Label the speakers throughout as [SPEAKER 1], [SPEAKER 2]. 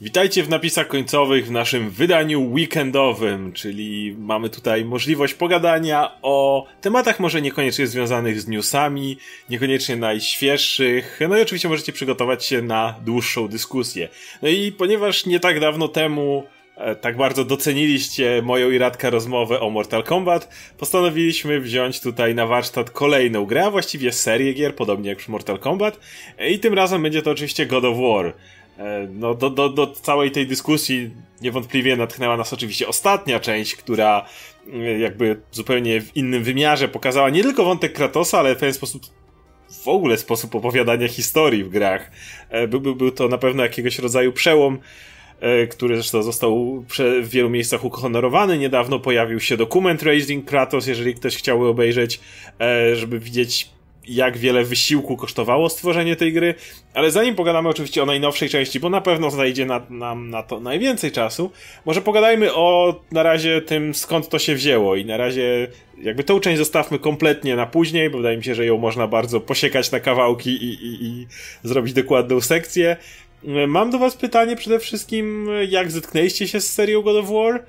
[SPEAKER 1] Witajcie w napisach końcowych w naszym wydaniu weekendowym, czyli mamy tutaj możliwość pogadania o tematach może niekoniecznie związanych z newsami, niekoniecznie najświeższych, no i oczywiście możecie przygotować się na dłuższą dyskusję. No i ponieważ nie tak dawno temu e, tak bardzo doceniliście moją i Radka rozmowę o Mortal Kombat, postanowiliśmy wziąć tutaj na warsztat kolejną grę, a właściwie serię gier, podobnie jak przy Mortal Kombat, e, i tym razem będzie to oczywiście God of War. E, no, do, do, do całej tej dyskusji niewątpliwie natchnęła nas oczywiście ostatnia część, która e, jakby zupełnie w innym wymiarze pokazała nie tylko wątek Kratosa, ale w pewien sposób w ogóle sposób opowiadania historii w grach. E, był, był, był to na pewno jakiegoś rodzaju przełom, który zresztą został w wielu miejscach uhonorowany. Niedawno pojawił się dokument Raising Kratos, jeżeli ktoś chciałby obejrzeć, żeby widzieć jak wiele wysiłku kosztowało stworzenie tej gry, ale zanim pogadamy oczywiście o najnowszej części, bo na pewno znajdzie nam na, na to najwięcej czasu, może pogadajmy o na razie tym skąd to się wzięło i na razie jakby tą część zostawmy kompletnie na później, bo wydaje mi się, że ją można bardzo posiekać na kawałki i, i, i zrobić dokładną sekcję. Mam do was pytanie przede wszystkim, jak zetknęliście się z serią God of War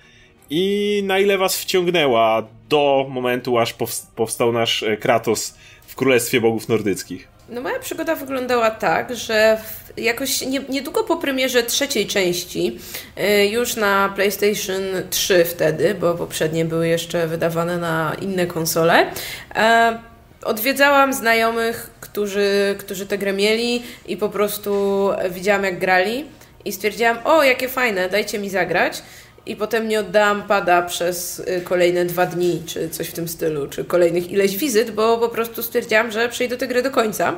[SPEAKER 1] i na ile was wciągnęła do momentu, aż powstał nasz Kratos Królestwie Bogów Nordyckich?
[SPEAKER 2] No moja przygoda wyglądała tak, że jakoś nie, niedługo po premierze trzeciej części, y, już na PlayStation 3 wtedy, bo poprzednie były jeszcze wydawane na inne konsole, e, odwiedzałam znajomych, którzy, którzy tę grę mieli i po prostu widziałam jak grali i stwierdziłam, o jakie fajne, dajcie mi zagrać i potem nie oddałam pada przez y, kolejne dwa dni, czy coś w tym stylu, czy kolejnych ileś wizyt, bo po prostu stwierdziłam, że przejdę tę grę do końca.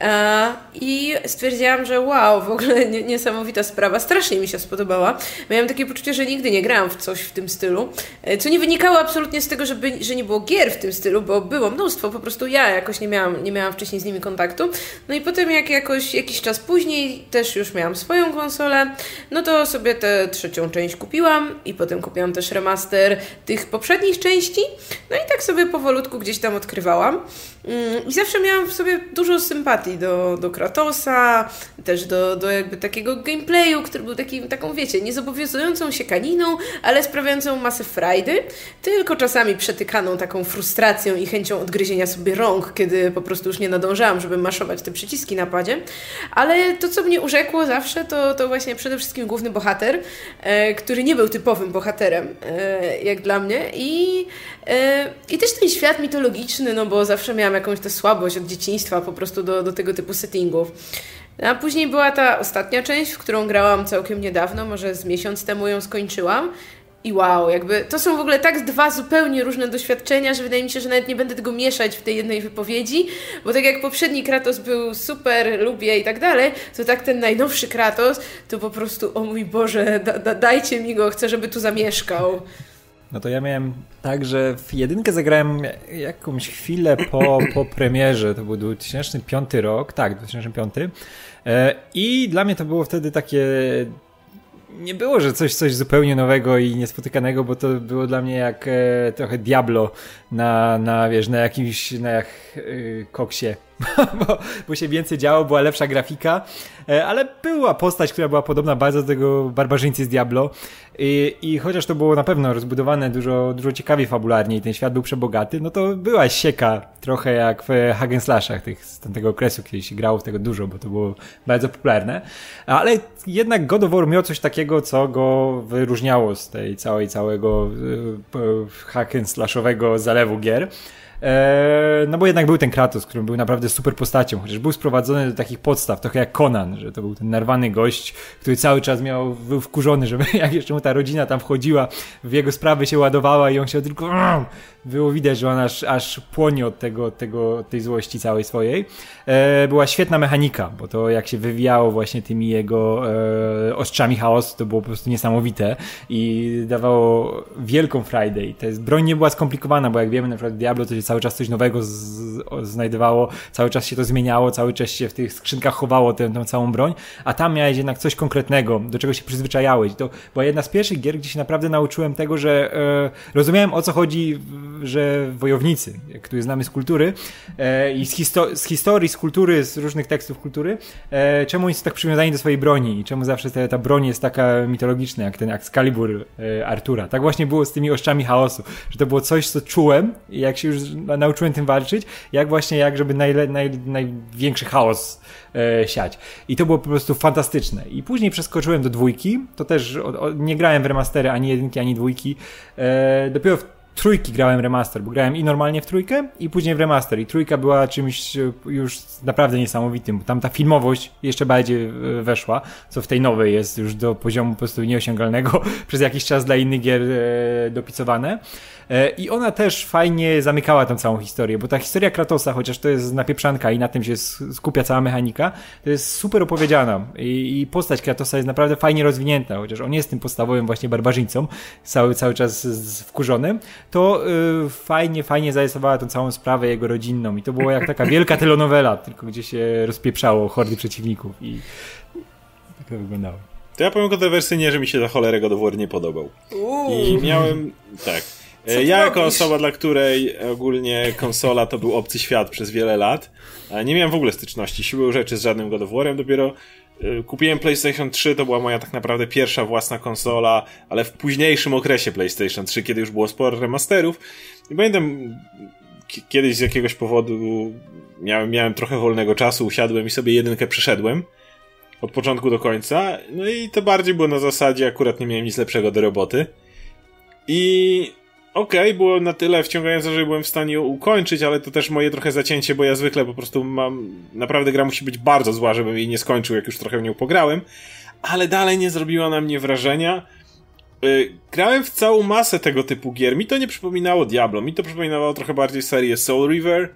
[SPEAKER 2] E, I stwierdziłam, że wow, w ogóle niesamowita sprawa, strasznie mi się spodobała. Miałam takie poczucie, że nigdy nie grałam w coś w tym stylu, e, co nie wynikało absolutnie z tego, żeby, że nie było gier w tym stylu, bo było mnóstwo, po prostu ja jakoś nie miałam, nie miałam wcześniej z nimi kontaktu. No i potem jak jakoś jakiś czas później też już miałam swoją konsolę, no to sobie tę trzecią część kupiłam kupiłam i potem kupiłam też remaster tych poprzednich części. No i tak sobie powolutku gdzieś tam odkrywałam. Mm, I zawsze miałam w sobie dużo sympatii do, do Kratosa, też do, do jakby takiego gameplayu, który był takim, taką, wiecie, niezobowiązującą się kaniną, ale sprawiającą masę frajdy, tylko czasami przetykaną taką frustracją i chęcią odgryzienia sobie rąk, kiedy po prostu już nie nadążałam, żeby maszować te przyciski na padzie. Ale to, co mnie urzekło zawsze, to, to właśnie przede wszystkim główny bohater, e, który nie był typowym bohaterem, e, jak dla mnie. I, e, I też ten świat mitologiczny, no bo zawsze miałam jakąś tę słabość od dzieciństwa po prostu do, do tego typu settingów. A później była ta ostatnia część, w którą grałam całkiem niedawno, może z miesiąc temu ją skończyłam. I wow, jakby to są w ogóle tak dwa zupełnie różne doświadczenia, że wydaje mi się, że nawet nie będę tego mieszać w tej jednej wypowiedzi, bo tak jak poprzedni Kratos był super, lubię i tak dalej, to tak ten najnowszy Kratos to po prostu, o mój Boże, da, da, dajcie mi go, chcę, żeby tu zamieszkał.
[SPEAKER 3] No to ja miałem tak, że w jedynkę zagrałem jakąś chwilę po, po premierze, to był 2005 rok, tak, 2005 e, i dla mnie to było wtedy takie nie było, że coś, coś zupełnie nowego i niespotykanego, bo to było dla mnie jak e, trochę Diablo na, na, wiesz, na jakimś, na jak, e, koksie, bo, bo się więcej działo, była lepsza grafika, e, ale była postać, która była podobna bardzo do tego barbarzyńcy z Diablo i, I chociaż to było na pewno rozbudowane dużo, dużo ciekawiej fabularnie i ten świat był przebogaty, no to była sieka trochę jak w Hagen Slashach tych, z tamtego okresu, kiedy się grało w tego dużo, bo to było bardzo popularne. Ale jednak God of War miał coś takiego, co go wyróżniało z tej całej, całego e, Hagen Slashowego zalewu gier. Eee, no bo jednak był ten Kratos, który był naprawdę super postacią, chociaż był sprowadzony do takich podstaw, trochę jak Conan, że to był ten narwany gość, który cały czas miał, był wkurzony, żeby jak jeszcze mu ta rodzina tam wchodziła, w jego sprawy się ładowała i on się tylko było widać, że on aż, aż płonie od tego, tego, tej złości całej swojej. E, była świetna mechanika, bo to jak się wywijało właśnie tymi jego e, ostrzami chaosu, to było po prostu niesamowite i dawało wielką frajdę i ta broń nie była skomplikowana, bo jak wiemy na przykład Diablo to się cały czas coś nowego z, znajdowało, cały czas się to zmieniało, cały czas się w tych skrzynkach chowało tę, tę całą broń, a tam miałeś jednak coś konkretnego, do czego się przyzwyczajałeś. To była jedna z pierwszych gier, gdzie się naprawdę nauczyłem tego, że e, rozumiałem o co chodzi, że wojownicy, którzy znamy z kultury e, i z, histo z, historii, z kultury, z różnych tekstów kultury, e, czemu oni są tak przywiązani do swojej broni i czemu zawsze ta, ta broń jest taka mitologiczna, jak ten Excalibur e, Artura. Tak właśnie było z tymi oszczami chaosu, że to było coś, co czułem i jak się już nauczyłem tym walczyć, jak właśnie, jak żeby najle, naj, największy chaos e, siać. I to było po prostu fantastyczne. I później przeskoczyłem do dwójki, to też o, o, nie grałem w remastery ani jedynki, ani dwójki. E, dopiero w trójki grałem remaster, bo grałem i normalnie w trójkę, i później w remaster. I trójka była czymś e, już naprawdę niesamowitym, bo tam ta filmowość jeszcze bardziej e, weszła, co w tej nowej jest już do poziomu po prostu nieosiągalnego przez jakiś czas dla innych gier e, dopicowane. I ona też fajnie zamykała tę całą historię, bo ta historia Kratosa, chociaż to jest napieprzanka i na tym się skupia cała mechanika, to jest super opowiedziana i, i postać Kratosa jest naprawdę fajnie rozwinięta, chociaż on jest tym podstawowym właśnie barbarzyńcą, cały, cały czas wkurzonym, to y, fajnie, fajnie zarysowała tę całą sprawę jego rodzinną i to było jak taka wielka telonowela, tylko gdzie się rozpieprzało hordy przeciwników i tak to wyglądało.
[SPEAKER 1] To ja powiem kontrowersyjnie, że mi się za cholerę God of War nie podobał. Uuu. I miałem, tak, ja jako osoba, dla której ogólnie konsola to był obcy świat przez wiele lat, nie miałem w ogóle styczności, siły rzeczy z żadnym God of War'em, dopiero kupiłem PlayStation 3, to była moja tak naprawdę pierwsza własna konsola, ale w późniejszym okresie PlayStation 3, kiedy już było sporo remasterów. I pamiętam, kiedyś z jakiegoś powodu miałem, miałem trochę wolnego czasu, usiadłem i sobie jedynkę przeszedłem od początku do końca, no i to bardziej było na zasadzie, akurat nie miałem nic lepszego do roboty. I okej, okay, było na tyle wciągające, że byłem w stanie ukończyć, ale to też moje trochę zacięcie, bo ja zwykle po prostu mam. Naprawdę gra musi być bardzo zła, żebym jej nie skończył, jak już trochę w nią pograłem. Ale dalej nie zrobiła na mnie wrażenia. Yy, grałem w całą masę tego typu gier. Mi to nie przypominało Diablo, mi to przypominało trochę bardziej serię Soul River.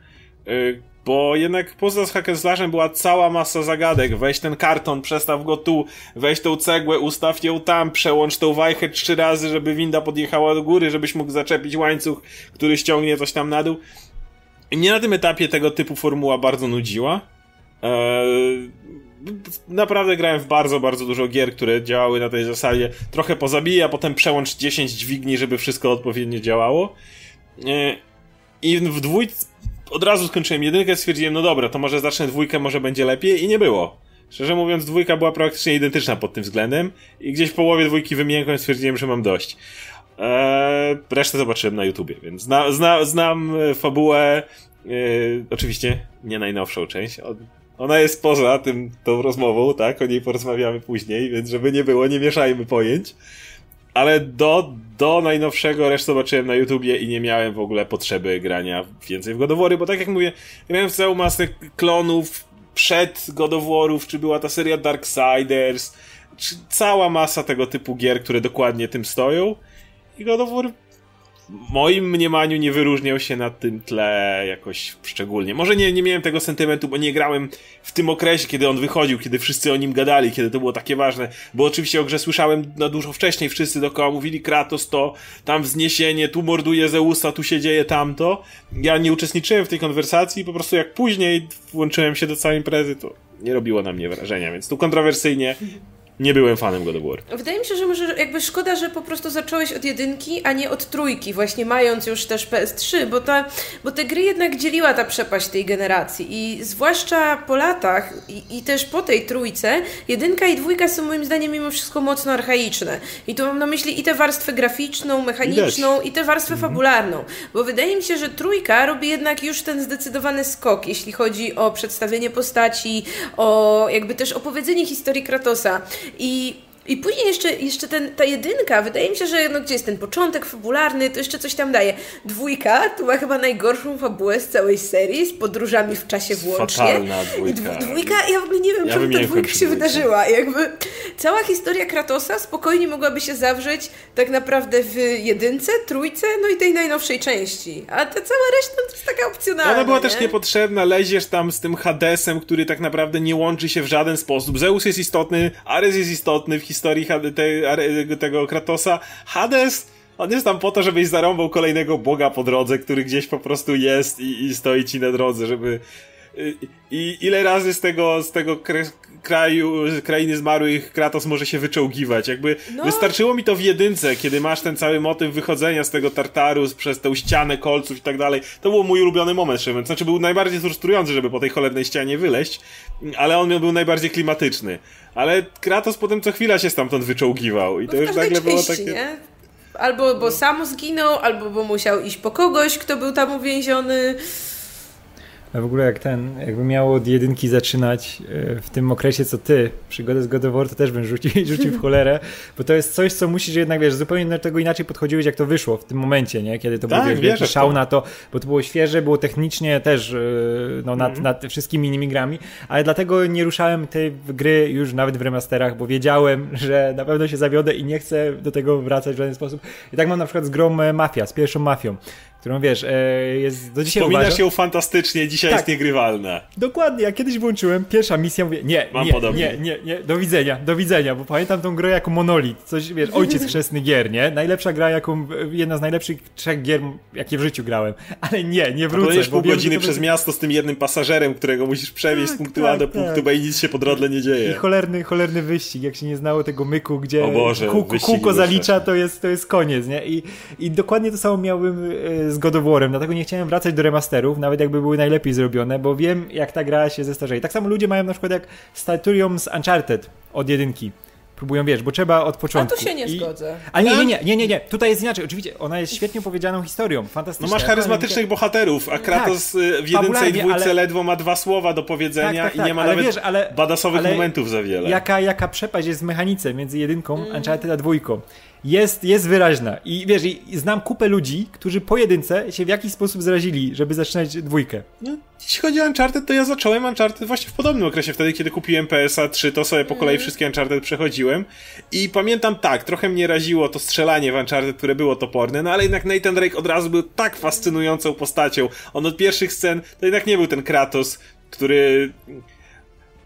[SPEAKER 1] Yy, bo jednak poza hack'n'slashem była cała masa zagadek. Weź ten karton, przestaw go tu, weź tą cegłę, ustaw ją tam, przełącz tą wajchę trzy razy, żeby winda podjechała do góry, żebyś mógł zaczepić łańcuch, który ściągnie coś tam na dół. I mnie na tym etapie tego typu formuła bardzo nudziła. Eee, naprawdę grałem w bardzo, bardzo dużo gier, które działały na tej zasadzie. Trochę pozabij, a potem przełącz 10 dźwigni, żeby wszystko odpowiednio działało. Eee, I w dwójce od razu skończyłem jedynkę, stwierdziłem, no dobra, to może zacznę dwójkę, może będzie lepiej i nie było. Szczerze mówiąc, dwójka była praktycznie identyczna pod tym względem i gdzieś w połowie dwójki wymiękłem stwierdziłem, że mam dość. Eee, resztę zobaczyłem na YouTubie, więc zna, zna, znam e, fabułę, e, oczywiście nie najnowszą część, ona jest poza tym, tą rozmową, tak, o niej porozmawiamy później, więc żeby nie było, nie mieszajmy pojęć ale do, do najnowszego resztę zobaczyłem na YouTubie i nie miałem w ogóle potrzeby grania więcej w God of War, bo tak jak mówię, grałem w całą masę klonów przed God of Warów, czy była ta seria Darksiders, czy cała masa tego typu gier, które dokładnie tym stoją. I God of War w moim mniemaniu nie wyróżniał się na tym tle jakoś szczególnie. Może nie, nie miałem tego sentymentu, bo nie grałem w tym okresie, kiedy on wychodził, kiedy wszyscy o nim gadali, kiedy to było takie ważne, bo oczywiście o grze słyszałem na dużo wcześniej, wszyscy dookoła mówili Kratos to, tam wzniesienie, tu morduje Zeusa, tu się dzieje tamto. Ja nie uczestniczyłem w tej konwersacji, po prostu jak później włączyłem się do całej imprezy, to nie robiło na mnie wrażenia, więc tu kontrowersyjnie nie byłem fanem God of War.
[SPEAKER 2] Wydaje mi się, że może jakby szkoda, że po prostu zacząłeś od jedynki, a nie od trójki, właśnie mając już też PS3, bo, ta, bo te gry jednak dzieliła ta przepaść tej generacji i zwłaszcza po latach i, i też po tej trójce, jedynka i dwójka są moim zdaniem mimo wszystko mocno archaiczne. I tu mam na myśli i tę warstwę graficzną, mechaniczną i tę warstwę mhm. fabularną, bo wydaje mi się, że trójka robi jednak już ten zdecydowany skok, jeśli chodzi o przedstawienie postaci, o jakby też opowiedzenie historii Kratosa. I i później jeszcze, jeszcze ten, ta jedynka, wydaje mi się, że no, gdzie jest ten początek fabularny, to jeszcze coś tam daje. Dwójka to ma chyba najgorszą fabułę z całej serii, z podróżami w czasie włącznie.
[SPEAKER 1] Fatalna dwójka.
[SPEAKER 2] Dwójka, ja w ogóle nie wiem, ja czemu ta dwójka się dwójka. wydarzyła. Jakby cała historia Kratosa spokojnie mogłaby się zawrzeć tak naprawdę w jedynce, trójce, no i tej najnowszej części. A ta cała reszta to jest taka opcjonalna.
[SPEAKER 1] Ona była
[SPEAKER 2] nie?
[SPEAKER 1] też niepotrzebna, leziesz tam z tym Hadesem, który tak naprawdę nie łączy się w żaden sposób. Zeus jest istotny, Ares jest istotny w historii historii te, tego Kratosa. Hades On jest tam po to, żebyś zarąbał kolejnego boga po drodze, który gdzieś po prostu jest i, i stoi ci na drodze, żeby i ile razy z tego, z tego kraju, krainy zmarłych Kratos może się wyczołgiwać. Jakby no. wystarczyło mi to w jedynce, kiedy masz ten cały motyw wychodzenia z tego Tartaru przez tę ścianę kolców i tak dalej. To był mój ulubiony moment, szczerze Znaczy był najbardziej frustrujący, żeby po tej cholernej ścianie wyleść, ale on był najbardziej klimatyczny. Ale Kratos potem co chwila się stamtąd wyczołgiwał i to już nagle było takie... Nie?
[SPEAKER 2] Albo bo sam zginął, albo bo musiał iść po kogoś, kto był tam uwięziony.
[SPEAKER 3] A w ogóle jak ten, jakby miało od jedynki zaczynać e, w tym okresie co ty, przygodę z God of War, to też bym rzucił, rzucił w cholerę, bo to jest coś, co musisz jednak, wiesz, zupełnie do tego inaczej podchodziłeś, jak to wyszło w tym momencie, nie? Kiedy to tak, był wiesz, szał na to, bo to było świeże, było technicznie też e, no, nad, mm. nad wszystkimi innymi grami, ale dlatego nie ruszałem tej gry już nawet w remasterach, bo wiedziałem, że na pewno się zawiodę i nie chcę do tego wracać w żaden sposób. I tak mam na przykład z grą e, Mafia, z pierwszą Mafią którą wiesz, e, jest do dzisiaj
[SPEAKER 1] Wspominasz uważam... ją fantastycznie, dzisiaj tak. jest niegrywalna.
[SPEAKER 3] Dokładnie, ja kiedyś włączyłem, pierwsza misja, mówię, nie, Mam nie, podobnie. nie, nie, nie, do widzenia, do widzenia, bo pamiętam tą grę jako monolit, coś, wiesz, ojciec chrzestny gier, nie? Najlepsza gra, jaką, jedna z najlepszych trzech gier, jakie w życiu grałem, ale nie, nie wrócę.
[SPEAKER 1] A pół godziny przez miasto z tym jednym pasażerem, którego musisz przewieźć tak, z punktu tak, A do punktu tak. B i nic się po drodze nie dzieje.
[SPEAKER 3] I cholerny, cholerny wyścig, jak się nie znało tego myku, gdzie Boże, kółko, kółko zalicza, to jest, to jest koniec, nie? I, I dokładnie to samo miałbym e, z God of War'em, dlatego nie chciałem wracać do remasterów, nawet jakby były najlepiej zrobione, bo wiem, jak ta gra się zestarzeje. Tak samo ludzie mają na przykład jak Staturium z Uncharted od jedynki. Próbują, wiesz, bo trzeba od początku.
[SPEAKER 2] A tu się nie I... zgodzę.
[SPEAKER 3] A nie, nie, nie, nie, nie, nie. Tutaj jest inaczej. Oczywiście, ona jest świetnie powiedzianą historią. Fantastyczna.
[SPEAKER 1] No masz charyzmatycznych bohaterów, a Kratos tak, y, w jedynce i dwójce ale... ledwo ma dwa słowa do powiedzenia tak, tak, i nie tak, ma ale nawet wiesz, ale, badasowych ale momentów za wiele.
[SPEAKER 3] Jaka, jaka przepaść jest w mechanice między jedynką, mm. Uncharted a dwójką jest, jest wyraźna. I wiesz, i znam kupę ludzi, którzy pojedynce się w jakiś sposób zrazili, żeby zaczynać dwójkę.
[SPEAKER 1] No, jeśli chodzi o Uncharted, to ja zacząłem Uncharted właśnie w podobnym okresie. Wtedy, kiedy kupiłem PSA 3, to sobie po kolei mm. wszystkie Uncharted przechodziłem. I pamiętam tak, trochę mnie raziło to strzelanie w Uncharted, które było toporne, no ale jednak Nathan Drake od razu był tak fascynującą postacią. On od pierwszych scen to jednak nie był ten Kratos, który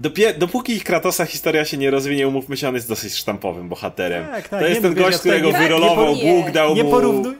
[SPEAKER 1] Dopie dopóki ich Kratosa historia się nie rozwinie, umówmy się, on jest dosyć sztampowym bohaterem. Tak, tak, to jest ten gość, którego wyrolował Bóg, dał
[SPEAKER 3] nie
[SPEAKER 1] mu...
[SPEAKER 3] Porównuj,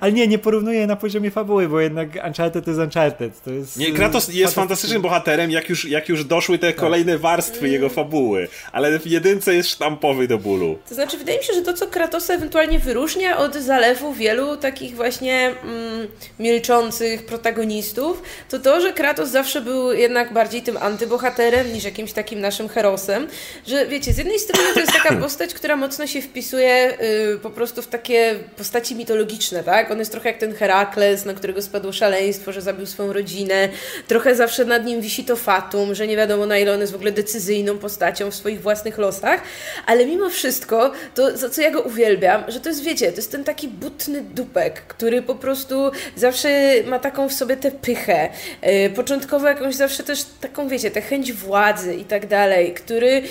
[SPEAKER 3] ale nie, nie porównuję na poziomie fabuły, bo jednak Uncharted to jest Uncharted. To jest,
[SPEAKER 1] nie, Kratos jest fantastycznym bohaterem, jak już, jak już doszły te tak. kolejne warstwy jego fabuły, ale w jedynce jest sztampowy do bólu.
[SPEAKER 2] To znaczy, wydaje mi się, że to, co Kratosa ewentualnie wyróżnia od zalewu wielu takich właśnie mm, milczących protagonistów, to to, że Kratos zawsze był jednak bardziej tym antybohaterem niż jakimś takim naszym herosem, że wiecie, z jednej strony to jest taka postać, która mocno się wpisuje y, po prostu w takie postaci mitologiczne, tak? On jest trochę jak ten Herakles, na którego spadło szaleństwo, że zabił swoją rodzinę. Trochę zawsze nad nim wisi to fatum, że nie wiadomo na ile on jest w ogóle decyzyjną postacią w swoich własnych losach. Ale mimo wszystko, to za co ja go uwielbiam, że to jest, wiecie, to jest ten taki butny dupek, który po prostu zawsze ma taką w sobie tę pychę. Yy, początkowo jakąś zawsze też taką, wiecie, tę chęć władzy i tak dalej, który yy,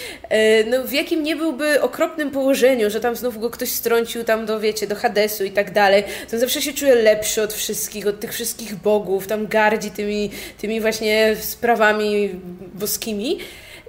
[SPEAKER 2] no, w jakim nie byłby okropnym położeniu, że tam znów go ktoś strącił tam do, wiecie, do Hadesu i tak dalej, to zawsze się czuje lepszy od wszystkich, od tych wszystkich bogów, tam gardzi tymi, tymi właśnie sprawami boskimi.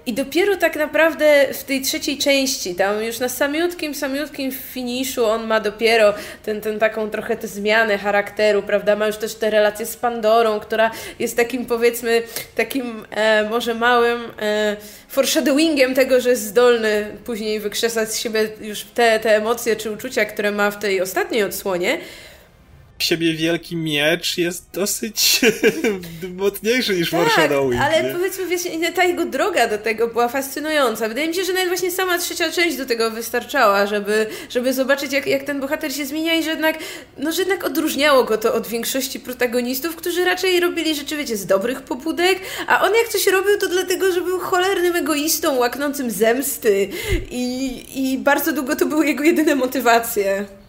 [SPEAKER 2] I dopiero tak naprawdę w tej trzeciej części, tam już na samiutkim, samiutkim finiszu on ma dopiero ten, ten taką trochę tę zmianę charakteru, prawda? Ma już też te relacje z Pandorą, która jest takim powiedzmy, takim e, może małym e, foreshadowingiem tego, że jest zdolny później wykrzesać z siebie już te, te emocje czy uczucia, które ma w tej ostatniej odsłonie
[SPEAKER 1] siebie wielki miecz jest dosyć mocniejszy niż tak, foreshadowing.
[SPEAKER 2] ale nie? powiedzmy, wiesz, ta jego droga do tego była fascynująca. Wydaje mi się, że nawet właśnie sama trzecia część do tego wystarczała, żeby, żeby zobaczyć, jak, jak ten bohater się zmienia i że jednak, no, że jednak odróżniało go to od większości protagonistów, którzy raczej robili rzeczy, wiecie, z dobrych pobudek, a on jak coś robił, to dlatego, że był cholernym egoistą, łaknącym zemsty i, i bardzo długo to były jego jedyne motywacje.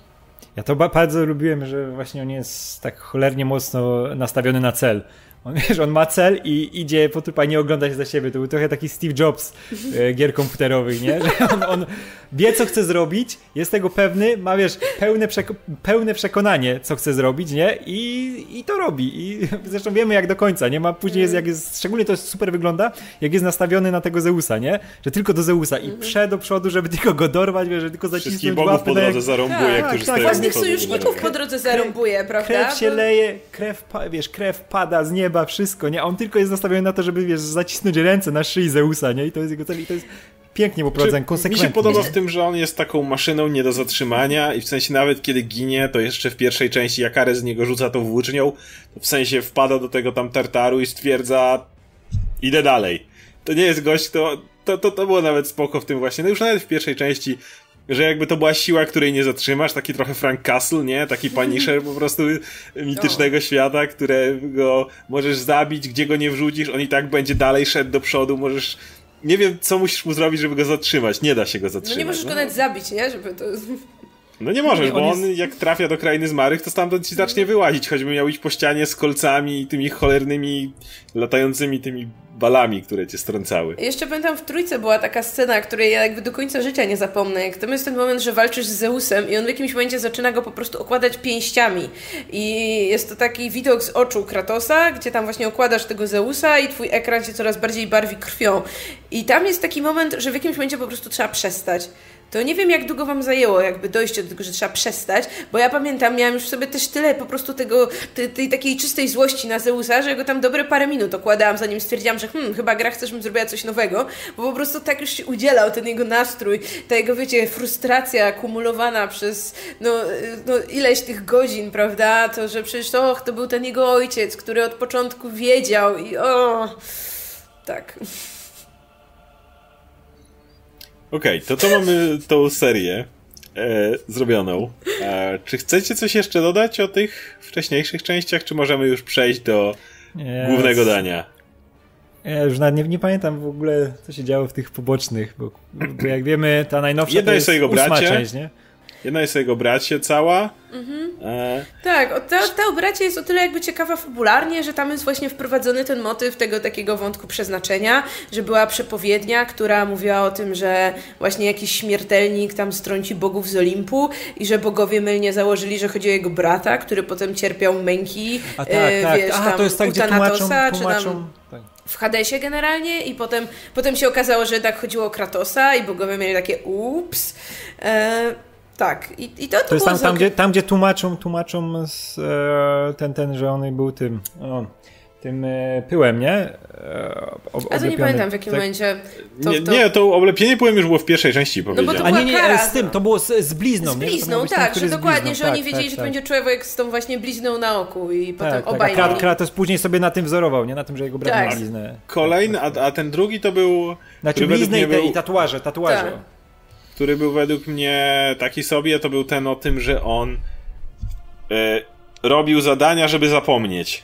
[SPEAKER 3] Ja to bardzo lubiłem, że właśnie on jest tak cholernie mocno nastawiony na cel. On, wiesz, on ma cel i idzie po trupa, nie ogląda się za siebie. To był trochę taki Steve Jobs e, gier komputerowych, nie? Że on, on, wie, co chce zrobić, jest tego pewny, ma, wiesz, pełne, przeko pełne przekonanie, co chce zrobić, nie? I, I to robi. I zresztą wiemy, jak do końca, nie? Ma później, jest, jak jest, szczególnie to super wygląda, jak jest nastawiony na tego Zeusa, nie? Że tylko do Zeusa i prze do przodu, żeby tylko go dorwać, wiesz, że tylko zacisnąć
[SPEAKER 1] Wszystkich bogów po drodze jak... zarąbuje,
[SPEAKER 2] tak,
[SPEAKER 1] którzy
[SPEAKER 2] tak,
[SPEAKER 1] stoją
[SPEAKER 2] Własnych sojuszników po drodze zarąbuje, prawda?
[SPEAKER 3] Krew się leje, krew, wiesz, krew pada z nieba, wszystko, nie? A on tylko jest nastawiony na to, żeby, wiesz, zacisnąć ręce na szyi Zeusa, nie? I to jest jego cel i to jest pięknie poprowadzony, konsekwentnie.
[SPEAKER 1] Mi się podoba w tym, że on jest taką maszyną nie do zatrzymania i w sensie nawet kiedy ginie, to jeszcze w pierwszej części jak Ares z niego rzuca tą włócznią, to w sensie wpada do tego tam tartaru i stwierdza idę dalej. To nie jest gość, to, to, to, to było nawet spoko w tym właśnie. No już nawet w pierwszej części że jakby to była siła, której nie zatrzymasz, taki trochę Frank Castle, nie? Taki Punisher po prostu mitycznego świata, którego możesz zabić, gdzie go nie wrzucisz, on i tak będzie dalej szedł do przodu, możesz nie wiem, co musisz mu zrobić, żeby go zatrzymać. Nie da się go zatrzymać.
[SPEAKER 2] No nie możesz
[SPEAKER 1] no.
[SPEAKER 2] go nawet zabić, nie? Żeby to...
[SPEAKER 1] No nie możesz, bo on jest... jak trafia do krainy zmarłych, to stamtąd ci zacznie wyłazić, choćby miał iść po ścianie z kolcami i tymi cholernymi, latającymi tymi balami, które cię strącały.
[SPEAKER 2] Jeszcze pamiętam w Trójce była taka scena, której ja jakby do końca życia nie zapomnę. Jak tam jest ten moment, że walczysz z Zeusem i on w jakimś momencie zaczyna go po prostu okładać pięściami. I jest to taki widok z oczu Kratosa, gdzie tam właśnie okładasz tego Zeusa i twój ekran się coraz bardziej barwi krwią. I tam jest taki moment, że w jakimś momencie po prostu trzeba przestać to nie wiem, jak długo wam zajęło jakby dojście do tego, że trzeba przestać, bo ja pamiętam, miałam już w sobie też tyle po prostu tego, tej, tej takiej czystej złości na Zeusa, że go tam dobre parę minut okładałam, zanim stwierdziłam, że hmm, chyba gra chce, żebym zrobiła coś nowego, bo po prostu tak już się udzielał ten jego nastrój, ta jego, wiecie, frustracja akumulowana przez, no, no ileś tych godzin, prawda, to, że przecież, och, to był ten jego ojciec, który od początku wiedział i o, tak.
[SPEAKER 1] Okej, okay, to to mamy tą serię e, zrobioną. E, czy chcecie coś jeszcze dodać o tych wcześniejszych częściach, czy możemy już przejść do yes. głównego dania?
[SPEAKER 3] Ja już nawet nie, nie, pamiętam w ogóle, co się działo w tych pobocznych, bo, bo jak wiemy, ta najnowsza
[SPEAKER 1] Jedna
[SPEAKER 3] to jest,
[SPEAKER 1] jest jego bracie,
[SPEAKER 3] część, nie?
[SPEAKER 1] Jedna jest o jego bracie cała. Mhm.
[SPEAKER 2] E... Tak, ta, ta o bracie jest o tyle jakby ciekawa fabularnie, że tam jest właśnie wprowadzony ten motyw tego takiego wątku przeznaczenia, że była przepowiednia, która mówiła o tym, że właśnie jakiś śmiertelnik tam strąci bogów z Olimpu i że bogowie mylnie założyli, że chodzi o jego brata, który potem cierpiał męki,
[SPEAKER 3] A tak, e, tak.
[SPEAKER 2] wiesz,
[SPEAKER 3] Aha,
[SPEAKER 2] tam
[SPEAKER 3] to jest tak, gdzie tłumaczą, tłumaczą...
[SPEAKER 2] czy tam w Hadesie generalnie i potem, potem się okazało, że tak chodziło o Kratosa i bogowie mieli takie ups. E, tak, i, i to, to,
[SPEAKER 3] to jest tam, tam, gdzie, tam, gdzie tłumaczą, tłumaczą z, e, ten, ten, że on był tym, o, tym e, pyłem, nie? E,
[SPEAKER 2] ob, A to nie pamiętam w jakim tak? momencie.
[SPEAKER 1] To, nie, to... nie, to oblepienie pyłem już było w pierwszej części, powiedziałem.
[SPEAKER 2] No
[SPEAKER 3] A nie, nie, z tym, to było z, z blizną.
[SPEAKER 2] Z blizną,
[SPEAKER 3] nie?
[SPEAKER 2] tak, że dokładnie, że tak, oni wiedzieli, tak, że to tak. będzie człowiek z tą właśnie blizną na oku i potem tak, obaj
[SPEAKER 3] tak. Kratos później sobie na tym wzorował, nie? Na tym, że jego brat tak. bliznę.
[SPEAKER 1] Kolejny, a, a ten drugi to był...
[SPEAKER 3] Znaczy bliznę i, te, był... i tatuaże, tatuaże.
[SPEAKER 1] Który był według mnie taki sobie, to był ten o tym, że on e, robił zadania, żeby zapomnieć.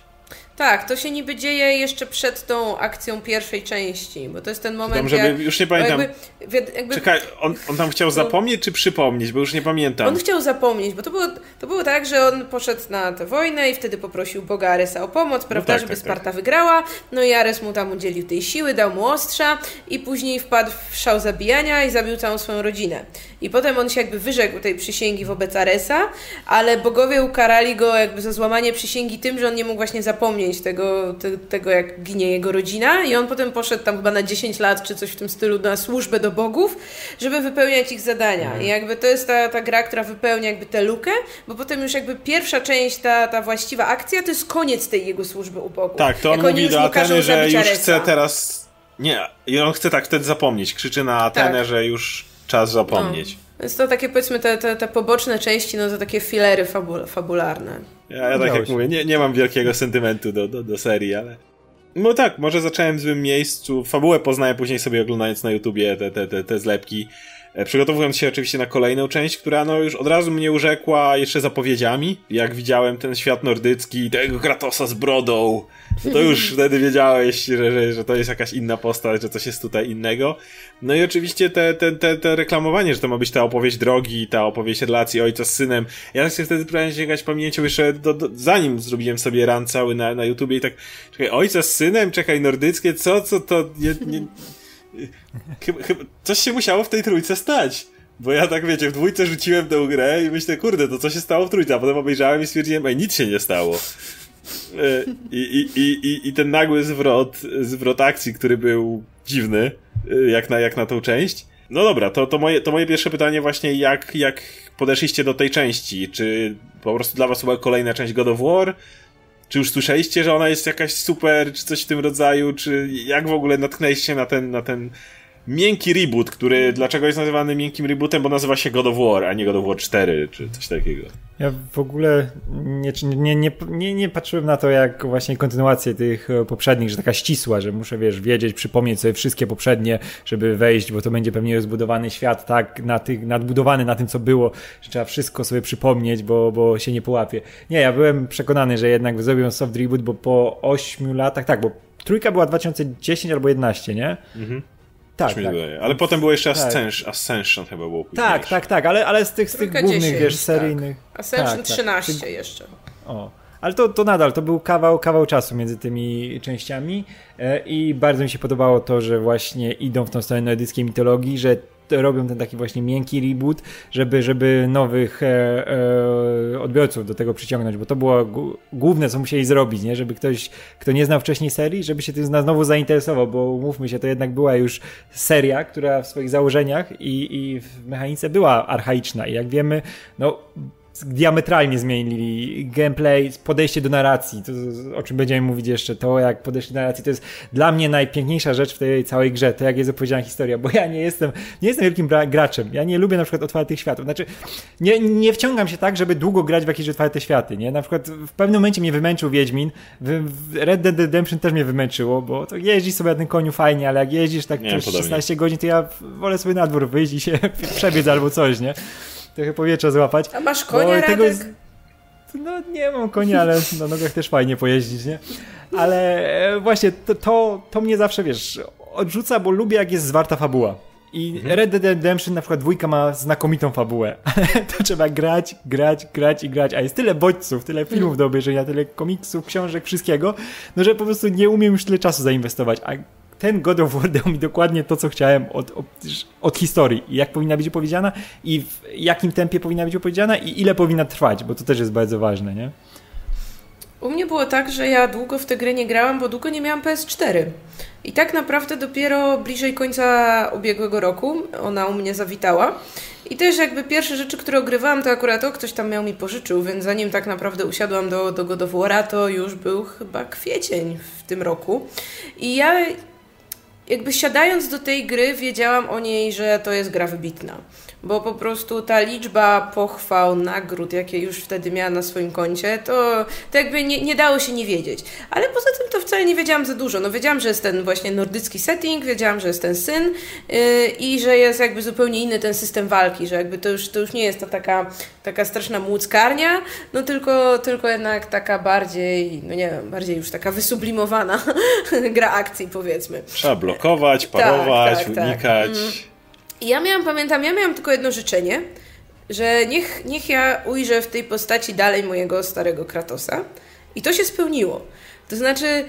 [SPEAKER 2] Tak, to się niby dzieje jeszcze przed tą akcją pierwszej części, bo to jest ten moment,
[SPEAKER 1] żeby, jak, już nie pamiętam. Jakby, jakby, Czekaj, on, on tam chciał zapomnieć czy przypomnieć, bo już nie pamiętam.
[SPEAKER 2] On chciał zapomnieć, bo to było, to było tak, że on poszedł na tę wojnę i wtedy poprosił Boga Aresa o pomoc, no prawda, no tak, żeby tak, Sparta tak. wygrała, no i Ares mu tam udzielił tej siły, dał mu ostrza i później wpadł w szał zabijania i zabił całą swoją rodzinę. I potem on się jakby wyrzekł tej przysięgi wobec Aresa, ale bogowie ukarali go jakby za złamanie przysięgi tym, że on nie mógł właśnie zapomnieć tego, te, tego jak ginie jego rodzina i on potem poszedł tam chyba na 10 lat czy coś w tym stylu na służbę do bogów, żeby wypełniać ich zadania. Mhm. I jakby to jest ta, ta gra, która wypełnia jakby tę lukę, bo potem już jakby pierwsza część, ta, ta właściwa akcja, to jest koniec tej jego służby u bogów.
[SPEAKER 1] Tak, to on mówi do Ateny, że już Aresa. chce teraz... Nie, i on chce tak wtedy zapomnieć. Krzyczy na Atenę, tak. że już czas zapomnieć. No.
[SPEAKER 2] Więc to takie powiedzmy te, te, te poboczne części, no to takie filery fabul fabularne.
[SPEAKER 1] Ja, ja tak jak mówię, nie, nie mam wielkiego sentymentu do, do, do serii, ale... No tak, może zacząłem w złym miejscu. Fabułę poznałem później sobie oglądając na YouTubie te, te, te, te zlepki. E, przygotowując się oczywiście na kolejną część, która no już od razu mnie urzekła jeszcze zapowiedziami. Jak widziałem ten świat nordycki, tego Kratosa z brodą, no to już wtedy wiedziałeś, że, że, że to jest jakaś inna postać, że coś jest tutaj innego. No i oczywiście te, te, te, te reklamowanie, że to ma być ta opowieść drogi, ta opowieść relacji ojca z synem. Ja się wtedy próbowałem sięgać pamięcią jeszcze do, do, zanim zrobiłem sobie ran cały na, na YouTubie i tak, czekaj, ojca z synem, czekaj, nordyckie, co, co to, nie, nie, chyba, chyba, coś się musiało w tej trójce stać. Bo ja tak wiecie, w dwójce rzuciłem tę grę i myślę, kurde, to co się stało w trójce, a potem obejrzałem i stwierdziłem, ej, nic się nie stało. E, I, i, i, I ten nagły zwrot, zwrot akcji, który był dziwny, e, jak na, jak na tą część. No dobra, to, to, moje, to moje pierwsze pytanie właśnie, jak, jak podeszliście do tej części? Czy po prostu dla was była kolejna część God of War? Czy już słyszeliście, że ona jest jakaś super, czy coś w tym rodzaju? Czy jak w ogóle natknęliście na ten, na ten miękki reboot, który dlaczego jest nazywany miękkim rebootem, bo nazywa się God of War, a nie God of War 4 czy coś takiego.
[SPEAKER 3] Ja w ogóle nie, nie, nie, nie, nie patrzyłem na to jak właśnie kontynuację tych e, poprzednich, że taka ścisła, że muszę wiesz, wiedzieć, przypomnieć sobie wszystkie poprzednie, żeby wejść, bo to będzie pewnie rozbudowany świat tak na tych, nadbudowany na tym, co było, że trzeba wszystko sobie przypomnieć, bo, bo się nie połapie. Nie, ja byłem przekonany, że jednak zrobią soft reboot, bo po 8 latach, tak, bo trójka była 2010 albo 11, nie? Mhm.
[SPEAKER 1] Tak, tak. Ale potem było jeszcze tak. Ascension, Ascension chyba było później.
[SPEAKER 3] Tak, tak, tak, ale, ale z tych, z tych głównych, 10, wiesz, tak. seryjnych...
[SPEAKER 2] Tak. Ascension 13 tak, jeszcze.
[SPEAKER 3] O. Ale to, to nadal, to był kawał, kawał czasu między tymi częściami e, i bardzo mi się podobało to, że właśnie idą w tą stronę nordyckiej mitologii, że robią ten taki właśnie miękki reboot, żeby, żeby nowych e, e, odbiorców do tego przyciągnąć, bo to było główne, co musieli zrobić, nie? żeby ktoś, kto nie znał wcześniej serii, żeby się tym znowu zainteresował, bo mówmy się, to jednak była już seria, która w swoich założeniach i, i w mechanice była archaiczna i jak wiemy, no diametralnie zmienili gameplay, podejście do narracji, to, o czym będziemy mówić jeszcze, to jak podejście do narracji, to jest dla mnie najpiękniejsza rzecz w tej całej grze, to jak jest opowiedziana historia, bo ja nie jestem, nie jestem wielkim graczem, ja nie lubię na przykład otwartych światów, znaczy nie, nie wciągam się tak, żeby długo grać w jakieś otwarte światy, nie, na przykład w pewnym momencie mnie wymęczył Wiedźmin, Red Dead Redemption też mnie wymęczyło, bo to jeździsz sobie na tym koniu fajnie, ale jak jeździsz tak nie, 16 godzin, to ja wolę sobie na dwór wyjść i się przebiec albo coś, nie trochę powietrza złapać.
[SPEAKER 2] A masz konia, tego jest...
[SPEAKER 3] No nie mam konia, ale na nogach też fajnie pojeździć, nie? Ale e, właśnie to, to, to mnie zawsze, wiesz, odrzuca, bo lubię jak jest zwarta fabuła. I mhm. Red Dead Redemption na przykład dwójka ma znakomitą fabułę, ale to trzeba grać, grać, grać i grać, a jest tyle bodźców, tyle filmów do obejrzenia, tyle komiksów, książek, wszystkiego, no że po prostu nie umiem już tyle czasu zainwestować, a ten God of War dał mi dokładnie to, co chciałem od, od, od, historii. Jak powinna być opowiedziana i w jakim tempie powinna być opowiedziana i ile powinna trwać, bo to też jest bardzo ważne, nie?
[SPEAKER 2] U mnie było tak, że ja długo w tę grę nie grałam, bo długo nie miałam PS4. I tak naprawdę dopiero bliżej końca ubiegłego roku ona u mnie zawitała. I też jakby pierwsze rzeczy, które ogrywałam, to akurat to ktoś tam miał mi pożyczył, więc zanim tak naprawdę usiadłam do, do God to już był chyba kwiecień w tym roku. I ja jakby siadając do tej gry, wiedziałam o niej, że to jest gra wybitna bo po prostu ta liczba pochwał, nagród, jakie już wtedy miała na swoim koncie, to, to jakby nie, nie dało się nie wiedzieć. Ale poza tym to wcale nie wiedziałam za dużo. No wiedziałam, że jest ten właśnie nordycki setting, wiedziałam, że jest ten syn yy, i że jest jakby zupełnie inny ten system walki, że jakby to już, to już nie jest ta taka, taka straszna młóckarnia, no tylko, tylko jednak taka bardziej, no nie wiem, bardziej już taka wysublimowana gra akcji powiedzmy.
[SPEAKER 1] Trzeba blokować, parować, tak, tak, tak. unikać. Tak. Mm.
[SPEAKER 2] I ja miałam, pamiętam, ja miałam tylko jedno życzenie, że niech, niech ja ujrzę w tej postaci dalej mojego starego Kratosa. I to się spełniło. To znaczy,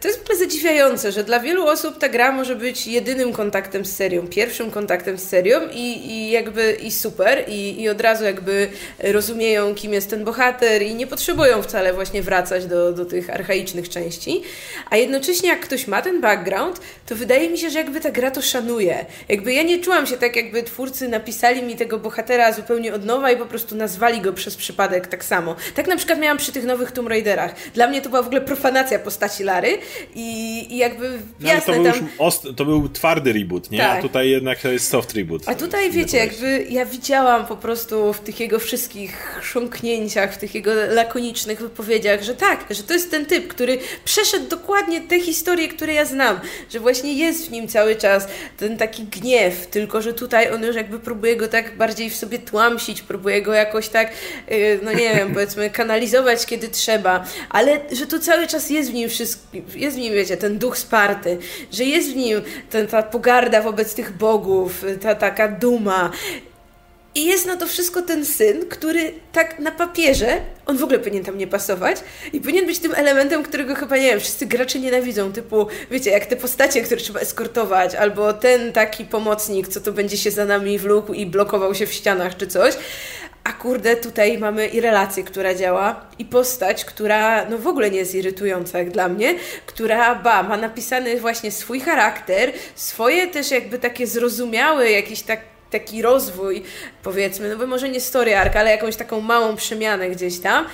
[SPEAKER 2] to jest w ogóle zadziwiające, że dla wielu osób ta gra może być jedynym kontaktem z serią, pierwszym kontaktem z serią i, i jakby i super i, i od razu jakby rozumieją, kim jest ten bohater i nie potrzebują wcale właśnie wracać do, do tych archaicznych części, a jednocześnie jak ktoś ma ten background, to wydaje mi się, że jakby ta gra to szanuje. Jakby ja nie czułam się tak, jakby twórcy napisali mi tego bohatera zupełnie od nowa i po prostu nazwali go przez przypadek tak samo. Tak na przykład miałam przy tych nowych Tomb Raiderach. Dla mnie to była w ogóle profanacja postaci i, i jakby
[SPEAKER 1] no,
[SPEAKER 2] jasne
[SPEAKER 1] to był,
[SPEAKER 2] tam...
[SPEAKER 1] ost- to był twardy reboot, nie? Tak. A tutaj jednak to jest soft reboot.
[SPEAKER 2] A tutaj wiecie, jakby ja widziałam po prostu w tych jego wszystkich chrząknięciach, w tych jego lakonicznych wypowiedziach, że tak, że to jest ten typ, który przeszedł dokładnie te historie, które ja znam, że właśnie jest w nim cały czas ten taki gniew, tylko że tutaj on już jakby próbuje go tak bardziej w sobie tłamsić, próbuje go jakoś tak, y, no nie wiem, powiedzmy kanalizować, kiedy trzeba, ale że to cały czas jest w nim wszystko, jest w nim, wiecie, ten duch Sparty, że jest w nim ten, ta pogarda wobec tych bogów, ta taka duma, i jest na to wszystko ten syn, który tak na papierze, on w ogóle powinien tam nie pasować i powinien być tym elementem, którego chyba, nie wiem, wszyscy gracze nienawidzą, typu, wiecie, jak te postacie, które trzeba eskortować, albo ten taki pomocnik, co to będzie się za nami wlókł i blokował się w ścianach czy coś. Kurde, tutaj mamy i relację, która działa, i postać, która no w ogóle nie jest irytująca jak dla mnie, która ba, ma napisany właśnie swój charakter, swoje też jakby takie zrozumiałe, jakieś tak taki rozwój, powiedzmy, no bo może nie story arc, ale jakąś taką małą przemianę gdzieś tam.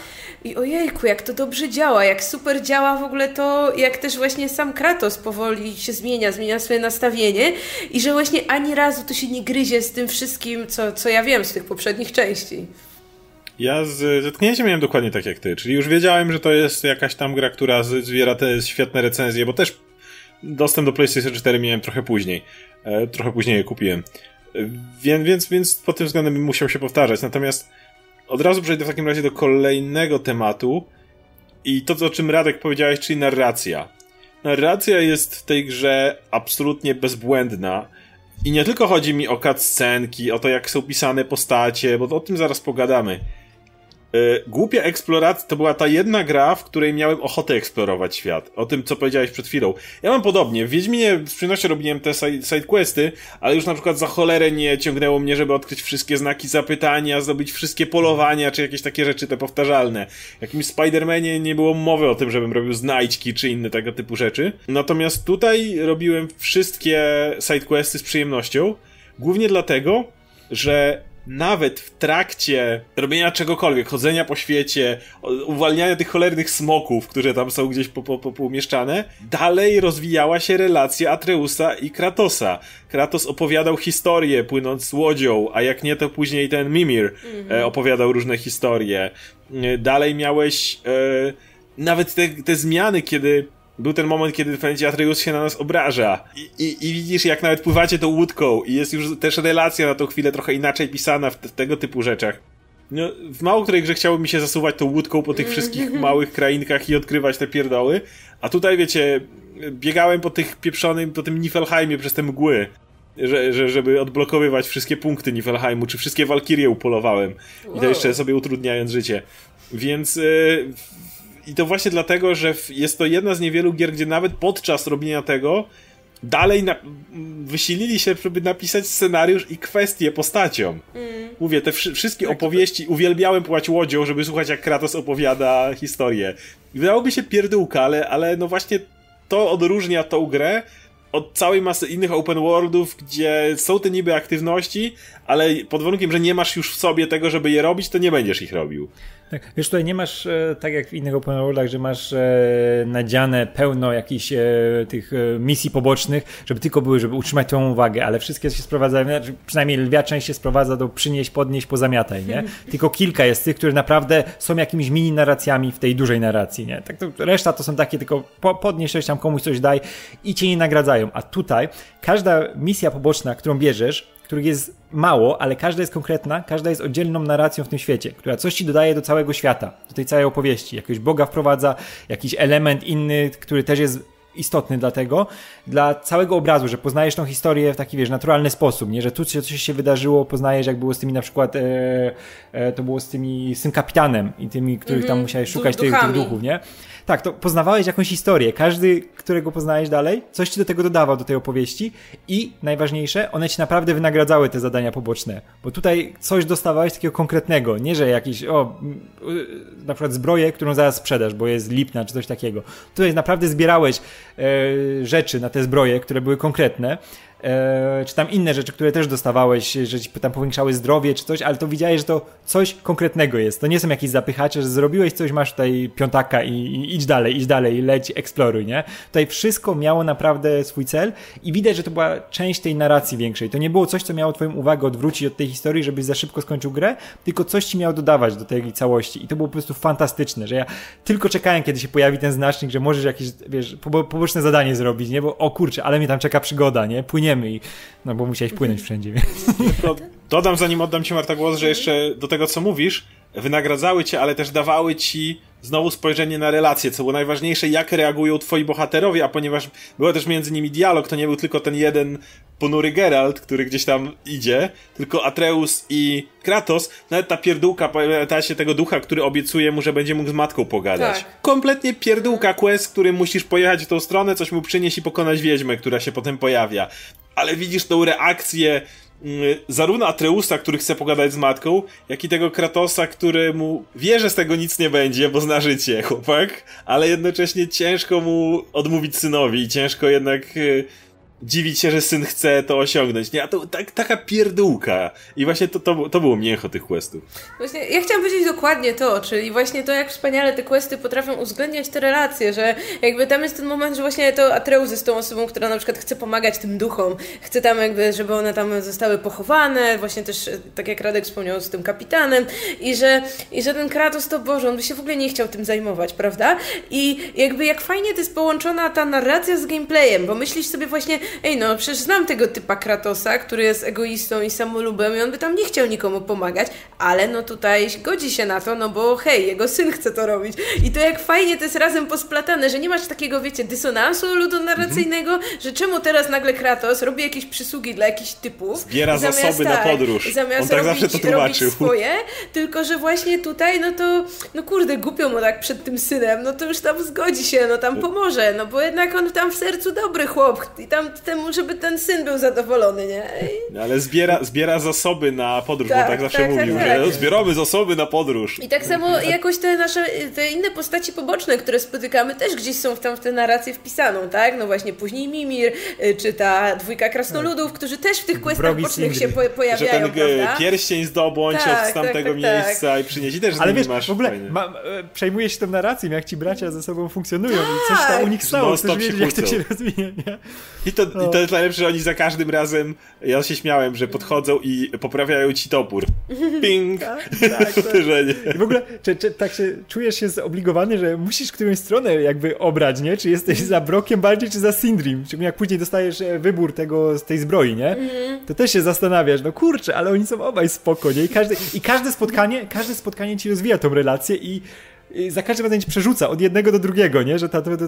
[SPEAKER 2] I ojejku, jak to dobrze działa, jak super działa w ogóle to, jak też właśnie sam Kratos powoli się zmienia, zmienia swoje nastawienie i że właśnie ani razu to się nie gryzie z tym wszystkim, co, co ja wiem z tych poprzednich części.
[SPEAKER 1] Ja z zetknięciem miałem dokładnie tak jak ty, czyli już wiedziałem, że to jest jakaś tam gra, która zbiera te świetne recenzje, bo też dostęp do PlayStation 4 miałem trochę później. E, trochę później je kupiłem. Więc, więc, więc pod tym względem musiał się powtarzać. Natomiast od razu przejdę w takim razie do kolejnego tematu. I to, o czym Radek powiedziałeś, czyli narracja. Narracja jest w tej grze absolutnie bezbłędna. I nie tylko chodzi mi o cutscenki, o to, jak są pisane postacie, bo o tym zaraz pogadamy. E, głupia eksploracja to była ta jedna gra, w której miałem ochotę eksplorować świat. O tym, co powiedziałeś przed chwilą. Ja mam podobnie. W Wiedźminie z przyjemnością robiłem te sidequesty, ale już na przykład za cholerę nie ciągnęło mnie, żeby odkryć wszystkie znaki zapytania, zdobyć wszystkie polowania, czy jakieś takie rzeczy te powtarzalne. W jakimś Spider-Manie nie było mowy o tym, żebym robił znajdźki, czy inne tego typu rzeczy. Natomiast tutaj robiłem wszystkie sidequesty z przyjemnością. Głównie dlatego, że nawet w trakcie robienia czegokolwiek, chodzenia po świecie, uwalniania tych cholernych smoków, które tam są gdzieś po, po, po, dalej rozwijała się relacja Atreusa i Kratosa. Kratos opowiadał historię płynąc łodzią, a jak nie, to później ten Mimir mm -hmm. e, opowiadał różne historie. E, dalej miałeś e, nawet te, te zmiany, kiedy był ten moment, kiedy pewnie Atreus się na nas obraża. I, i, I, widzisz, jak nawet pływacie tą łódką i jest już też relacja na tą chwilę trochę inaczej pisana w te, tego typu rzeczach. No, w mało której grze chciałoby mi się zasuwać tą łódką po tych wszystkich małych krainkach i odkrywać te pierdoły. A tutaj, wiecie, biegałem po tych pieprzonym, po tym Niflheimie przez te mgły. Że, że, żeby odblokowywać wszystkie punkty Niflheimu, czy wszystkie Walkirie upolowałem. I to jeszcze sobie utrudniając życie. Więc yy, i to właśnie dlatego, że jest to jedna z niewielu gier, gdzie nawet podczas robienia tego dalej na, wysilili się, żeby napisać scenariusz i kwestie postaciom. Mm. Mówię, te wszystkie tak, opowieści, uwielbiałem płać łodzią, żeby słuchać jak Kratos opowiada historię. Wydałoby się pierdółka, ale, ale no właśnie to odróżnia tą grę od całej masy innych open worldów, gdzie są te niby aktywności, ale pod warunkiem, że nie masz już w sobie tego, żeby je robić, to nie będziesz ich robił.
[SPEAKER 3] Tak. Wiesz, tutaj nie masz, e, tak jak w innych open worldach, że masz e, nadziane pełno jakichś e, tych misji pobocznych, żeby tylko były, żeby utrzymać tą uwagę, ale wszystkie się sprowadzają, znaczy przynajmniej lwia część się sprowadza do przynieść, podnieść, pozamiataj, nie? Tylko kilka jest tych, które naprawdę są jakimiś mini narracjami w tej dużej narracji, nie? Tak to, reszta to są takie tylko po, podnieś coś tam, komuś coś daj i cię nie nagradzają. A tutaj każda misja poboczna, którą bierzesz, których jest mało, ale każda jest konkretna, każda jest oddzielną narracją w tym świecie, która coś ci dodaje do całego świata, do tej całej opowieści. Jakiegoś Boga wprowadza, jakiś element inny, który też jest istotny dla tego, dla całego obrazu, że poznajesz tą historię w taki, wiesz, naturalny sposób, nie, że tu coś się wydarzyło, poznajesz jak było z tymi na przykład, e, e, to było z tymi, z tym kapitanem i tymi, których mm -hmm. tam mhm. musiałeś szukać, tych, tych duchów, nie? Tak, to poznawałeś jakąś historię. Każdy, którego poznałeś dalej, coś ci do tego dodawał, do tej opowieści i najważniejsze, one ci naprawdę wynagradzały te zadania poboczne. Bo tutaj coś dostawałeś takiego konkretnego, nie że jakiś, o, na przykład zbroję, którą zaraz sprzedasz, bo jest lipna czy coś takiego. Tutaj naprawdę zbierałeś e, rzeczy na te zbroje, które były konkretne czy tam inne rzeczy, które też dostawałeś, że ci tam powiększały zdrowie czy coś, ale to widziałeś, że to coś konkretnego jest. To nie są jakieś zapychacze, że zrobiłeś coś, masz tutaj piątaka i, i idź dalej, idź dalej, leć, eksploruj, nie? Tutaj wszystko miało naprawdę swój cel i widać, że to była część tej narracji większej. To nie było coś, co miało twoją uwagę odwrócić od tej historii, żebyś za szybko skończył grę, tylko coś ci miało dodawać do tej całości i to było po prostu fantastyczne, że ja tylko czekałem, kiedy się pojawi ten znacznik, że możesz jakieś, wiesz, poboczne zadanie zrobić, nie? Bo o kurczę, ale mnie tam czeka przygoda, nie? Płyniemy i no bo musiałeś płynąć wszędzie, więc...
[SPEAKER 1] dodam, zanim oddam ci Marta głos, że jeszcze do tego, co mówisz, wynagradzały cię, ale też dawały ci znowu spojrzenie na relacje, co było najważniejsze, jak reagują twoi bohaterowie, a ponieważ było też między nimi dialog, to nie był tylko ten jeden ponury Geralt, który gdzieś tam idzie, tylko Atreus i Kratos, nawet ta pierdółka, pamięta się tego ducha, który obiecuje mu, że będzie mógł z matką pogadać. Tak. Kompletnie pierdółka quest, który musisz pojechać w tą stronę, coś mu przynieść i pokonać wiedźmę, która się potem pojawia. Ale widzisz tą reakcję Mm, zarówno Atreusa, który chce pogadać z matką, jak i tego Kratosa, który mu wie, że z tego nic nie będzie, bo zna życie, chłopak, ale jednocześnie ciężko mu odmówić synowi i ciężko jednak y, dziwić się, że syn chce to osiągnąć, nie? A to tak, taka pierdółka. I właśnie to, to, to było mięcho tych questów.
[SPEAKER 2] Właśnie, ja chciałam powiedzieć dokładnie to, czyli właśnie to, jak wspaniale te questy potrafią uwzględniać te relacje, że jakby tam jest ten moment, że właśnie to Atreus jest tą osobą, która na przykład chce pomagać tym duchom, chce tam jakby, żeby one tam zostały pochowane, właśnie też, tak jak Radek wspomniał, z tym kapitanem i że, i że ten Kratos to Boże, on by się w ogóle nie chciał tym zajmować, prawda? I jakby jak fajnie to jest połączona ta narracja z gameplayem, bo myślisz sobie właśnie, ej no, przecież znam tego typa Kratosa, który jest egoistą i samolubem i on by tam nie chciał nikomu pomagać, ale no tutaj godzi się na to, no bo hej, jego syn chce to robić. I to jak fajnie to jest razem posplatane, że nie masz takiego, wiecie, dysonansu ludonarracyjnego, -hmm. że czemu teraz nagle Kratos robi jakieś przysługi dla jakichś typów.
[SPEAKER 1] Zbiera zamiast, zasoby tak, na podróż.
[SPEAKER 2] Zamiast On tak robić, zawsze to tłumaczył. swoje, tylko że właśnie tutaj, no to, no kurde, głupio mu tak przed tym synem, no to już tam zgodzi się, no tam pomoże, no bo jednak on tam w sercu dobry chłop i tam temu, żeby ten syn był zadowolony, nie?
[SPEAKER 1] I... Ale zbiera, zbiera zasoby na podróż, tak, bo tak zawsze tak, mówił, tak, że tak. zbieramy zasoby na podróż.
[SPEAKER 2] I tak samo jakoś te nasze, te inne postaci poboczne, które spotykamy, też gdzieś są w, tam w tę narrację wpisaną, tak? No właśnie później Mimir, y, czy ta dwójka krasnoludów, którzy też w tych questach bocznych się po, pojawiają, że ten
[SPEAKER 1] prawda? pierścień zdobądź tak, od tamtego tak, miejsca i przynieść. I też
[SPEAKER 3] Ale wiesz, masz w ogóle ma, e, przejmujesz się tą narracją, jak ci bracia ze sobą funkcjonują i coś tam u nich stało, chcesz wiedzieć, jak to się rozwinie, nie?
[SPEAKER 1] I to, no. i to jest najlepsze, że oni za każdym razem, ja się śmiałem, że podchodzą i poprawiają ci topór. Ping! tak, tak,
[SPEAKER 3] tak. I w ogóle czy, czy, tak się czujesz się zobligowany, że musisz którąś stronę jakby obrać, nie? Czy jesteś za Brokiem bardziej, czy za Sindrim? Czy jak później dostajesz e, wybór tego, z tej zbroi, nie? Mhm. To też się zastanawiasz, no kurczę, ale oni są obaj spoko, nie? I każde, i każde spotkanie, każde spotkanie ci rozwija tą relację i za każdym razem ci przerzuca od jednego do drugiego, nie? Że to, to, to,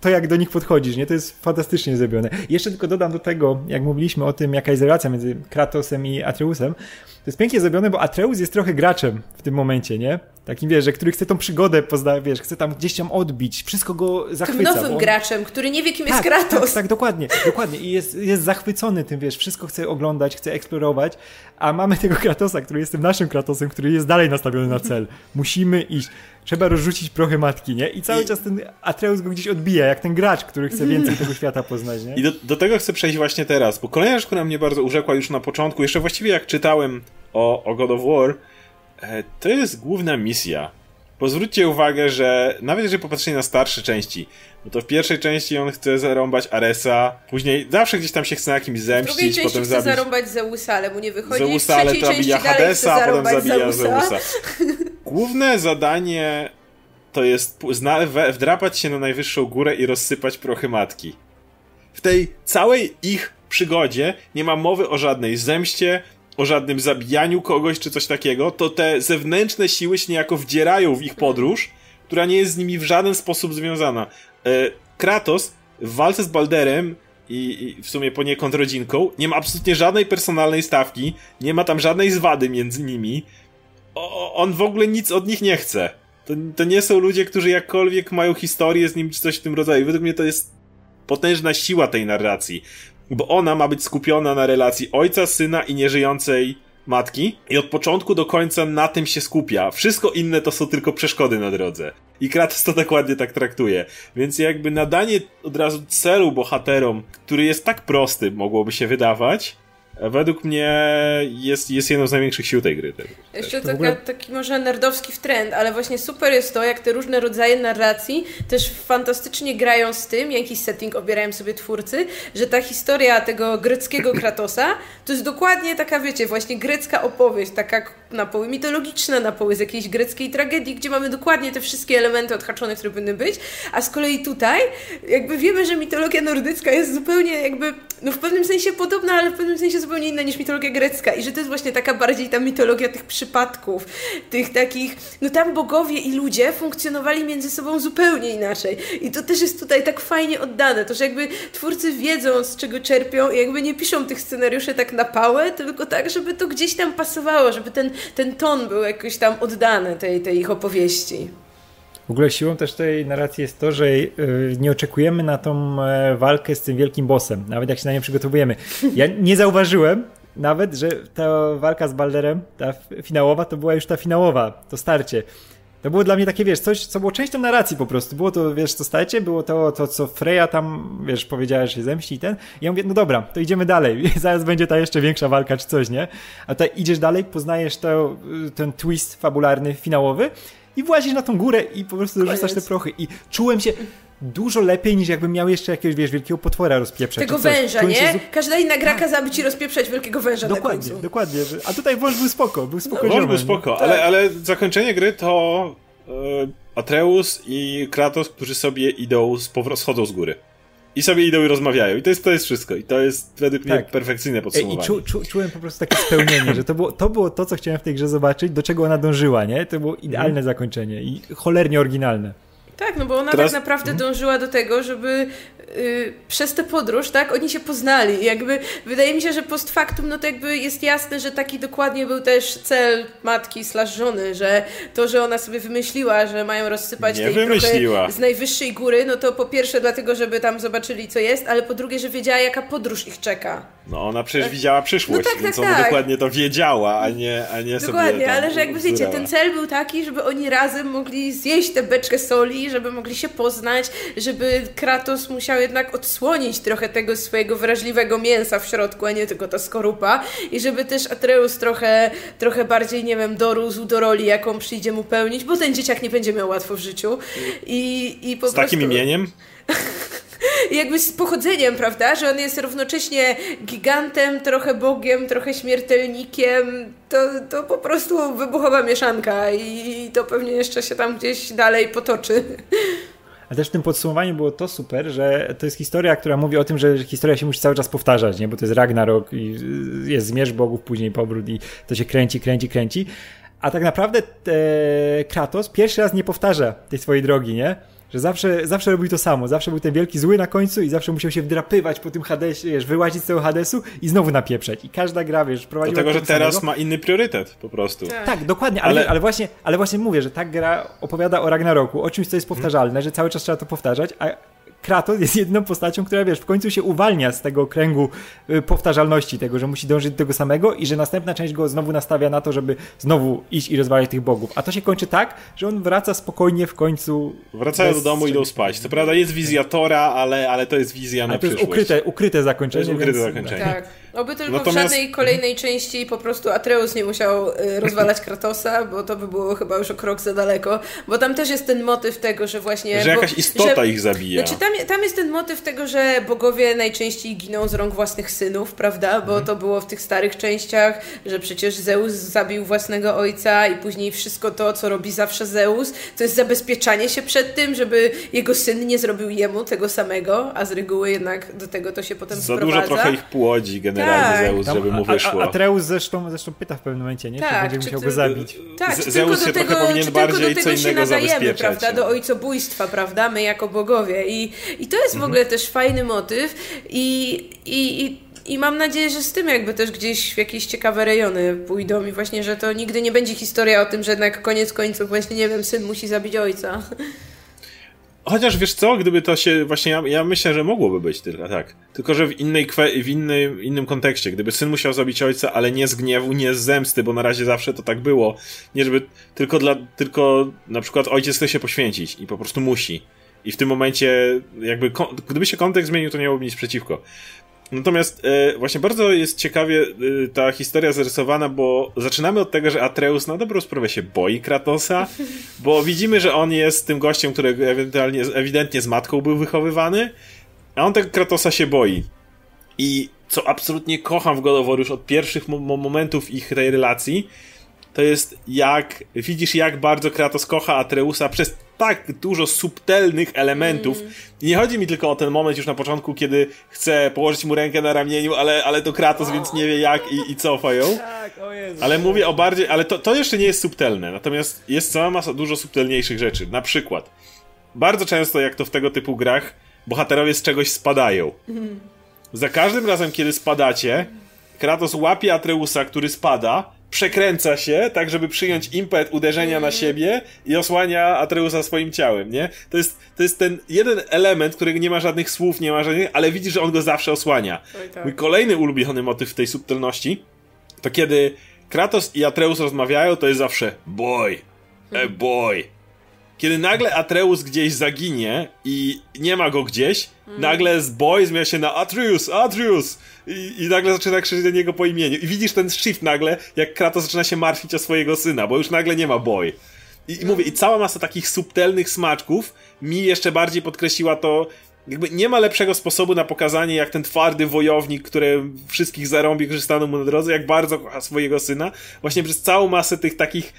[SPEAKER 3] to, jak do nich podchodzisz, nie? To jest fantastycznie zrobione. Jeszcze tylko dodam do tego, jak mówiliśmy o tym, jaka jest relacja między Kratosem i Atreusem, to jest pięknie zrobione, bo Atreus jest trochę graczem w tym momencie, nie? Takim, wiesz, że który chce tą przygodę poznać, wiesz, chce tam gdzieś tam odbić, wszystko go zachwyca.
[SPEAKER 2] Tym nowym on... graczem, który nie wie, kim
[SPEAKER 3] tak,
[SPEAKER 2] jest Kratos.
[SPEAKER 3] Tak, tak, dokładnie, dokładnie. I jest, jest zachwycony tym, wiesz, wszystko chce oglądać, chce eksplorować, a mamy tego Kratosa, który jest tym naszym Kratosem, który jest dalej nastawiony na cel. Musimy iść. Trzeba rozrzucić prochy matki, nie? I cały I... czas ten Atreus go gdzieś odbija, jak ten gracz, który chce więcej tego świata poznać, nie?
[SPEAKER 1] I do, do tego chcę przejść właśnie teraz, bo kolejna rzecz, która mnie bardzo urzekła już na początku, jeszcze właściwie jak czytałem o, o God of War, to jest główna misja. Pozwólcie uwagę, że nawet jeżeli popatrzycie na starsze części, no to w pierwszej części on chce zarąbać Aresa, później zawsze gdzieś tam się chce na kimś zemścić, potem
[SPEAKER 2] chce
[SPEAKER 1] zabić...
[SPEAKER 2] zarąbać Zeusa, ale mu nie wychodzi.
[SPEAKER 1] Zeusa, ale to zabija Hadesa, a potem zabija Zeusa. Zeusa. Główne zadanie to jest wdrapać się na najwyższą górę i rozsypać prochy matki. W tej całej ich przygodzie nie ma mowy o żadnej zemście, o żadnym zabijaniu kogoś czy coś takiego, to te zewnętrzne siły się niejako wdzierają w ich podróż, która nie jest z nimi w żaden sposób związana. E, Kratos w walce z Balderem i, w sumie poniekąd rodzinką nie ma absolutnie żadnej personalnej stawki, nie ma tam żadnej zwady między nimi. On w ogóle nic od nich nie chce. To, to nie są ludzie, którzy jakkolwiek mają historię z nim czy coś w tym rodzaju. Według mnie to jest potężna siła tej narracji bo ona ma być skupiona na relacji ojca, syna i nieżyjącej matki i od początku do końca na tym się skupia. Wszystko inne to są tylko przeszkody na drodze. I Kratos to dokładnie tak traktuje. Więc jakby nadanie od razu celu bohaterom, który jest tak prosty, mogłoby się wydawać, według mnie jest, jest jedną z największych sił tej gry.
[SPEAKER 2] Jeszcze taka, ogóle... taki może nerdowski trend, ale właśnie super jest to, jak te różne rodzaje narracji też fantastycznie grają z tym, jaki setting obierają sobie twórcy, że ta historia tego greckiego Kratosa to jest dokładnie taka, wiecie, właśnie grecka opowieść, taka na poły mitologiczna, na poły z jakiejś greckiej tragedii, gdzie mamy dokładnie te wszystkie elementy odhaczone, które powinny być, a z kolei tutaj jakby wiemy, że mitologia nordycka jest zupełnie jakby, no w pewnym sensie podobna, ale w pewnym sensie zupełnie inna niż mitologia grecka. I że to jest właśnie taka bardziej ta mitologia tych przypadków, tych takich, no tam bogowie i ludzie funkcjonowali między sobą zupełnie inaczej. I to też jest tutaj tak fajnie oddane, to że jakby twórcy wiedzą z czego czerpią i jakby nie piszą tych scenariuszy tak na pałę, tylko tak, żeby to gdzieś tam pasowało, żeby ten, ten ton był jakoś tam oddany tej, tej ich opowieści.
[SPEAKER 3] W ogóle siłą też tej narracji jest to, że y, nie oczekujemy na tą e, walkę z tym wielkim bossem, nawet jak się na nią przygotowujemy. Ja nie zauważyłem nawet, że ta walka z Balderem, ta finałowa, to była już ta finałowa, to starcie. To było dla mnie takie, wiesz, coś, co było częścią narracji po prostu. Było to, wiesz, to starcie, było to, to co Freya tam, wiesz, powiedziała, że się zemści i ten. I ja mówię, no dobra, to idziemy dalej. Zaraz będzie ta jeszcze większa walka czy coś, nie? A tutaj idziesz dalej, poznajesz to, ten twist fabularny, finałowy i włazisz na tą górę i po prostu dorzucasz te prochy. I czułem się dużo lepiej niż jakbym miał jeszcze jakiegoś, wiesz, wielkiego potwora rozpieprzać.
[SPEAKER 2] Tego węża, nie? Się... Każda inna gra kazałaby ci rozpieprzać wielkiego węża
[SPEAKER 3] Dokładnie, dokładnie. A tutaj wąż był spoko, był spoko.
[SPEAKER 1] No, wąż był spoko, tak. ale, ale zakończenie gry to e, Atreus i Kratos, którzy sobie idą, z schodzą z góry. I sobie idą i rozmawiają. I to jest, to jest wszystko. I to jest według tak. mnie perfekcyjne podsumowanie.
[SPEAKER 3] I czu, czu, czułem po prostu takie spełnienie, że to było, to było to, co chciałem w tej grze zobaczyć, do czego ona dążyła, nie? To było idealne mm. zakończenie i cholernie oryginalne.
[SPEAKER 2] Tak, no bo ona Teraz... tak naprawdę mhm. dążyła do tego, żeby y, przez tę podróż, tak, oni się poznali. I jakby wydaje mi się, że post factum, no to jakby jest jasne, że taki dokładnie był też cel matki slash żony, że to, że ona sobie wymyśliła, że mają rozsypać
[SPEAKER 1] Nie tej wymyśliła.
[SPEAKER 2] z najwyższej góry, no to po pierwsze dlatego, żeby tam zobaczyli, co jest, ale po drugie, że wiedziała, jaka podróż ich czeka.
[SPEAKER 1] No ona przecież tak? widziała przyszłość, no tak, więc tak, ona tak. dokładnie to wiedziała, a nie, a nie dokładnie,
[SPEAKER 2] sobie Dokładnie, ale że jakby wiecie, ten cel był taki, żeby oni razem mogli zjeść tę beczkę soli, żeby mogli się poznać, żeby Kratos musiał jednak odsłonić trochę tego swojego wrażliwego mięsa w środku, a nie tylko ta skorupa i żeby też Atreus trochę, trochę bardziej, nie wiem, dorósł do roli, jaką przyjdzie mu pełnić, bo ten dzieciak nie będzie miał łatwo w życiu. I, i po
[SPEAKER 1] z prostu... takim imieniem?
[SPEAKER 2] jakby z pochodzeniem, prawda, że on jest równocześnie gigantem, trochę bogiem, trochę śmiertelnikiem, to, to po prostu wybuchowa mieszanka i to pewnie jeszcze się tam gdzieś dalej potoczy.
[SPEAKER 3] Ale też w tym podsumowaniu było to super, że to jest historia, która mówi o tym, że historia się musi cały czas powtarzać, nie? bo to jest Ragnarok i jest zmierzch bogów, później powrót i to się kręci, kręci, kręci. A tak naprawdę e, Kratos pierwszy raz nie powtarza tej swojej drogi, nie? Że zawsze, zawsze robił to samo, zawsze był ten wielki zły na końcu i zawsze musiał się wdrapywać po tym Hadesie, wiesz, wyłazić z tego Hadesu i znowu napieprzeć. I każda gra, wiesz, prowadziła...
[SPEAKER 1] Dlatego, że teraz samego. ma inny priorytet po prostu.
[SPEAKER 3] Tak, tak dokładnie, ale, ale... ale, właśnie, ale właśnie mówię, że ta gra opowiada o Ragnaroku, o czymś, co jest powtarzalne, hmm. że cały czas trzeba to powtarzać, a Kratos jest jedną postacią, która wiesz, w końcu się uwalnia z tego kręgu y, powtarzalności tego, że musi dążyć do tego samego i że następna część go znowu nastawia na to, żeby znowu iść i rozwalać tych bogów. A to się kończy tak, że on wraca spokojnie w końcu.
[SPEAKER 1] Wracają do domu i idą spać. Co prawda jest wizjatora, ale, ale to jest wizja na ale to
[SPEAKER 3] jest ukryte, ukryte zakończenie. To
[SPEAKER 1] jest ukryte więc... zakończenie.
[SPEAKER 2] Tak. Oby tylko Natomiast... w żadnej kolejnej części po prostu Atreus nie musiał y, rozwalać Kratosa, bo to by było chyba już o krok za daleko, bo tam też jest ten motyw tego, że właśnie...
[SPEAKER 1] Że jakaś istota że, ich zabija.
[SPEAKER 2] Znaczy tam, tam jest ten motyw tego, że bogowie najczęściej giną z rąk własnych synów, prawda? Bo mhm. to było w tych starych częściach, że przecież Zeus zabił własnego ojca i później wszystko to, co robi zawsze Zeus, to jest zabezpieczanie się przed tym, żeby jego syn nie zrobił jemu tego samego, a z reguły jednak do tego to się potem
[SPEAKER 1] Za sprowadza. dużo trochę ich płodzi generalnie tak. Zeus, Tam, żeby mu wyszło.
[SPEAKER 3] A, a Atreus zresztą, zresztą pyta w pewnym momencie, nie? Tak, czy będzie musiał ty, go zabić.
[SPEAKER 2] Tak, czy Zeus się tego, trochę powinien bardziej co innego zabezpieczać. prawda? Do ojcobójstwa, prawda? My jako bogowie. I, i to jest w mhm. ogóle też fajny motyw i, i, i i mam nadzieję, że z tym jakby też gdzieś w jakieś ciekawe rejony pójdą i właśnie, że to nigdy nie będzie historia o tym, że jednak koniec końców właśnie, nie wiem, syn musi zabić ojca.
[SPEAKER 1] Chociaż wiesz co, gdyby to się właśnie, ja, ja myślę, że mogłoby być tylko tak. Tylko, że w innej kwe, w innym, innym kontekście. Gdyby syn musiał zabić ojca, ale nie z gniewu, nie z zemsty, bo na razie zawsze to tak było. Nie żeby, tylko dla, tylko na przykład ojciec chce się poświęcić i po prostu musi. I w tym momencie, jakby, gdyby się kontekst zmienił, to nie byłoby nic przeciwko. Natomiast e, właśnie bardzo jest ciekawie e, ta historia zarysowana, bo zaczynamy od tego, że Atreus na dobrą sprawę się boi Kratosa, bo widzimy, że on jest tym gościem, którego ewentualnie, ewidentnie z matką był wychowywany, a on tego Kratosa się boi. I co absolutnie kocham w God już od pierwszych mo momentów ich tej relacji, to jest jak, widzisz jak bardzo Kratos kocha Atreusa przez tak dużo subtelnych elementów. Mm. I nie chodzi mi tylko o ten moment już na początku, kiedy chce położyć mu rękę na ramieniu, ale, ale to Kratos, więc nie wie jak i, i cofa ją. Tak, o Jezu. Ale mówię o bardziej, ale to, to jeszcze nie jest subtelne. Natomiast jest cała masa dużo subtelniejszych rzeczy. Na przykład, bardzo często jak to w tego typu grach, bohaterowie z czegoś spadają. Mm. Za każdym razem, kiedy spadacie, Kratos łapie Atreusa, który spada, przekręca się, tak żeby przyjąć impet uderzenia na siebie i osłania Atreusa swoim ciałem, nie? To jest, to jest ten jeden element, którego nie ma żadnych słów, nie ma żadnych, ale widzisz, że on go zawsze osłania. tak. Mój kolejny ulubiony motyw w tej subtelności to kiedy Kratos i Atreus rozmawiają, to jest zawsze boy, a boy. Kiedy nagle Atreus gdzieś zaginie i nie ma go gdzieś, mm. nagle z boy zmienia się na Atreus, Atreus! I, I, nagle zaczyna krzyczeć do niego po imieniu. I widzisz ten shift nagle, jak Kratos zaczyna się martwić o swojego syna, bo już nagle nie ma boy. I, I, mówię, i cała masa takich subtelnych smaczków mi jeszcze bardziej podkreśliła to, jakby nie ma lepszego sposobu na pokazanie, jak ten twardy wojownik, który wszystkich zarąbi, którzy staną mu na drodze, jak bardzo kocha swojego syna, właśnie przez całą masę tych takich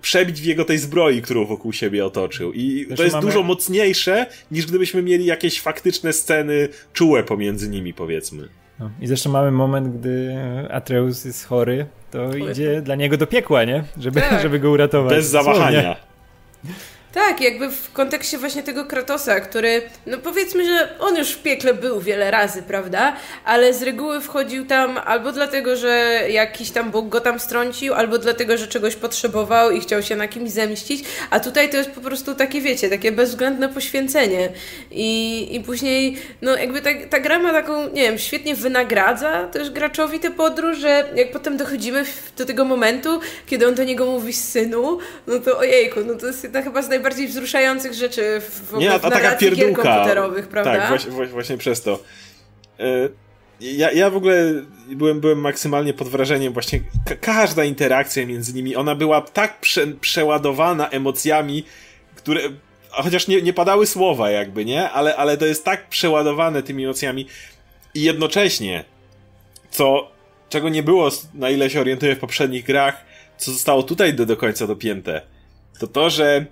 [SPEAKER 1] przebić w jego tej zbroi, którą wokół siebie otoczył. I to jest mamy... dużo mocniejsze, niż gdybyśmy mieli jakieś faktyczne sceny czułe pomiędzy nimi, powiedzmy.
[SPEAKER 3] No. I zresztą mamy moment, gdy Atreus jest chory, to idzie dla niego do piekła, nie? Żeby, tak. żeby go uratować.
[SPEAKER 1] Bez zawahania.
[SPEAKER 2] Tak, jakby w kontekście właśnie tego Kratosa, który, no powiedzmy, że on już w piekle był wiele razy, prawda? Ale z reguły wchodził tam albo dlatego, że jakiś tam Bóg go tam strącił, albo dlatego, że czegoś potrzebował i chciał się na kimś zemścić, a tutaj to jest po prostu takie, wiecie, takie bezwzględne poświęcenie. I, i później, no jakby ta, ta gra ma taką, nie wiem, świetnie wynagradza też graczowi tę podróż, że jak potem dochodzimy do tego momentu, kiedy on do niego mówi synu, no to ojejku, no to jest jedna chyba z naj najbardziej wzruszających rzeczy w,
[SPEAKER 1] Nie, a, taka pierdółka.
[SPEAKER 2] komputerowych, prawda?
[SPEAKER 1] Tak, właśnie, właśnie przez to. E, ja, ja w ogóle byłem, byłem maksymalnie pod wrażeniem właśnie ka każda interakcja między nimi, ona była tak prze przeładowana emocjami, które chociaż nie, nie padały słowa jakby, nie? Ale, ale to jest tak przeładowane tymi emocjami i jednocześnie co, czego nie było, na ile się orientuję w poprzednich grach, co zostało tutaj do, do końca dopięte, to to, że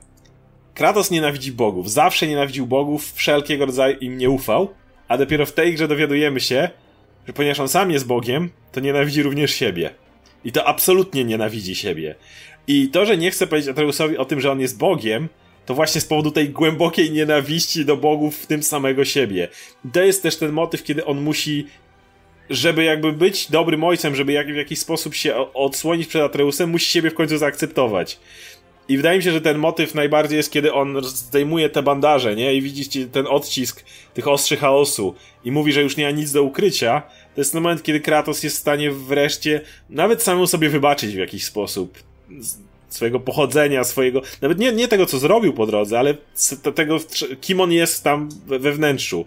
[SPEAKER 1] Kratos nienawidzi bogów, zawsze nienawidził bogów, wszelkiego rodzaju im nie ufał, a dopiero w tej grze dowiadujemy się, że ponieważ on sam jest bogiem, to nienawidzi również siebie. I to absolutnie nienawidzi siebie. I to, że nie chce powiedzieć Atreusowi o tym, że on jest bogiem, to właśnie z powodu tej głębokiej nienawiści do bogów, w tym samego siebie. To jest też ten motyw, kiedy on musi żeby jakby być dobrym ojcem, żeby jak, w jakiś sposób się odsłonić przed Atreusem, musi siebie w końcu zaakceptować. I wydaje mi się, że ten motyw najbardziej jest, kiedy on zdejmuje te bandaże, nie? I widzicie ten odcisk tych ostrzy chaosu i mówi, że już nie ma nic do ukrycia. To jest ten moment, kiedy Kratos jest w stanie wreszcie nawet samemu sobie wybaczyć w jakiś sposób swojego pochodzenia, swojego, nawet nie, nie tego, co zrobił po drodze, ale tego, kim on jest tam we wnętrzu.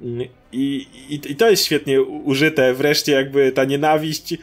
[SPEAKER 1] I, i, I to jest świetnie użyte, wreszcie jakby ta nienawiść, y,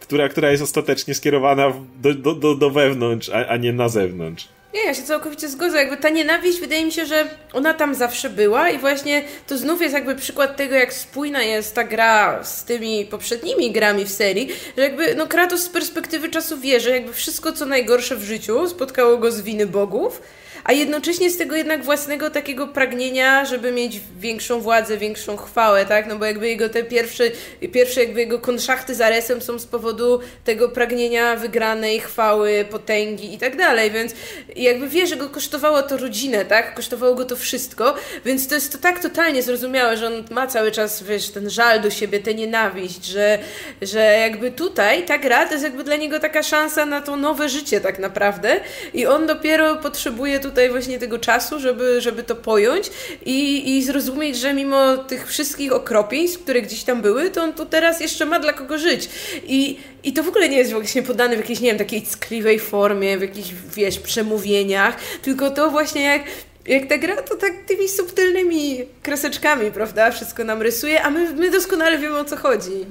[SPEAKER 1] która, która jest ostatecznie skierowana do, do, do, do wewnątrz, a, a nie na zewnątrz.
[SPEAKER 2] Nie, ja się całkowicie zgodzę. Jakby ta nienawiść, wydaje mi się, że ona tam zawsze była i właśnie to znów jest jakby przykład tego, jak spójna jest ta gra z tymi poprzednimi grami w serii, że jakby, no Kratos z perspektywy czasu wie, że jakby wszystko, co najgorsze w życiu spotkało go z winy bogów, a jednocześnie z tego jednak własnego takiego pragnienia, żeby mieć większą władzę, większą chwałę, tak? No bo jakby jego te pierwsze, pierwsze jakby jego konszachty z Aresem są z powodu tego pragnienia wygranej chwały, potęgi i tak dalej, więc jakby wie, że go kosztowało to rodzinę, tak? Kosztowało go to wszystko, więc to jest to tak totalnie zrozumiałe, że on ma cały czas, wiesz, ten żal do siebie, tę nienawiść, że, że jakby tutaj ta gra to jest jakby dla niego taka szansa na to nowe życie tak naprawdę i on dopiero potrzebuje tutaj tutaj właśnie tego czasu, żeby, żeby to pojąć i, i zrozumieć, że mimo tych wszystkich okropieństw, które gdzieś tam były, to on tu teraz jeszcze ma dla kogo żyć. I, i to w ogóle nie jest właśnie podane w jakiejś, nie wiem, takiej ckliwej formie, w jakichś, wiesz, przemówieniach, tylko to właśnie jak jak ta gra, to tak tymi subtelnymi kreseczkami, prawda? Wszystko nam rysuje, a my, my doskonale wiemy o co chodzi.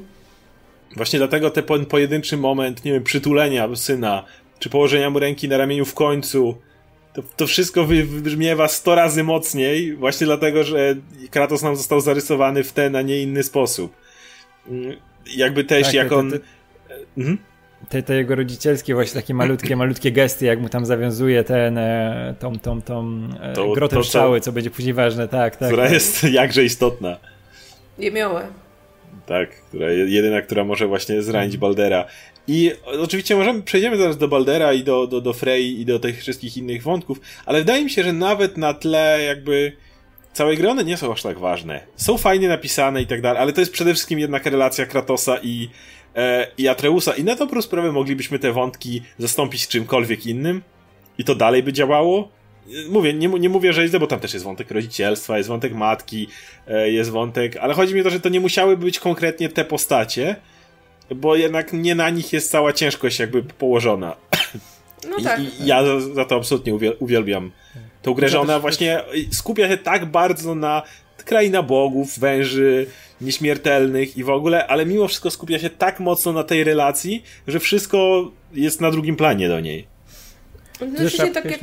[SPEAKER 1] Właśnie dlatego ten pojedynczy moment, nie wiem, przytulenia syna, czy położenia mu ręki na ramieniu w końcu, to, to wszystko wybrzmiewa sto razy mocniej, właśnie dlatego, że Kratos nam został zarysowany w ten, a nie inny sposób. Mm, jakby też, tak, jak on...
[SPEAKER 3] Mhm te, te jego rodzicielskie właśnie takie malutkie, malutkie gesty, jak mu tam zawiązuje ten, e, tą, tą, tą e, to, grotę to, co będzie później ważne, tak, tak.
[SPEAKER 1] Która tak. jest jakże istotna.
[SPEAKER 2] Niemiałe.
[SPEAKER 1] Tak, która, jedyna, która może właśnie zranić Baldera. I oczywiście możemy, przejdziemy zaraz do Baldera i do, do, do Frey i do tych wszystkich innych wątków, ale wydaje mi się, że nawet na tle jakby całej gry one nie są aż tak ważne. Są fajnie napisane i tak dalej, ale to jest przede wszystkim jednak relacja Kratosa i e, i Atreusa i na dobrą sprawę moglibyśmy te wątki zastąpić czymkolwiek innym i to dalej by działało. Mówię, nie, nie mówię, że jest, bo tam też jest wątek rodzicielstwa, jest wątek matki, e, jest wątek, ale chodzi mi o to, że to nie musiały być konkretnie te postacie, bo jednak nie na nich jest cała ciężkość jakby położona. No tak. I, I, ja za, za, to absolutnie uwielbiam tą grę, że ona właśnie skupia się tak bardzo na kraina bogów, węży, nieśmiertelnych i w ogóle, ale mimo wszystko skupia się tak mocno na tej relacji, że wszystko jest na drugim planie do niej.
[SPEAKER 2] No, tak jak...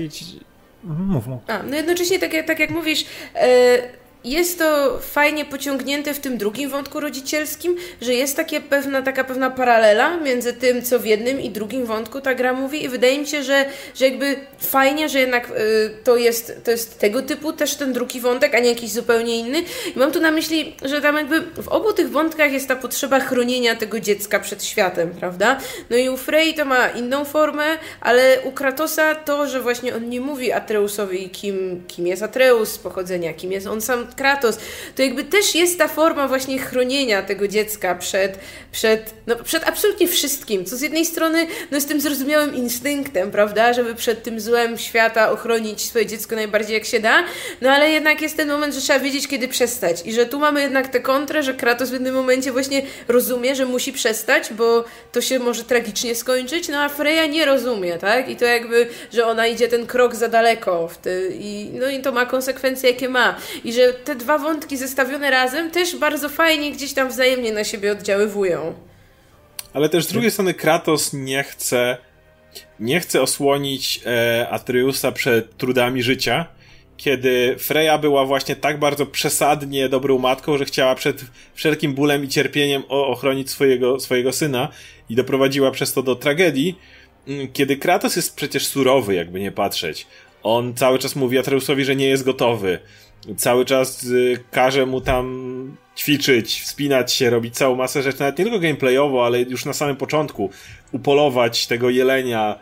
[SPEAKER 2] Mów, mów. A, no jednocześnie tak, tak jak mówisz, e, jest to fajnie pociągnięte w tym drugim wątku rodzicielskim, że jest takie pewna, taka pewna paralela między tym, co w jednym i drugim wątku ta gra mówi i wydaje mi się, że, że jakby fajnie, że jednak y, to, jest, to jest tego typu też ten drugi wątek, a nie jakiś zupełnie inny. I mam tu na myśli, że tam jakby w obu tych wątkach jest ta potrzeba chronienia tego dziecka przed światem, prawda? No i u Frey to ma inną formę, ale u Kratosa to, że właśnie on nie mówi Atreusowi, kim, kim jest Atreus z pochodzenia, kim jest on sam Kratos, to jakby też jest ta forma właśnie chronienia tego dziecka przed, przed, no, przed absolutnie wszystkim, co z jednej strony no, z tym zrozumiałym instynktem, prawda, żeby przed tym złem świata ochronić swoje dziecko najbardziej jak się da, no ale jednak jest ten moment, że trzeba wiedzieć, kiedy przestać. I że tu mamy jednak tę kontrę, że Kratos w jednym momencie właśnie rozumie, że musi przestać, bo to się może tragicznie skończyć, no a Freya nie rozumie, tak, i to jakby, że ona idzie ten krok za daleko w ty, i, no i to ma konsekwencje, jakie ma. I że te dwa wątki zestawione razem też bardzo fajnie gdzieś tam wzajemnie na siebie oddziaływują.
[SPEAKER 1] Ale też z drugiej strony Kratos nie chce nie chce osłonić e, Atreusa przed trudami życia, kiedy Freya była właśnie tak bardzo przesadnie dobrą matką, że chciała przed wszelkim bólem i cierpieniem ochronić swojego, swojego syna i doprowadziła przez to do tragedii, mm, kiedy Kratos jest przecież surowy, jakby nie patrzeć. On cały czas mówi Atreusowi, że nie jest gotowy cały czas y, każe mu tam ćwiczyć, wspinać się, robić całą masę rzeczy, nawet nie tylko gameplayowo, ale już na samym początku upolować tego jelenia,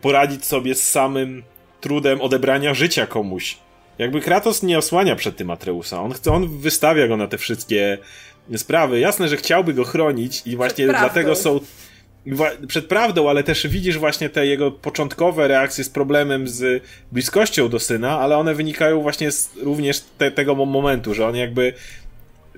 [SPEAKER 1] poradzić sobie z samym trudem odebrania życia komuś. Jakby Kratos nie osłania przed tym Atreusa, on, on wystawia go na te wszystkie sprawy. Jasne, że chciałby go chronić i właśnie dlatego są przed prawdą, ale też widzisz właśnie te jego początkowe reakcje z problemem z bliskością do syna, ale one wynikają właśnie z również te, tego momentu, że on jakby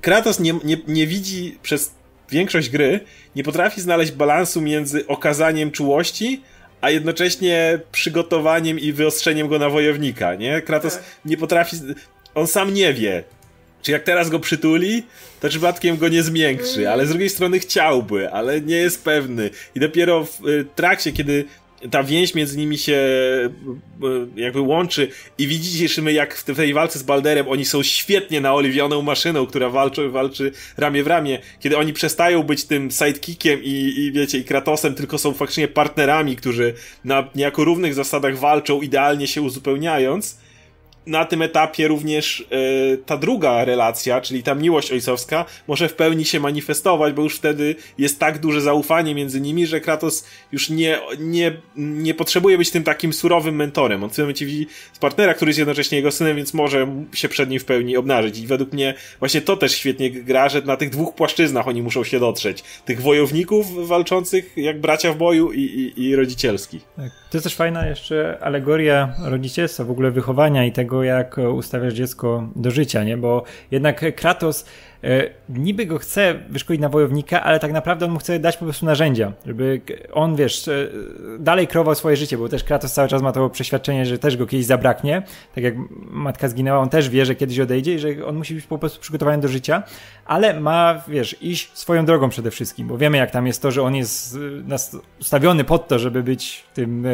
[SPEAKER 1] Kratos nie, nie, nie widzi przez większość gry, nie potrafi znaleźć balansu między okazaniem czułości, a jednocześnie przygotowaniem i wyostrzeniem go na wojownika, nie? Kratos tak. nie potrafi, on sam nie wie, czy jak teraz go przytuli, to przypadkiem go nie zmiękczy, ale z drugiej strony chciałby, ale nie jest pewny. I dopiero w y, trakcie, kiedy ta więź między nimi się y, jakby łączy i widzicie jak w tej walce z Balderem oni są świetnie naoliwioną maszyną, która walczy, walczy ramię w ramię, kiedy oni przestają być tym sidekickiem i, i wiecie, i Kratosem, tylko są faktycznie partnerami, którzy na niejako równych zasadach walczą, idealnie się uzupełniając, na tym etapie również y, ta druga relacja, czyli ta miłość ojcowska, może w pełni się manifestować, bo już wtedy jest tak duże zaufanie między nimi, że Kratos już nie, nie, nie potrzebuje być tym takim surowym mentorem. On w tym momencie widzi partnera, który jest jednocześnie jego synem, więc może się przed nim w pełni obnażyć. I według mnie właśnie to też świetnie gra, że na tych dwóch płaszczyznach oni muszą się dotrzeć. Tych wojowników walczących jak bracia w boju i, i, i rodzicielskich.
[SPEAKER 3] Tak. To jest też fajna jeszcze alegoria rodzicielstwa, w ogóle wychowania i tego, jak ustawiasz dziecko do życia, nie? Bo jednak Kratos E, niby go chce wyszkolić na wojownika, ale tak naprawdę on mu chce dać po prostu narzędzia, żeby on, wiesz, e, dalej kreował swoje życie, bo też Kratos cały czas ma to przeświadczenie, że też go kiedyś zabraknie, tak jak matka zginęła, on też wie, że kiedyś odejdzie i że on musi być po prostu przygotowany do życia, ale ma, wiesz, iść swoją drogą przede wszystkim, bo wiemy jak tam jest to, że on jest e, ustawiony pod to, żeby być tym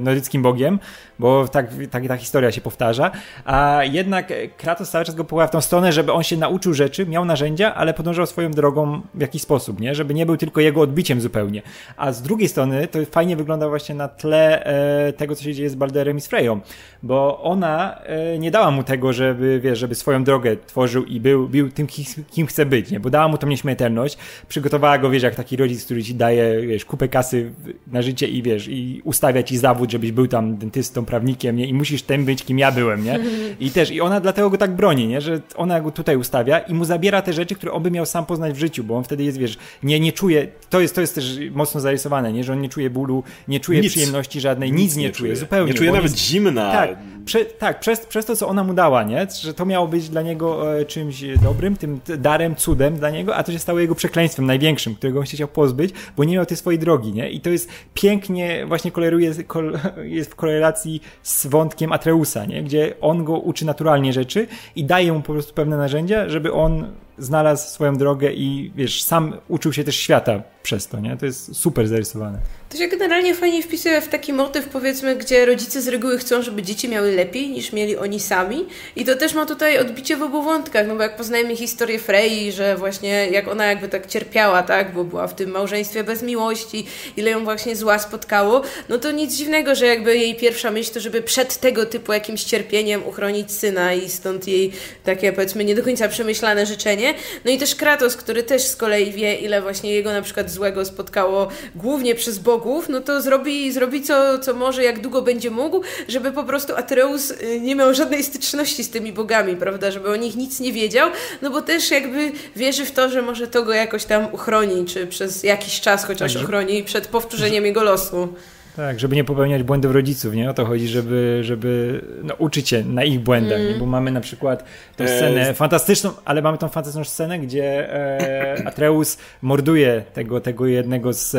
[SPEAKER 3] nordyckim bogiem, bo tak, tak ta historia się powtarza, a jednak Kratos cały czas go połapał w tą stronę, żeby on się nauczył rzeczy, miał narzędzia, ale podążał swoją drogą w jakiś sposób, nie? Żeby nie był tylko jego odbiciem zupełnie. A z drugiej strony to fajnie wygląda właśnie na tle e, tego, co się dzieje z Balderem i z Freją, bo ona e, nie dała mu tego, żeby, wiesz, żeby swoją drogę tworzył i był, był tym, kim, kim chce być, nie? Bo dała mu tą nieśmiertelność, przygotowała go, wiesz, jak taki rodzic, który ci daje, wiesz, kupę kasy na życie i, wiesz, i ustawia ci zawód, żebyś był tam dentystą, prawnikiem, nie? I musisz tym być, kim ja byłem, nie? I też, i ona dlatego go tak broni, nie? Że ona go tutaj ustawia i mu zabiera te rzeczy, które on by miał sam poznać w życiu, bo on wtedy jest, wiesz, nie, nie czuje, to jest, to jest też mocno zarysowane, nie? Że on nie czuje bólu, nie czuje nic. przyjemności żadnej, nic, nic nie, nie, czuje, zupełnie.
[SPEAKER 1] Nie czuje nawet jest, zimna.
[SPEAKER 3] Tak, prze, tak przez, przez to, co ona mu dała, nie? Że to miało być dla niego e, czymś dobrym, tym darem, cudem dla niego, a to się stało jego przekleństwem największym, którego on się chciał pozbyć, bo nie miał tej swojej drogi, nie? I to jest pięknie właśnie koleruje, kol, jest w korelacji z wątkiem Atreusa, nie? Gdzie on go uczy naturalnie rzeczy i daje mu po prostu pewne narzędzia, żeby on znalazł swoją drogę i wiesz, sam uczył się też świata przez to, nie? To jest super zarysowane.
[SPEAKER 2] To się generalnie fajnie wpisuje w taki motyw, powiedzmy, gdzie rodzice z reguły chcą, żeby dzieci miały lepiej niż mieli oni sami. I to też ma tutaj odbicie w obu wątkach, no bo jak poznajemy historię Frey, że właśnie jak ona jakby tak cierpiała, tak, bo była w tym małżeństwie bez miłości, ile ją właśnie zła spotkało, no to nic dziwnego, że jakby jej pierwsza myśl to, żeby przed tego typu jakimś cierpieniem uchronić syna i stąd jej takie, powiedzmy, nie do końca przemyślane życzenie. No i też Kratos, który też z kolei wie, ile właśnie jego na przykład złego spotkało głównie przez bogów, no to zrobi, zrobi co, co może, jak długo będzie mógł, żeby po prostu Atreus y, nie miał żadnej styczności z tymi bogami, prawda, żeby o nich nic nie wiedział, no bo też jakby wierzy w to, że może to go jakoś tam uchroni, czy przez jakiś czas chociaż tak, uchroni przed powtórzeniem jego losu.
[SPEAKER 3] Tak, żeby nie popełniać błędów rodziców, nie? O to chodzi, żeby, żeby no, uczyć się na ich błędach, mm. Bo mamy na przykład tę e, scenę e... fantastyczną, ale mamy tą fantastyczną scenę, gdzie e, Atreus morduje tego, tego jednego z,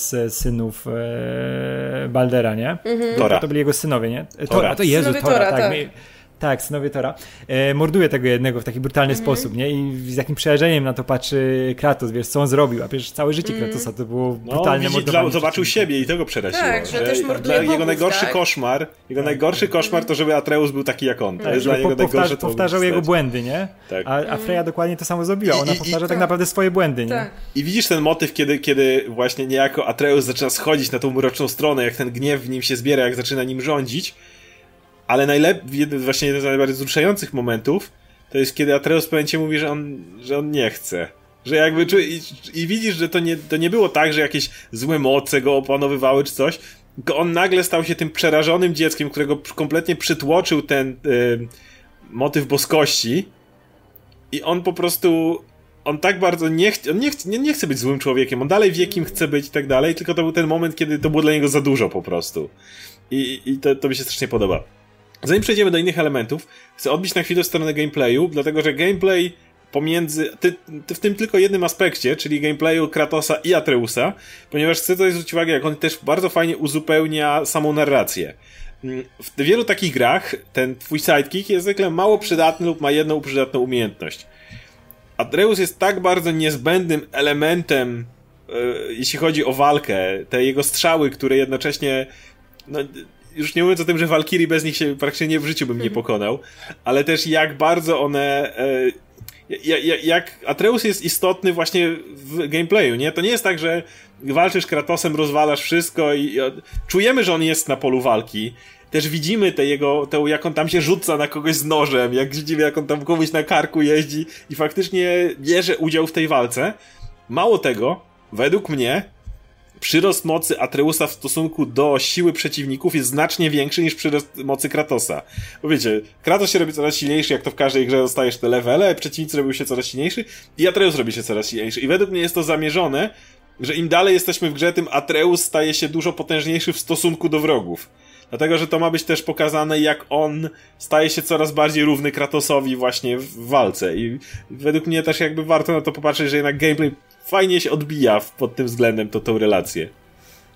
[SPEAKER 3] z synów e, Baldera, nie? Mm -hmm.
[SPEAKER 1] Tora.
[SPEAKER 3] To, to byli jego synowie, nie? Tora, Tora to Jezu, Tora, Tora, tak. tak. Tak, synowie Tora. E, morduje tego jednego w taki brutalny mm -hmm. sposób, nie? I z jakim przerażeniem na to patrzy Kratos, wiesz, co on zrobił, a przecież całe życie mm. Kratosa to było no, brutalne no, mordowanie.
[SPEAKER 1] Zobaczył siebie i tego przeraziło.
[SPEAKER 2] Tak, że, że też morduje
[SPEAKER 1] Jego bogów, najgorszy tak? koszmar, jego tak. najgorszy koszmar to, żeby Atreus był taki jak on.
[SPEAKER 3] Tak, to jest dla niego powtarza, najgorsze to Powtarzał jego błędy, nie? Tak. A, a Freya dokładnie to samo zrobiła. Ona I, powtarza i, tak, tak naprawdę swoje błędy, nie? Tak.
[SPEAKER 1] I widzisz ten motyw, kiedy, kiedy właśnie niejako Atreus zaczyna schodzić na tą mroczną stronę, jak ten gniew w nim się zbiera, jak zaczyna nim rządzić ale najlepiej, właśnie jeden z najbardziej wzruszających momentów, to jest kiedy Atreus w momencie mówi, że on, że on nie chce. Że jakby, i, i widzisz, że to nie, to nie było tak, że jakieś złe moce go opanowywały czy coś, tylko on nagle stał się tym przerażonym dzieckiem, którego kompletnie przytłoczył ten y, motyw boskości i on po prostu on tak bardzo nie, ch on nie, ch nie, nie, chce być złym człowiekiem, on dalej wie, kim chce być i tak dalej, tylko to był ten moment, kiedy to było dla niego za dużo po prostu. I, i to, to mi się strasznie podoba. Zanim przejdziemy do innych elementów, chcę odbić na chwilę stronę gameplayu, dlatego że gameplay pomiędzy, ty, ty w tym tylko jednym aspekcie, czyli gameplayu Kratosa i Atreusa, ponieważ chcę tutaj zwrócić uwagę, jak on też bardzo fajnie uzupełnia samą narrację. Mm, w wielu takich grach ten twój sidekick jest zwykle mało przydatny lub ma jedną przydatną umiejętność. Atreus jest tak bardzo niezbędnym elementem, yy, jeśli chodzi o walkę, te jego strzały, które jednocześnie no, już nie mówiąc o tym, że Valkyrie bez nich się praktycznie nie w życiu bym nie mhm. pokonał, ale też jak bardzo one. E, jak Atreus jest istotny właśnie w gameplayu, nie? To nie jest tak, że walczysz Kratosem, rozwalasz wszystko i, i czujemy, że on jest na polu walki. też widzimy te jego, to jak on tam się rzuca na kogoś z nożem, jak widzimy jak on tam komuś na karku jeździ i faktycznie bierze udział w tej walce. Mało tego, według mnie przyrost mocy Atreusa w stosunku do siły przeciwników jest znacznie większy niż przyrost mocy Kratosa. Bo wiecie, Kratos się robi coraz silniejszy, jak to w każdej grze dostajesz te levele, przeciwnicy robią się coraz silniejszy i Atreus robi się coraz silniejszy. I według mnie jest to zamierzone, że im dalej jesteśmy w grze, tym Atreus staje się dużo potężniejszy w stosunku do wrogów. Dlatego, że to ma być też pokazane, jak on staje się coraz bardziej równy Kratosowi właśnie w walce. I według mnie też jakby warto na to popatrzeć, że jednak gameplay fajnie się odbija pod tym względem to, tą relację.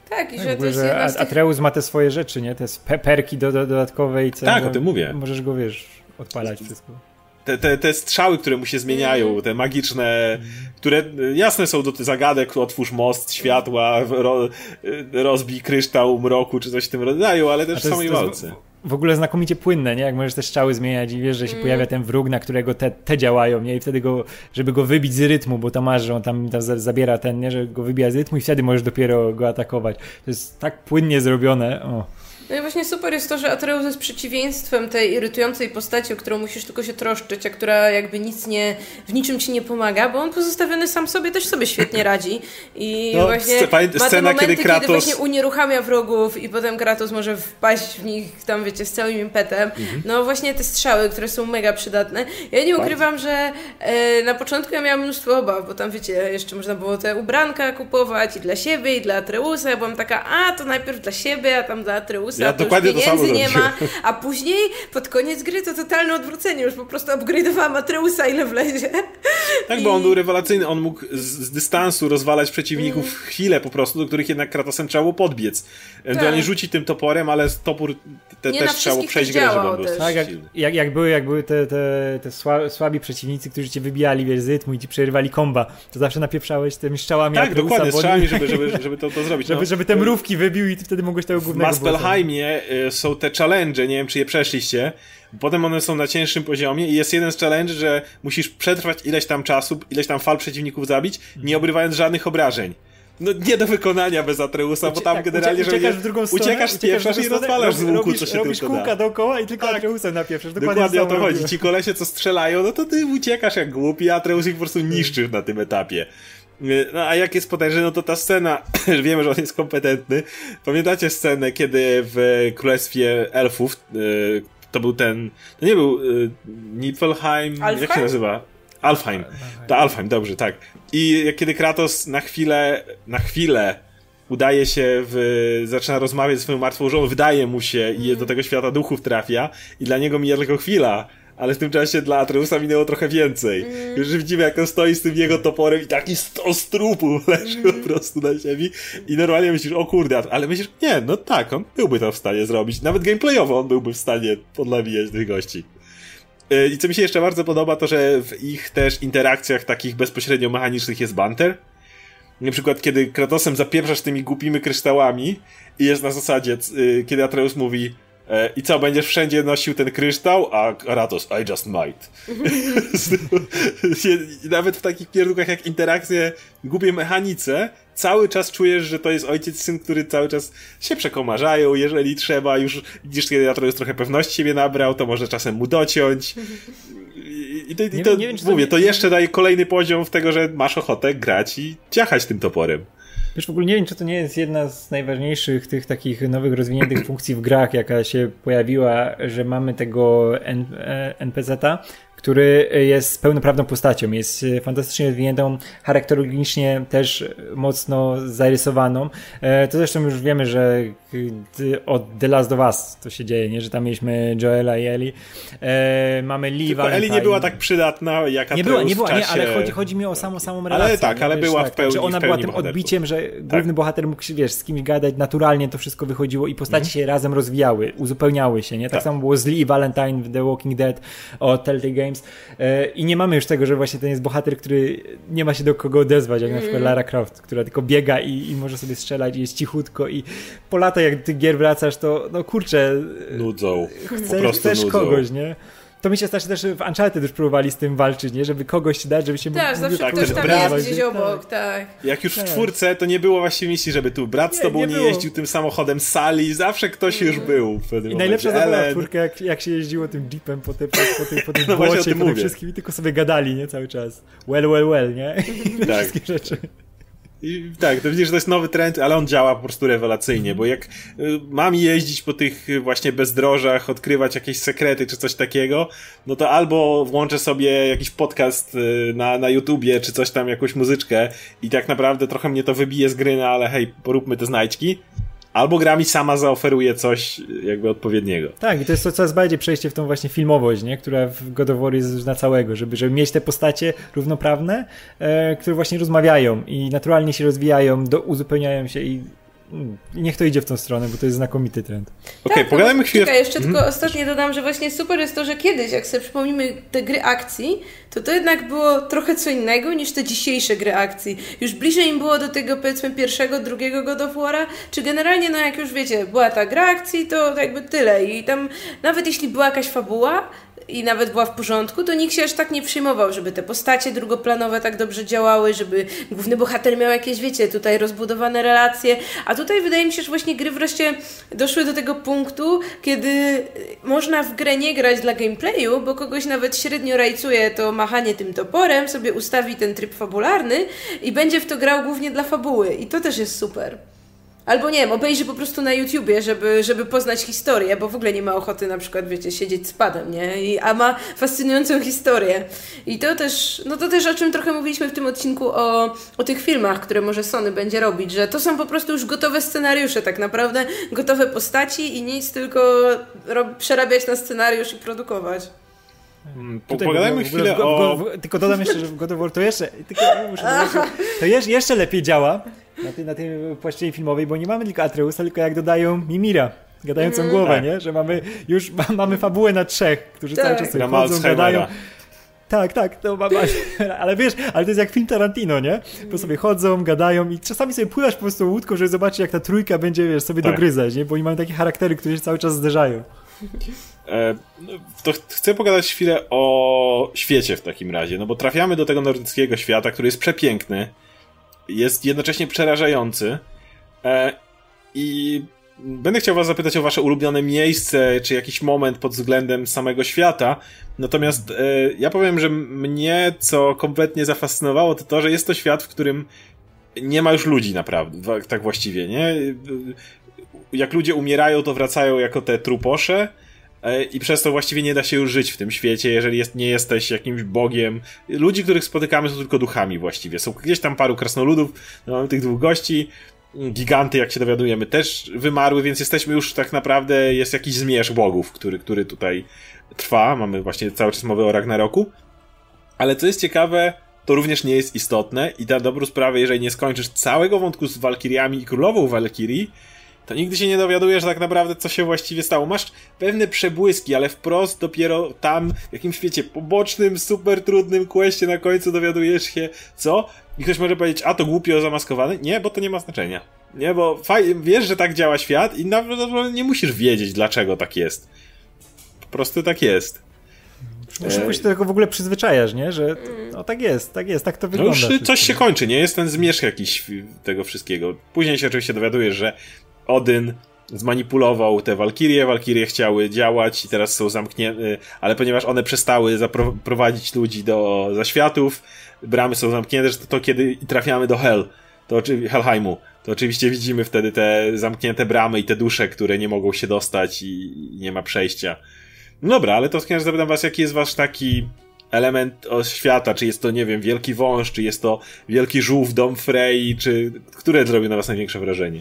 [SPEAKER 2] Tak, i że to jest że
[SPEAKER 3] tych... Atreus ma te swoje rzeczy, nie? Te perki do, do dodatkowej.
[SPEAKER 1] tak, o tym mówię.
[SPEAKER 3] Możesz go, wiesz, odpalać wszystko
[SPEAKER 1] te, te, te strzały, które mu się zmieniają, mm. te magiczne, które jasne są do zagadek, otwórz most, światła, ro, rozbij kryształ mroku, czy coś w tym rodzaju, ale też w samej walce.
[SPEAKER 3] W ogóle znakomicie płynne, nie? Jak możesz te strzały zmieniać i wiesz, że się mm. pojawia ten wróg, na którego te, te działają, nie? I wtedy go, żeby go wybić z rytmu, bo tam masz, że on tam, tam zabiera ten, nie? Że go wybija z rytmu i wtedy możesz dopiero go atakować. To jest tak płynnie zrobione. O.
[SPEAKER 2] No i właśnie super jest to, że Atreus jest przeciwieństwem tej irytującej postaci, o którą musisz tylko się troszczyć, a która jakby nic nie, w niczym ci nie pomaga, bo on pozostawiony sam sobie też sobie świetnie radzi. I no, właśnie ma te momenty, kiedy, Kratos... kiedy właśnie unieruchamia wrogów i potem Kratos może wpaść w nich tam, wiecie, z całym impetem. Mhm. No właśnie te strzały, które są mega przydatne. Ja nie ukrywam, że e, na początku ja miałam mnóstwo obaw, bo tam, wiecie, jeszcze można było te ubranka kupować i dla siebie, i dla Atreusa. Ja byłam taka, a to najpierw dla siebie, a tam dla Atreusa ja dokładnie to samo nie ma, a później pod koniec gry to totalne odwrócenie, już po prostu upgrade'owałam Atreusa ile wlezie.
[SPEAKER 1] Tak, I... bo on był rewelacyjny, on mógł z, z dystansu rozwalać przeciwników mm. chwilę po prostu, do których jednak Kratosem trzeba było podbiec. Ewentualnie tak. rzucić tym toporem, ale topór te, też trzeba było przejść grę, żeby on był
[SPEAKER 3] Tak, jak, jak, jak, były, jak były te, te, te słabi przeciwnicy, którzy cię wybijali wiesz, z rytmu i ci przerywali komba, to zawsze napieprzałeś tymi strzałami
[SPEAKER 1] Tak, dokładnie, strzałami, żeby, żeby, żeby to, to zrobić.
[SPEAKER 3] żeby, no. żeby te mrówki wybił i ty wtedy mogłeś tego głównego
[SPEAKER 1] W Y, są te challenge, nie wiem czy je przeszliście, potem one są na cięższym poziomie i jest jeden z challenge, że musisz przetrwać ileś tam czasu, ileś tam fal przeciwników zabić, nie obrywając żadnych obrażeń no nie do wykonania bez Atreusa, bo tam generalnie,
[SPEAKER 3] że uciekasz w drugą stronę,
[SPEAKER 1] uciekasz, spieprzasz i rozwalasz z łuku, co się
[SPEAKER 3] robisz
[SPEAKER 1] tylko
[SPEAKER 3] kółka dookoła i tylko tak. Atreusem napieprzasz.
[SPEAKER 1] Dokładnie, dokładnie o to chodzi. Ci kolesie, co strzelają, no to ty uciekasz jak głupi, a Atreus ich po prostu niszczysz na tym etapie. No a jak jest potężny, no to ta scena, wiemy, że on jest kompetentny. Pamiętacie scenę, kiedy w Królestwie Elfów y, to był ten, to nie był y, Niflheim, jak się nazywa? Alfheim. To Alfheim, dobrze, tak. I kiedy Kratos na chwilę, na chwilę udaje się, w, zaczyna rozmawiać ze swoją martwą żoną, wydaje mu się i do tego świata duchów trafia i dla niego mija tylko chwila, ale w tym czasie dla Atreusa minęło trochę więcej. Mm. Już widzimy, jak on stoi z tym jego toporem i taki stos trupu leży mm. po prostu na ziemi i normalnie myślisz, o kurde, ale myślisz, nie, no tak, on byłby to w stanie zrobić. Nawet gameplayowo on byłby w stanie podlabijać tych gości. E, I co mi się jeszcze bardzo podoba, to że w ich też interakcjach takich bezpośrednio mechanicznych jest banter. Na przykład, kiedy Kratosem zapieprzasz tymi głupimi kryształami i jest na zasadzie, y, kiedy Atreus mówi i co, będziesz wszędzie nosił ten kryształ? A Kratos, I just might. Nawet w takich pierdółkach jak interakcje głupie mechanice, cały czas czujesz, że to jest ojciec syn, który cały czas się przekomarzają, jeżeli trzeba, już widzisz, kiedy Atreus trochę pewności siebie nabrał, to może czasem mu dociąć. I, to, i to nie wiem, mówię, to, to jeszcze daje kolejny poziom w tego, że masz ochotę grać i ciachać tym toporem.
[SPEAKER 3] Wiesz, w ogóle nie wiem, czy to nie jest jedna z najważniejszych tych takich nowych rozwiniętych funkcji w grach, jaka się pojawiła, że mamy tego NPC-a, który jest pełnoprawną postacią, jest fantastycznie rozwiniętą, charakterologicznie też mocno zarysowaną. E, to zresztą już wiemy, że od The Last of Us to się dzieje, nie? że tam mieliśmy Joela i Eli. E, mamy Lee Tylko
[SPEAKER 1] Eli nie była tak przydatna jak Nie była, nie była, nie,
[SPEAKER 3] ale chodzi, chodzi mi o samą, samą relację.
[SPEAKER 1] Ale tak, ale wiesz, była tak, w pełni
[SPEAKER 3] Że ona była tym odbiciem, że tak. główny bohater mógł wiesz, z kimś gadać, naturalnie to wszystko wychodziło i postaci mm. się razem rozwijały, uzupełniały się, nie? Tak, tak, samo było z Lee Valentine w The Walking Dead o Telltale Games e, i nie mamy już tego, że właśnie ten jest bohater, który nie ma się do kogo odezwać, jak mm. na przykład mhm. Lara Croft, która tylko biega i, i może sobie strzelać i jest cichutko i po latach jak ty gier wracasz, to no kurczę.
[SPEAKER 1] Nudzą.
[SPEAKER 3] Chcesz, chcesz
[SPEAKER 1] nudzą.
[SPEAKER 3] kogoś, nie? To mi się strasznie też w Uncharted już próbowali z tym walczyć, nie? Żeby kogoś dać, żeby się
[SPEAKER 2] Tak, zawsze
[SPEAKER 1] tak,
[SPEAKER 2] ktoś
[SPEAKER 1] ten
[SPEAKER 2] tam
[SPEAKER 1] brat.
[SPEAKER 2] jest gdzieś obok, tak.
[SPEAKER 1] Jak już w
[SPEAKER 3] Tak.
[SPEAKER 1] czwórce, to nie było właśnie misji, żeby tu brat z
[SPEAKER 3] Nie,
[SPEAKER 1] tobą
[SPEAKER 3] nie
[SPEAKER 1] nie,
[SPEAKER 3] było.
[SPEAKER 1] jeździł tym samochodem sali, zawsze ktoś już był w pewnym
[SPEAKER 3] I najlepsza
[SPEAKER 1] momencie.
[SPEAKER 3] zabawa w czwórkę, jak, jak się jeździło tym jeepem po, te, po, po, tej, po tym
[SPEAKER 1] No tym
[SPEAKER 3] po tym
[SPEAKER 1] mówię.
[SPEAKER 3] wszystkim i tylko sobie gadali, nie? Cały czas. Well, well, well, nie? I
[SPEAKER 1] Tak.
[SPEAKER 3] wszystkie rzeczy.
[SPEAKER 1] I tak, to widzisz, że to jest nowy trend, ale on działa po prostu rewelacyjnie, bo jak y, mam jeździć po tych y, właśnie bezdrożach, odkrywać jakieś sekrety czy coś takiego, no to albo włączę sobie jakiś podcast y, na, na YouTubie, czy coś tam, jakąś muzyczkę i tak naprawdę trochę mnie to wybije z gry, no ale hej, poróbmy te znajdźki. Albo gra mi sama zaoferuje coś jakby odpowiedniego.
[SPEAKER 3] Tak, i to jest to coraz bardziej przejście w tą właśnie filmowość, nie? która w God of War jest na całego, żeby, żeby mieć te postacie równoprawne, e, które właśnie rozmawiają i naturalnie się rozwijają, do, uzupełniają się i niech to idzie w tą stronę, bo to jest znakomity trend.
[SPEAKER 1] Okej,
[SPEAKER 2] Tak, no
[SPEAKER 1] pogadajmy chwilę...
[SPEAKER 2] Czekaj, jeszcze
[SPEAKER 1] Mhm.
[SPEAKER 2] tylko ostatnie dodam, że właśnie super jest to, że kiedyś, jak sobie przypomnimy te gry akcji, to to jednak było trochę co innego niż te dzisiejsze gry akcji. Już bliżej im było do tego powiedzmy pierwszego, drugiego God of War'a, czy generalnie, no jak już wiecie, była ta gra akcji, to jakby tyle. I tam nawet jeśli była jakaś fabuła, i nawet była w porządku, to nikt się aż tak nie przejmował, żeby te postacie drugoplanowe tak dobrze działały, żeby główny bohater miał jakieś, wiecie, tutaj rozbudowane relacje. A tutaj wydaje mi się, że właśnie gry wreszcie doszły do tego punktu, kiedy można w grę nie grać dla gameplayu, bo kogoś nawet średnio rajcuje to machanie tym toporem, sobie ustawi ten tryb fabularny i będzie w to grał głównie dla fabuły. I to też jest super. Albo nie wiem, obejrzy po prostu na YouTubie, żeby, żeby poznać historię, bo w ogóle nie ma ochoty na przykład, wiecie, siedzieć z padem, nie? I, a ma fascynującą historię. I to też, no to też o czym trochę mówiliśmy w tym odcinku o, o tych filmach, które może Sony będzie robić, że to są po prostu już gotowe scenariusze, tak naprawdę gotowe postaci i nic, tylko ro- przerabiać na scenariusz i produkować.
[SPEAKER 1] Mm,
[SPEAKER 3] Tutaj
[SPEAKER 1] Pogadajmy chwilę
[SPEAKER 3] w, go-
[SPEAKER 1] o...
[SPEAKER 3] w, w, tylko dodam jeszcze, że w God of War to jeszcze, tylko, muszę dodać, to jeszcze, jeszcze lepiej działa na, tej na tej płaszczyźnie filmowej, bo nie mamy tylko Atreusa, tylko jak dodają Mimira. Gadającą głowę,
[SPEAKER 1] Tak.
[SPEAKER 3] nie? Że mamy już ma, mamy fabułę na trzech, którzy
[SPEAKER 2] Tak.
[SPEAKER 3] cały czas sobie chodzą, gadają. Tak, tak, to ma, ma, ale wiesz, ale to jest jak film Tarantino, nie? Po sobie chodzą, gadają i czasami sobie pływasz po prostu łódką, żeby zobaczyć jak ta trójka będzie, wiesz, sobie
[SPEAKER 1] Tak.
[SPEAKER 3] dogryzać, nie? Bo oni mają takie charaktery, które się cały czas zderzają.
[SPEAKER 1] E, to ch- chcę pogadać chwilę o świecie w takim razie, no bo trafiamy do tego nordyckiego świata, który jest przepiękny, jest jednocześnie przerażający e, i będę chciał was zapytać o wasze ulubione miejsce, czy jakiś moment pod względem samego świata, natomiast e, ja powiem, że mnie co kompletnie zafascynowało to to, że jest to świat, w którym nie ma już ludzi naprawdę, tak właściwie, nie? Jak ludzie umierają, to wracają jako te truposze, I przez to właściwie nie da się już żyć w tym świecie, jeżeli jest, nie jesteś jakimś bogiem. Ludzi, których spotykamy, są tylko duchami właściwie. Są gdzieś tam paru krasnoludów, no, mamy tych dwóch gości. Giganty, jak się dowiadujemy, też wymarły, więc jesteśmy już tak naprawdę, jest jakiś zmierzch bogów, który, który tutaj trwa. Mamy właśnie cały czas mowę o Ragnaroku. Ale co jest ciekawe, to również nie jest istotne i na dobrą sprawę, jeżeli nie skończysz całego wątku z Walkiriami i królową Walkirii, to nigdy się nie dowiadujesz tak naprawdę, co się właściwie stało. Masz pewne przebłyski, ale wprost dopiero tam, w jakimś świecie pobocznym, super trudnym questie na końcu dowiadujesz się, co? I ktoś może powiedzieć, a to głupio zamaskowany? Nie, bo to nie ma znaczenia. Nie, bo faj, wiesz, że tak działa świat i nawet naprawdę nie musisz wiedzieć, dlaczego tak jest. Po prostu tak jest.
[SPEAKER 3] Szybko się do tego w ogóle przyzwyczajasz, nie? Że no tak jest, tak jest, tak to
[SPEAKER 1] No
[SPEAKER 3] wygląda.
[SPEAKER 1] już
[SPEAKER 3] wszystko.
[SPEAKER 1] coś się kończy, nie? Jest ten zmierzch jakiś tego wszystkiego. Później się oczywiście dowiadujesz, że Odyn zmanipulował te walkirie, walkirie chciały działać i teraz są zamknięte, ale ponieważ one przestały zaprowadzić ludzi do zaświatów, bramy są zamknięte, to, to kiedy trafiamy do Hel, to Helheimu, to oczywiście widzimy wtedy te zamknięte bramy i te dusze, które nie mogą się dostać i nie ma przejścia. No dobra, ale to w razie zapytam was, jaki jest wasz taki element świata, czy jest to, nie wiem, wielki wąż, czy jest to wielki żółw, dom Frey, czy które zrobił na was największe wrażenie?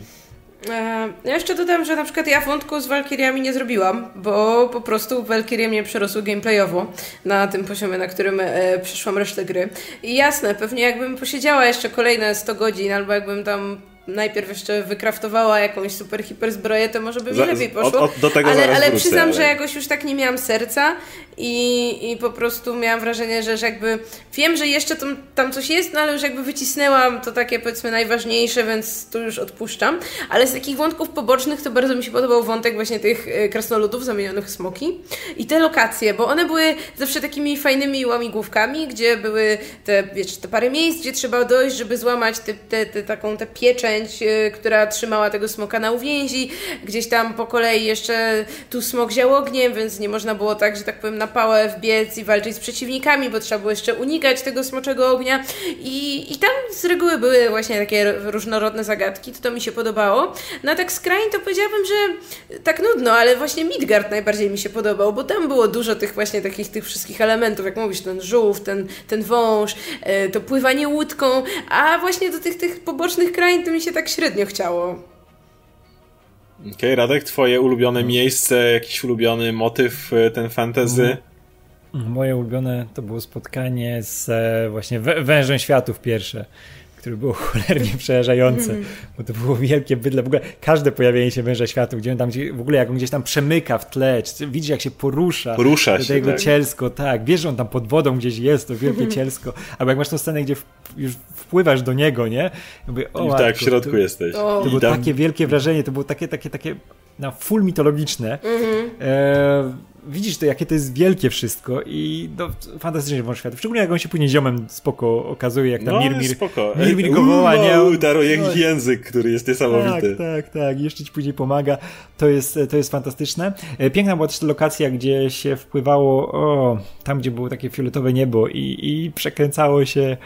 [SPEAKER 2] E, Ja jeszcze dodam, że na przykład ja wątku z Walkiriami nie zrobiłam, bo po prostu Walkirie mnie przerosły gameplayowo na tym poziomie, na którym e, przeszłam resztę gry. I jasne, pewnie jakbym posiedziała jeszcze kolejne 100 godzin, albo jakbym tam najpierw jeszcze wykraftowała jakąś super hiper zbroję, to może by mi lepiej poszło. Od,
[SPEAKER 1] od, do tego
[SPEAKER 2] ale,
[SPEAKER 1] ale
[SPEAKER 2] wrócę, przyznam,
[SPEAKER 1] ale...
[SPEAKER 2] że jakoś już tak nie miałam serca i, i po prostu miałam wrażenie, że, że jakby wiem, że jeszcze tam, tam coś jest, no ale już jakby wycisnęłam to takie powiedzmy najważniejsze, więc to już odpuszczam. Ale z takich wątków pobocznych to bardzo mi się podobał wątek właśnie tych e, krasnoludów zamienionych w smoki i te lokacje, bo one były zawsze takimi fajnymi łamigłówkami, gdzie były te, wiesz, te parę miejsc, gdzie trzeba dojść, żeby złamać te, te, te, taką tę pieczęć, yy, która trzymała tego smoka na uwięzi. Gdzieś tam po kolei jeszcze tu smok ział ogniem, więc nie można było tak, że tak powiem, na pałę wbiec i walczyć z przeciwnikami, bo trzeba było jeszcze unikać tego smoczego ognia. I, i tam z reguły były właśnie takie różnorodne zagadki, to to mi się podobało. No a tak z krain to powiedziałabym, że tak nudno, ale właśnie Midgard najbardziej mi się podobał, bo tam było dużo tych właśnie takich tych wszystkich elementów, jak mówisz, ten żółw, ten, ten wąż, e, to pływanie łódką, a właśnie do tych, tych pobocznych krain to mi się tak średnio chciało.
[SPEAKER 1] Okej, okay, Radek, twoje ulubione miejsce, jakiś ulubiony motyw e, ten fantasy?
[SPEAKER 3] Moje ulubione to było spotkanie z e, właśnie wężem światów pierwsze które było cholernie przerażające, mm. bo to było wielkie bydle. W ogóle każde pojawienie się węża światu, gdzie on tam w ogóle jak on gdzieś tam przemyka w tle, widzisz jak się porusza.
[SPEAKER 1] Porusza się.
[SPEAKER 3] Tego tak. cielsko, tak. Wiesz, że on tam pod wodą gdzieś jest, to wielkie cielsko. Albo jak masz tą scenę, gdzie już wpływasz do niego, nie?
[SPEAKER 1] Mówię, o, I tak, w środku
[SPEAKER 3] to,
[SPEAKER 1] jesteś.
[SPEAKER 3] To, to było tam... takie wielkie wrażenie, to było takie, takie, takie na full mitologiczne. Mm -hmm. e widzisz to, jakie to jest wielkie wszystko i no, fantastycznie wąż świat. Szczególnie jak on się później ziomem spoko okazuje, jak tam
[SPEAKER 1] no,
[SPEAKER 3] Mirmir,
[SPEAKER 1] spoko.
[SPEAKER 3] Mirmir go woła, nie?
[SPEAKER 1] Daruje no, język, który jest niesamowity.
[SPEAKER 3] Tak, tak, tak. Jeszcze ci później pomaga. To jest, to jest fantastyczne. E, piękna była też ta lokacja, gdzie się wpływało, o, tam gdzie było takie fioletowe niebo i, i przekręcało się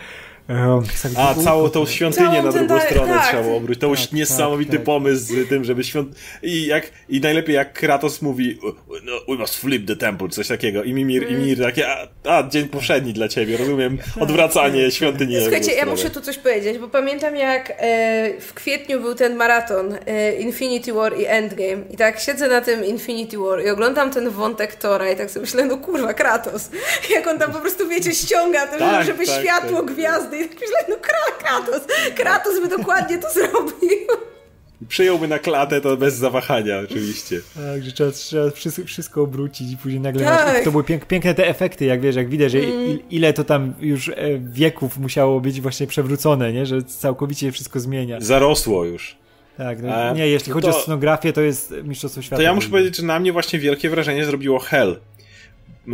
[SPEAKER 1] a, całą tą świątynię na drugą stronę tak. trzeba obrócić. To tak, już niesamowity tak, tak. pomysł z tym, żeby świąt... I, jak, I najlepiej jak Kratos mówi no, we must flip the temple, coś takiego. I Mimir, mm. i Mimir takie, a, a, dzień powszedni dla ciebie, rozumiem, tak, odwracanie tak. świątyni.
[SPEAKER 2] Słuchajcie, ja muszę tu coś powiedzieć, bo pamiętam jak e, w kwietniu był ten maraton e, Infinity War i Endgame i tak siedzę na tym Infinity War i oglądam ten wątek Tora i tak sobie myślę, no kurwa, Kratos. Jak on tam po prostu, wiecie, ściąga to, tak, żeby światło, gwiazdy i tak myślę, no Kratos, Kratos by dokładnie to zrobił.
[SPEAKER 1] Przyjąłby na klatę to bez zawahania, oczywiście.
[SPEAKER 3] Tak, że trzeba, trzeba wszystko, wszystko obrócić i później nagle tak. masz, To były pięk, piękne te efekty, jak wiesz, jak widać, że mm. ile to tam już e, wieków musiało być właśnie przewrócone, nie? że całkowicie wszystko zmienia.
[SPEAKER 1] Zarosło już.
[SPEAKER 3] Tak, no, nie, jeśli chodzi to, o scenografię, to jest Mistrzostwo Świata.
[SPEAKER 1] To ja muszę powiedzieć, że na mnie właśnie wielkie wrażenie zrobiło Hell. E,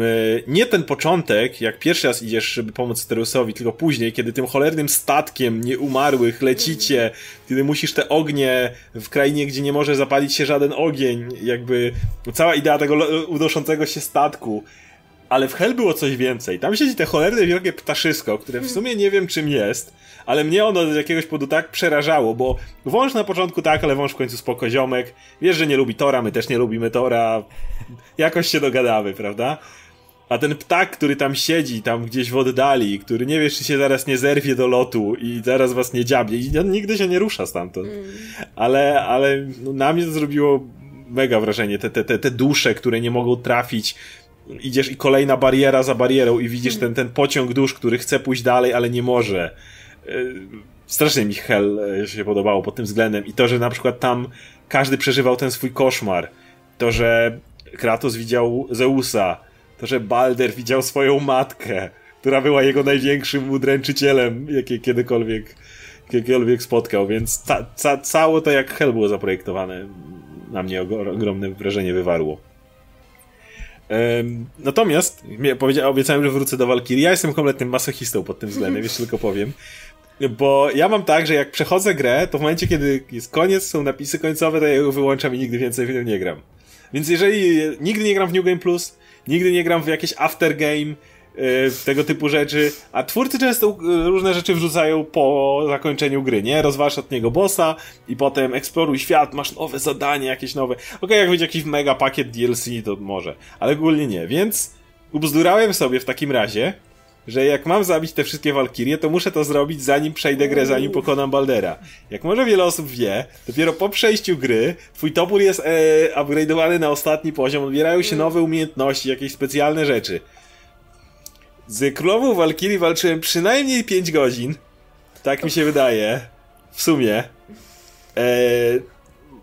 [SPEAKER 1] nie ten początek, jak pierwszy raz idziesz, żeby pomóc Sterusowi, tylko później, kiedy tym cholernym statkiem nieumarłych lecicie, kiedy musisz te ognie w krainie, gdzie nie może zapalić się żaden ogień, jakby cała idea tego unoszącego się statku. Ale w Hell było coś więcej. Tam siedzi te cholerne wielkie ptaszysko, które w sumie nie wiem czym jest, ale mnie ono z jakiegoś powodu tak przerażało, bo wąż na początku tak, ale wąż w końcu spoko ziomek. Wiesz, że nie lubi Tora, my też nie lubimy Tora. Jakoś się dogadamy, prawda? A ten ptak, który tam siedzi, tam gdzieś w oddali, który nie wiesz, czy się zaraz nie zerwie do lotu i zaraz was nie dziabnie, i on nigdy się nie rusza stamtąd. Mm. Ale, ale no, na mnie to zrobiło mega wrażenie. Te, te, te, te dusze, które nie mogą trafić. Idziesz i kolejna bariera za barierą i widzisz mm. ten, ten pociąg dusz, który chce pójść dalej, ale nie może. Y, strasznie mi Hell y, się podobało pod tym względem. I to, że na przykład tam każdy przeżywał ten swój koszmar. To, że Kratos widział Zeusa, to, że Balder widział swoją matkę, która była jego największym udręczycielem, jakie kiedykolwiek, kiedykolwiek spotkał, więc ca, ca, całe to jak Hell było zaprojektowane, na mnie ogromne wrażenie wywarło. Natomiast obiecałem, że wrócę do Valkyrie. Ja jestem kompletnym masochistą pod tym względem, jeszcze tylko powiem. Bo ja mam tak, że jak przechodzę grę, to w momencie, kiedy jest koniec, są napisy końcowe, to ja ją wyłączam i nigdy więcej w nią nie gram. Więc jeżeli nigdy nie gram w New Game Plus, nigdy nie gram w jakieś aftergame, yy, tego typu rzeczy, a twórcy często yy, różne rzeczy wrzucają po zakończeniu gry, nie? Rozważ od niego bossa i potem eksploruj świat, masz nowe zadanie, jakieś nowe. Okej, okay, jak będzie jakiś mega pakiet DLC, to może, ale ogólnie nie, więc ubzdurałem sobie w takim razie, że jak mam zabić te wszystkie walkirie, to muszę to zrobić zanim przejdę grę, zanim pokonam Baldera. Jak może wiele osób wie, dopiero po przejściu gry twój topór jest e, upgrade'owany na ostatni poziom, odbierają się nowe umiejętności, jakieś specjalne rzeczy. Z królową Walkirii walczyłem przynajmniej 5 godzin. Tak mi się wydaje. W sumie. E,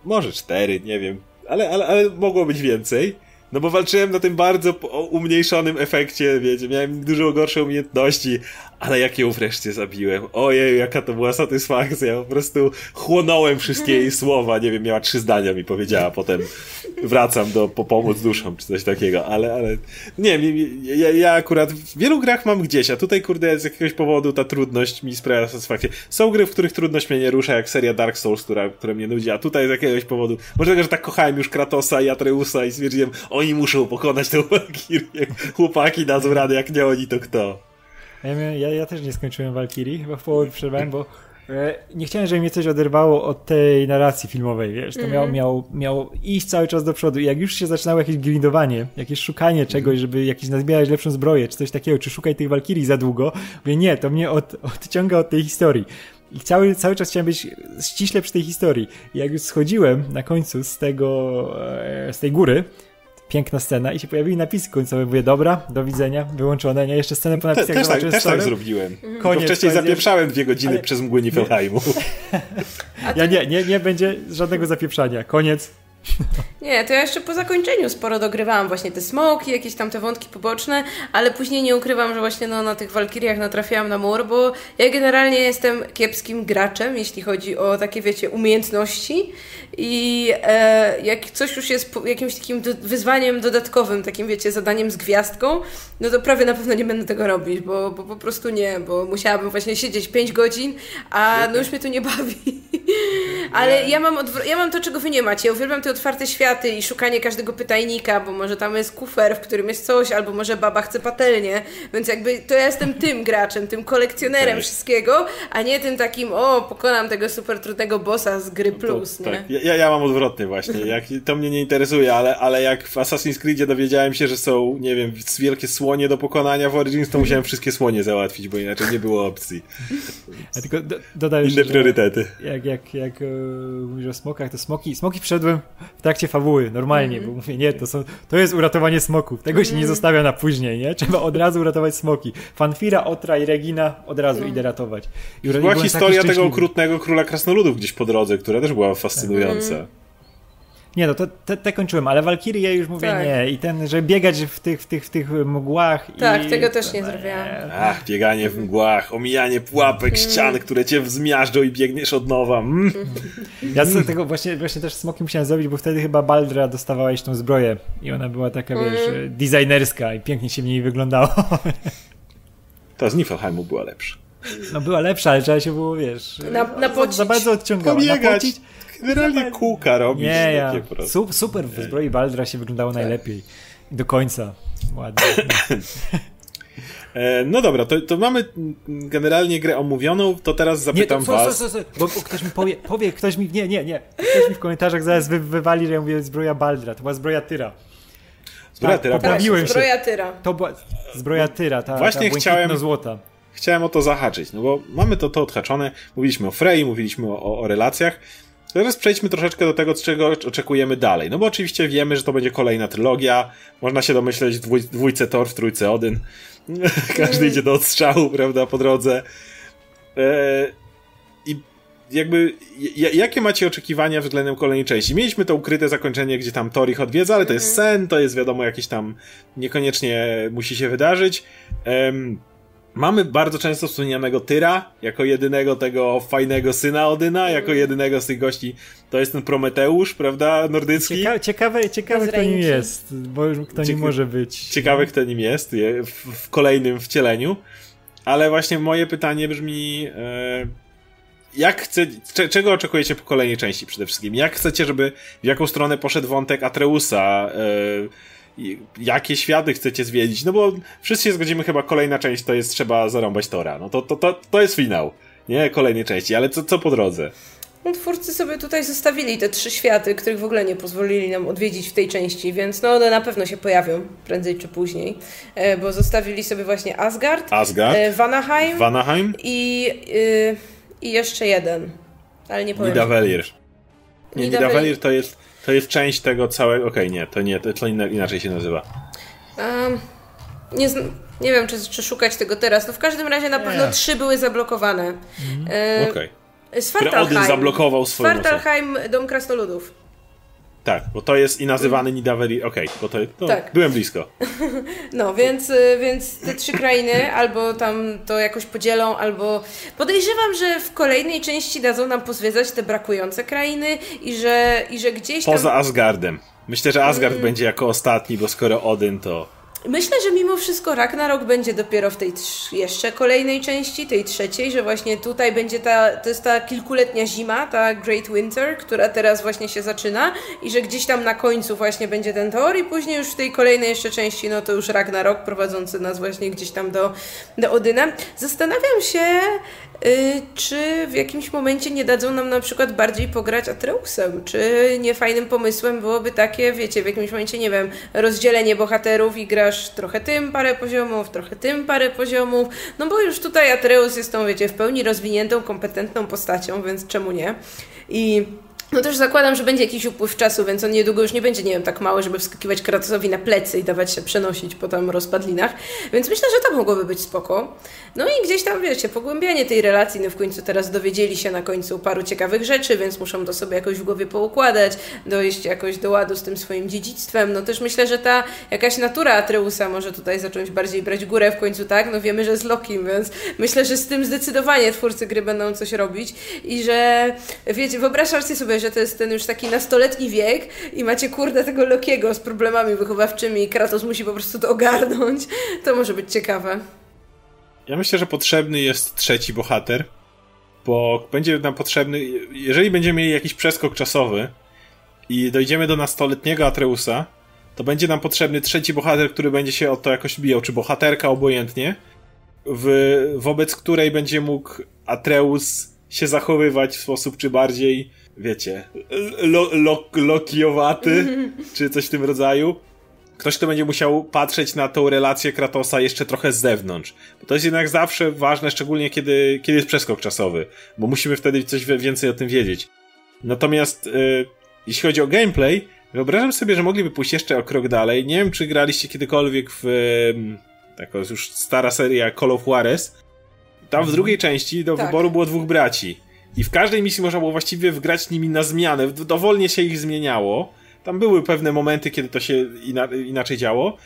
[SPEAKER 1] może cztery, nie wiem. Ale, ale, ale mogło być więcej. No bo walczyłem na tym bardzo umniejszonym efekcie, wiecie, miałem dużo gorsze umiejętności, ale jak ją wreszcie zabiłem. Ojej, jaka to była satysfakcja. Po prostu chłonąłem wszystkie jej słowa. Nie wiem, miała trzy zdania mi powiedziała. Potem wracam do po pomóc duszom, czy coś takiego. Ale, ale nie wiem, ja, ja akurat w wielu grach mam gdzieś, a tutaj, kurde, z jakiegoś powodu ta trudność mi sprawia satysfakcję. Są gry, w których trudność mnie nie rusza, jak seria Dark Souls, która, która mnie nudzi, a tutaj z jakiegoś powodu, może tego, że tak kochałem już Kratosa i Atreusa i stwierdziłem, oni muszą pokonać tę Valkyrię. Chłopaki na rady, jak nie oni, to kto?
[SPEAKER 3] Ja, ja, ja też nie skończyłem Valkyrii, chyba w połowie przerwałem, bo e, nie chciałem, żeby mnie coś oderwało od tej narracji filmowej, wiesz, to miało, mhm. miało, miało iść cały czas do przodu i jak już się zaczynało jakieś grindowanie, jakieś szukanie czegoś, żeby jakieś nazbierać lepszą zbroję, czy coś takiego, czy szukaj tych Valkyrii za długo, mówię, nie, to mnie od, odciąga od tej historii. I cały, cały czas chciałem być ściśle przy tej historii. I jak już schodziłem na końcu z tego, e, z tej góry, piękna scena i się pojawiły napisy końcowe. Mówię, dobra, do widzenia, wyłączone, nie? Jeszcze scenę po napisach
[SPEAKER 1] Te, też, tak, też tak zrobiłem. Mhm. Koniec, wcześniej koniec. zapieprzałem dwie godziny Ale... przez mgły Niflheimu.
[SPEAKER 3] Ja nie, nie, nie będzie żadnego zapieprzania. Koniec.
[SPEAKER 2] Nie, to ja jeszcze po zakończeniu sporo dogrywałam właśnie te smoki, jakieś tam te wątki poboczne, ale później nie ukrywam, że właśnie no, na tych Walkiriach natrafiałam na mur, bo ja generalnie jestem kiepskim graczem, jeśli chodzi o takie, wiecie, umiejętności i e, jak coś już jest jakimś takim do, wyzwaniem dodatkowym, takim, wiecie, zadaniem z gwiazdką, no to prawie na pewno nie będę tego robić, bo, bo po prostu nie, bo musiałabym właśnie siedzieć 5 godzin, a no już mnie to nie bawi. ale ja mam, ja mam to, czego wy nie macie. Ja uwielbiam te otwarte światy i szukanie każdego pytajnika, bo może tam jest kufer, w którym jest coś, albo może baba chce patelnię, więc jakby to ja jestem tym graczem, tym kolekcjonerem tak. wszystkiego, a nie tym takim, o, pokonam tego super trudnego bossa z gry plus, to,
[SPEAKER 1] tak. ja, ja mam odwrotnie właśnie, jak, to mnie nie interesuje, ale, ale jak w Assassin's Creedzie dowiedziałem się, że są, nie wiem, wielkie słonie do pokonania w Origins, to musiałem wszystkie słonie załatwić, bo inaczej nie było opcji.
[SPEAKER 3] Ja tylko do, dodaję,
[SPEAKER 1] Inne priorytety.
[SPEAKER 3] Jak, jak, jak e, mówisz o smokach, to smoki, smoki wszedłem w trakcie fabuły, normalnie, mm -hmm. bo mówię, nie, to, są, to jest uratowanie smoków, tego się nie mhm. zostawia na później, nie? Trzeba od razu uratować smoki. Fanfira, Otra i Regina od razu mm. idę ratować.
[SPEAKER 1] I była historia tego okrutnego króla krasnoludów gdzieś po drodze, która też była fascynująca.
[SPEAKER 3] Nie no, to te, te kończyłem, ale Valkyrie już mówię tak. nie. I ten, że biegać w tych, w tych, w tych mgłach.
[SPEAKER 2] Tak,
[SPEAKER 3] i...
[SPEAKER 2] tego też nie zrobiłam.
[SPEAKER 1] Ach, bieganie w mgłach, omijanie pułapek, mm. ścian, które cię zmiażdżą i biegniesz od nowa. Mm.
[SPEAKER 3] Ja z tego właśnie, właśnie też smoki musiałem zrobić, bo wtedy chyba Baldra dostawałeś tą zbroję i ona była taka, mm. wiesz, designerska i pięknie się w niej wyglądało.
[SPEAKER 1] Ta z Niflheimu była lepsza.
[SPEAKER 3] No była lepsza, ale trzeba się było, wiesz,
[SPEAKER 2] na, napocić.
[SPEAKER 3] za bardzo odciągała. Napocić,
[SPEAKER 1] Generalnie kółka robić.
[SPEAKER 3] Nie, ja. Super, w zbroi Baldra się wyglądało tak. najlepiej. Do końca. Ładnie.
[SPEAKER 1] E, no dobra, to, to, mamy generalnie grę omówioną, to teraz zapytam nie, to, was.
[SPEAKER 3] Co, co, co, bo ktoś mi powie, powie, ktoś mi, nie, nie, nie, ktoś mi w komentarzach zaraz wy, wywali, że ja mówię zbroja Baldra, to była zbroja Tyra.
[SPEAKER 1] Zbroja tak, Tyra.
[SPEAKER 2] Poprawiłem tak, zbroja Tyra.
[SPEAKER 3] To była zbroja Tyra, ta,
[SPEAKER 1] Właśnie
[SPEAKER 3] ta
[SPEAKER 1] chciałem,
[SPEAKER 3] złota.
[SPEAKER 1] Chciałem o to zahaczyć, no bo mamy to, to odhaczone, mówiliśmy o Frey, mówiliśmy o, o relacjach, Teraz przejdźmy troszeczkę do tego, czego oczekujemy dalej. No bo oczywiście wiemy, że to będzie kolejna trylogia. Można się domyśleć dwój, dwójce Thor, w trójce Odyn. Każdy idzie do odstrzału, prawda, po drodze. E, I jakby, jakie macie oczekiwania względem kolejnej części? Mieliśmy to ukryte zakończenie, gdzie tam Thor ich odwiedza, ale to jest mhm. sen, to jest wiadomo jakieś tam, niekoniecznie musi się wydarzyć. Um, Mamy bardzo często wspomnianego Tyra, jako jedynego tego fajnego syna Odyna, jako mm. jedynego z tych gości. To jest ten Prometeusz, prawda, nordycki?
[SPEAKER 3] Ciekawe, ciekawe, ciekawe kto nim jest, bo kto nim może być.
[SPEAKER 1] Ciekawe, kto nim jest w, w kolejnym wcieleniu. Ale właśnie moje pytanie brzmi... E, jak chce, czego oczekujecie po kolejnej części przede wszystkim? Jak chcecie, żeby w jaką stronę poszedł wątek Atreusa? E, jakie światy chcecie zwiedzić, no bo wszyscy się zgodzimy, chyba kolejna część to jest trzeba zarąbać Tora. No to, to, to, to jest finał, nie kolejnej części, ale co, co po drodze?
[SPEAKER 2] No, twórcy sobie tutaj zostawili te trzy światy, których w ogóle nie pozwolili nam odwiedzić w tej części, więc no one na pewno się pojawią prędzej czy później, e, bo zostawili sobie właśnie Asgard,
[SPEAKER 1] Asgard
[SPEAKER 2] e, Vanaheim,
[SPEAKER 1] Vanaheim
[SPEAKER 2] i, y, i jeszcze jeden, ale nie powiem.
[SPEAKER 1] Nidavellir. Nie, Nidavellir to jest to jest część tego całego. Okej, okay, nie, to nie, to, to inaczej się nazywa.
[SPEAKER 2] Um, nie, nie wiem, czy, czy szukać tego teraz. No w każdym razie na pewno trzy były zablokowane. Mhm.
[SPEAKER 1] E, Okej. Okay. Odyn zablokował swoją
[SPEAKER 2] Svartalheim, Dom Krasnoludów.
[SPEAKER 1] Tak, bo to jest i nazywany Nidaveri. Okej, okay, bo to, to tak. byłem blisko.
[SPEAKER 2] No, więc, y, więc te trzy krainy albo tam to jakoś podzielą, albo podejrzewam, że w kolejnej części dadzą nam pozwiedzać te brakujące krainy i że, i że gdzieś
[SPEAKER 1] tam... Poza Asgardem. Myślę, że Asgard hmm. będzie jako ostatni, bo skoro Odyn to
[SPEAKER 2] Myślę, że mimo wszystko Ragnarok będzie dopiero w tej jeszcze kolejnej części, tej trzeciej, że właśnie tutaj będzie ta, to jest ta kilkuletnia zima, ta Great Winter, która teraz właśnie się zaczyna i że gdzieś tam na końcu właśnie będzie ten Thor i później już w tej kolejnej jeszcze części, no to już Ragnarok prowadzący nas właśnie gdzieś tam do, do Odyna. Zastanawiam się, czy w jakimś momencie nie dadzą nam na przykład bardziej pograć Atreusem? Czy nie fajnym pomysłem byłoby takie, wiecie, w jakimś momencie, nie wiem, rozdzielenie bohaterów i grasz trochę tym parę poziomów, trochę tym parę poziomów, no bo już tutaj Atreus jest tą, wiecie, w pełni rozwiniętą, kompetentną postacią, więc czemu nie? I no też zakładam, że będzie jakiś upływ czasu, więc on niedługo już nie będzie, nie wiem, tak mały, żeby wskakiwać Kratosowi na plecy i dawać się przenosić po tam rozpadlinach. Więc myślę, że to mogłoby być spoko. No i gdzieś tam, wiecie, pogłębianie tej relacji, no w końcu teraz dowiedzieli się na końcu paru ciekawych rzeczy, więc muszą to sobie jakoś w głowie poukładać, dojść jakoś do ładu z tym swoim dziedzictwem. No też myślę, że ta jakaś natura Atreusa może tutaj zacząć bardziej brać górę w końcu, tak? No wiemy, że z Lokim, więc myślę, że z tym zdecydowanie twórcy gry będą coś robić i że, wiecie, wyobrażacie sobie, że to jest ten już taki nastoletni wiek i macie kurde tego Lokiego z problemami wychowawczymi i Kratos musi po prostu to ogarnąć, to może być ciekawe.
[SPEAKER 1] Ja myślę, że potrzebny jest trzeci bohater, bo będzie nam potrzebny, jeżeli będziemy mieli jakiś przeskok czasowy i dojdziemy do nastoletniego Atreusa, to będzie nam potrzebny trzeci bohater, który będzie się o to jakoś bijał, czy bohaterka obojętnie, w, wobec której będzie mógł Atreus się zachowywać w sposób czy bardziej, wiecie, lo, lo, lokiowaty, czy coś w tym rodzaju, ktoś, kto będzie musiał patrzeć na tą relację Kratosa jeszcze trochę z zewnątrz. Bo to jest jednak zawsze ważne, szczególnie kiedy, kiedy jest przeskok czasowy, bo musimy wtedy coś więcej o tym wiedzieć. Natomiast yy, jeśli chodzi o gameplay, wyobrażam sobie, że mogliby pójść jeszcze o krok dalej. Nie wiem, czy graliście kiedykolwiek w yy, taka już stara seria Call of Juarez. Tam w mhm. drugiej części do tak. wyboru było dwóch braci. I w każdej misji można było właściwie wgrać nimi na zmianę. Dowolnie się ich zmieniało. Tam były pewne momenty, kiedy to się inaczej działo.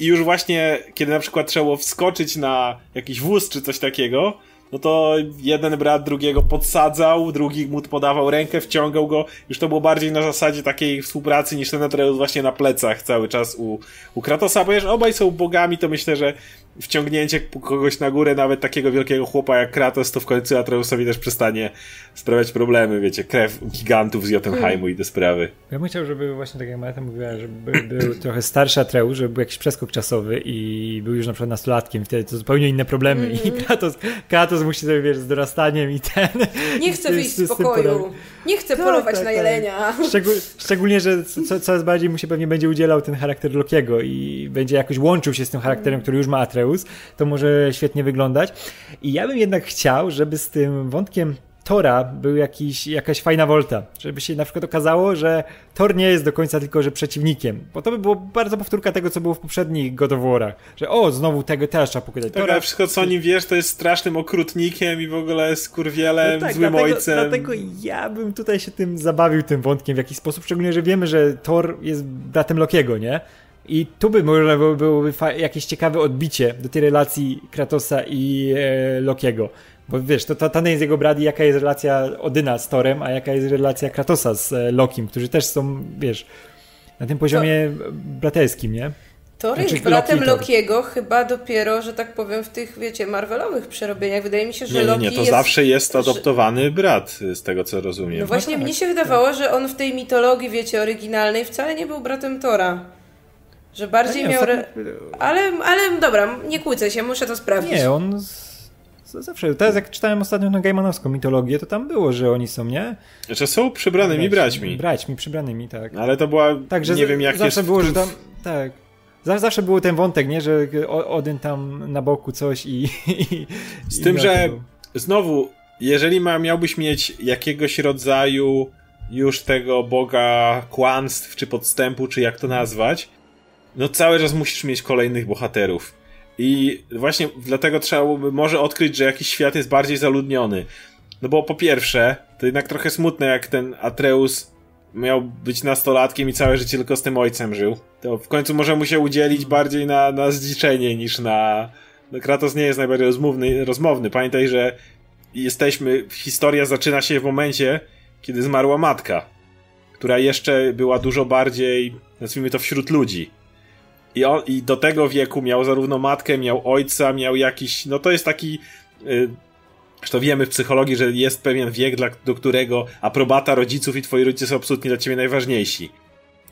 [SPEAKER 1] I już właśnie, kiedy na przykład trzeba było wskoczyć na jakiś wóz czy coś takiego, no to jeden brat drugiego podsadzał, drugi mu podawał rękę, wciągał go. Już to było bardziej na zasadzie takiej współpracy niż ten Atreus właśnie na plecach cały czas u, u Kratosa, ponieważ obaj są bogami, to myślę, że wciągnięcie kogoś na górę, nawet takiego wielkiego chłopa jak Kratos, to w końcu Atreusowi też przestanie sprawiać problemy, wiecie, krew gigantów z Jotunheimu i te sprawy.
[SPEAKER 3] Ja bym chciał, żeby właśnie tak jak Marta mówiła, żeby był trochę starszy Atreusz, żeby był jakiś przeskok czasowy i był już na przykład nastolatkiem, wtedy to zupełnie inne problemy mm -hmm. i. Kratos, Kratos musi sobie, wiesz, z dorastaniem i ten...
[SPEAKER 2] Nie chce wyjść z pokoju, nie chce tak, polować tak, na tak. jelenia.
[SPEAKER 3] Szczegól, szczególnie, że co, coraz bardziej mu się pewnie będzie udzielał ten charakter Lokiego i będzie jakoś łączył się z tym charakterem, który już ma Atreusz to może świetnie wyglądać. I ja bym jednak chciał, żeby z tym wątkiem Tora był jakiś, jakaś fajna wolta, żeby się na przykład okazało, że Thor nie jest do końca tylko, że przeciwnikiem, bo to by było bardzo powtórka tego, co było w poprzednich God of War'ach, że o, znowu tego też trzeba pokazać.
[SPEAKER 1] Tak, ale wszystko, co o nim wiesz, to jest strasznym okrutnikiem i w ogóle jest kurwielem, no tak, złym
[SPEAKER 3] dlatego,
[SPEAKER 1] ojcem.
[SPEAKER 3] Dlatego ja bym tutaj się tym zabawił, tym wątkiem w jakiś sposób, szczególnie, że wiemy, że Thor jest bratem Lokiego, nie? I tu by można byłoby jakieś ciekawe odbicie do tej relacji Kratosa i e, Lokiego. Bo wiesz, to, to, to nie jest jego brat i jaka jest relacja Odyna z Torem, a jaka jest relacja Kratosa z e, Lokim, którzy też są, wiesz, na tym poziomie to... braterskim, nie?
[SPEAKER 2] Thor znaczy, jest bratem Loki, Lokiego chyba dopiero, że tak powiem, w tych, wiecie, Marvelowych przerobieniach. Wydaje mi się, że
[SPEAKER 1] nie,
[SPEAKER 2] Loki
[SPEAKER 1] Nie, nie, to jest, zawsze jest adoptowany że... brat, z tego co rozumiem.
[SPEAKER 2] No właśnie, no tak, mnie się wydawało, tak. że on w tej mitologii, wiecie, oryginalnej wcale nie był bratem Tora. Że bardziej nie, miał. Re... Ale, ale dobra, nie kłócę się, muszę to sprawdzić.
[SPEAKER 3] Nie, on. Zawsze, teraz jak czytałem ostatnio na Gaimanowską mitologię, to tam było, że oni są, nie?
[SPEAKER 1] Że są przybranymi braćmi.
[SPEAKER 3] Braćmi, przybranymi, tak.
[SPEAKER 1] Ale to była, tak, że nie wiem jak
[SPEAKER 3] zawsze jest... było, że tam, tak. Zawsze był ten wątek, nie? Że Odyn tam na boku coś i... i
[SPEAKER 1] Z i tym, że znowu, jeżeli ma, miałbyś mieć jakiegoś rodzaju już tego boga kłamstw, czy podstępu, czy jak to nazwać, no cały czas musisz mieć kolejnych bohaterów. I właśnie dlatego trzeba by może odkryć, że jakiś świat jest bardziej zaludniony. No bo po pierwsze, to jednak trochę smutne, jak ten Atreus miał być nastolatkiem i całe życie tylko z tym ojcem żył. To w końcu może mu się udzielić bardziej na, na zdziczenie niż na... No Kratos nie jest najbardziej rozmówny, rozmowny. Pamiętaj, że jesteśmy... Historia zaczyna się w momencie, kiedy zmarła matka, która jeszcze była dużo bardziej, nazwijmy to, wśród ludzi. I, on, I do tego wieku miał zarówno matkę, miał ojca, miał jakiś... No to jest taki... Y, to wiemy w psychologii, że jest pewien wiek, dla, do którego aprobata rodziców i twoi rodzice są absolutnie dla ciebie najważniejsi.